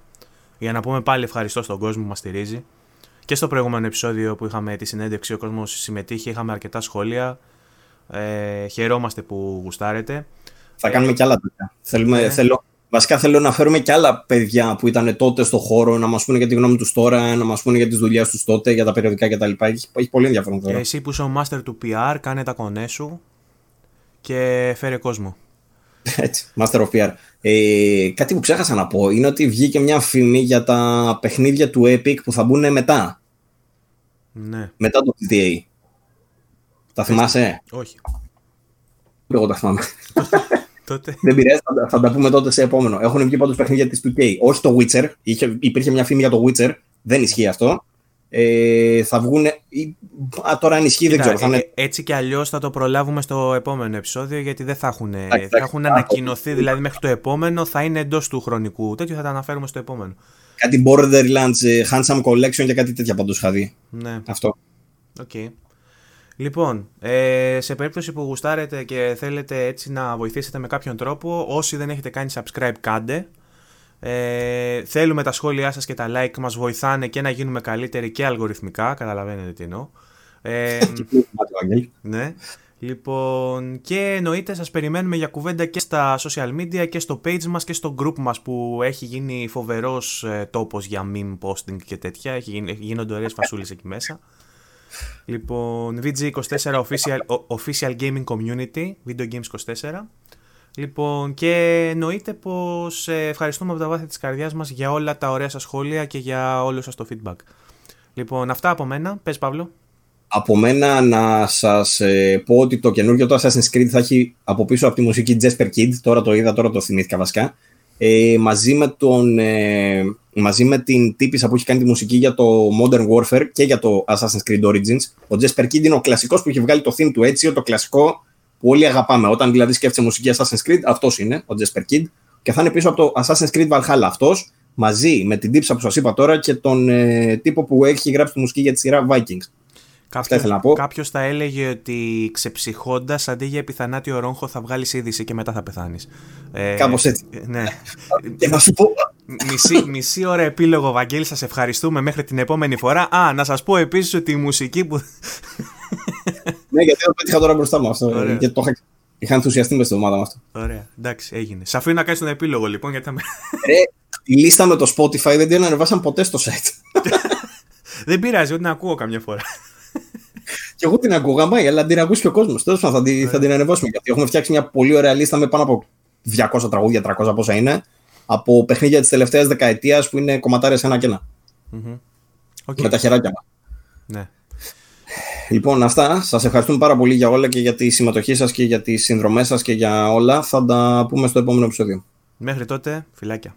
Για να πούμε πάλι ευχαριστώ στον κόσμο που μας στηρίζει. Και στο προηγούμενο επεισόδιο που είχαμε τη συνέντευξη, ο κόσμος συμμετείχε, είχαμε αρκετά σχόλια. Ε, χαιρόμαστε που γουστάρετε.
Θα κάνουμε κι άλλα τέτοια. Θέλουμε,
Ναι.
θέλω, βασικά θέλω να φέρουμε κι άλλα παιδιά που ήταν τότε στο χώρο, να μας πούνε για τη γνώμη τους τώρα, να μας πούνε για τις δουλειές τους τότε, για τα περιοδικά κτλ. Έχει, έχει πολύ ενδιαφέρον
Και
τώρα.
εσύ που είσαι ο master του PR, κάνε τα κονέ σου και φέρε κόσμο.
Έτσι, Master of PR. Ε, κάτι που ξέχασα να πω είναι ότι βγήκε μια φήμη για τα παιχνίδια του Epic που θα μπουν μετά.
Ναι,
Μετά το GTA. Τα θυμάσαι;
όχι.
Εγώ τα θυμάμαι.
Τότε.
Δεν πειράζει, θα, τα- θα τα πούμε τότε σε επόμενο. Έχουν βγει πάντως παιχνίδια της 2K. Όχι το Witcher. Είχε, υπήρχε μια φήμη για το Witcher. Δεν ισχύει αυτό. Ε, θα βγουν. Α, τώρα αν ισχύει δεν
Κοίτα,
ξέρω. Θα είναι,
ε, έτσι κι αλλιώς θα το προλάβουμε στο επόμενο επεισόδιο γιατί δεν θα έχουν, θα
εντάξει,
έχουν
θα-
ανακοινωθεί. Δηλαδή μέχρι το επόμενο θα είναι εντός του χρονικού. Τέτοιο θα τα αναφέρουμε στο επόμενο.
κάτι Borderlands, ε, Handsome Collection και κάτι τέτοια πάντως είχα δει.
Ναι,
Αυτό.
οκ. Λοιπόν, ε, σε περίπτωση που γουστάρετε και θέλετε έτσι να βοηθήσετε με κάποιον τρόπο, όσοι δεν έχετε κάνει subscribe κάντε. Ε, θέλουμε τα σχόλιά σας και τα like μας βοηθάνε και να γίνουμε καλύτεροι και αλγοριθμικά, καταλαβαίνετε τι εννοώ. Ε, Ναι. Λοιπόν, και εννοείται σας περιμένουμε για κουβέντα και στα social media και στο page μας και στο group μας που έχει γίνει φοβερός ε, τόπος για meme posting και τέτοια. Έχει γίνει, γίνονται ωραίες φασούλες εκεί μέσα. Λοιπόν, VG24 official, ο- official Gaming Community, Video Games 24. Λοιπόν, και εννοείται πως ε, ευχαριστούμε από τα βάθη της καρδιάς μας για όλα τα ωραία σας σχόλια και για όλο σας το feedback. Λοιπόν, αυτά από μένα. Πες Παύλο.
Από μένα να σας ε, πω ότι το καινούργιο το Assassin's Creed θα έχει από πίσω από τη μουσική Jesper Kid, τώρα το είδα, τώρα το θυμήθηκα βασικά, ε, μαζί, με τον, ε, μαζί με την τύπησα που έχει κάνει τη μουσική για το Modern Warfare και για το Assassin's Creed Origins. Ο Jesper Kid είναι ο κλασικός που έχει βγάλει το theme του έτσι, το κλασικό που όλοι αγαπάμε. Όταν δηλαδή σκέφτεσαι μουσική Assassin's Creed, αυτός είναι ο Jesper Kid και θα είναι πίσω από το Assassin's Creed Valhalla αυτός, μαζί με την τύψα που σας είπα τώρα και τον ε, τύπο που έχει γράψει τη μουσική για τη σειρά Vikings.
Κάποιος,
ήθελα να πω.
κάποιος θα έλεγε ότι ξεψυχώντας αντί για επιθανάτιο ρόγχο θα βγάλεις είδηση και μετά θα πεθάνεις. Ε,
Κάπως έτσι.
ε, Ναι.
Και να σου πω,
μισή, μισή ώρα επίλογο, Βαγγέλη, σας ευχαριστούμε μέχρι την επόμενη φορά. Α, να σας πω επίσης ότι η μουσική που...
Ναι, γιατί το πέτυχα τώρα μπροστά μου αυτό.
Ωραία.
Γιατί το είχα, είχα ενθουσιαστεί μες στην εβδομάδα με αυτό.
Ωραία, εντάξει, έγινε. Σ' αφήνω να κάνεις τον επίλογο λοιπόν, γιατί θα με...
Ρε, η λίστα με το Spotify δεν την ανεβάσαν ποτέ στο site.
Δεν πειράζει, ότι την ακούω καμιά φορά.
και εγώ την ακούγαμε, αλλά την ακούσει και ο κόσμος. Τέλος πάντων, θα, την- θα την ανεβάσουμε. Γιατί έχουμε φτιάξει μια πολύ ωραία λίστα με πάνω από 200 τραγούδια, 300 πόσα είναι. Από παιχνίδια της τελευταίας δεκαετίας που είναι κομματάρες ένα και ένα.
Μμμ. Οκ,
Με τα χεράκια μας.
ναι.
Λοιπόν, αυτά. Σας ευχαριστούμε πάρα πολύ για όλα και για τη συμμετοχή σας και για τις συνδρομές σας και για όλα. Θα τα πούμε στο επόμενο επεισόδιο.
Μέχρι τότε, φιλάκια.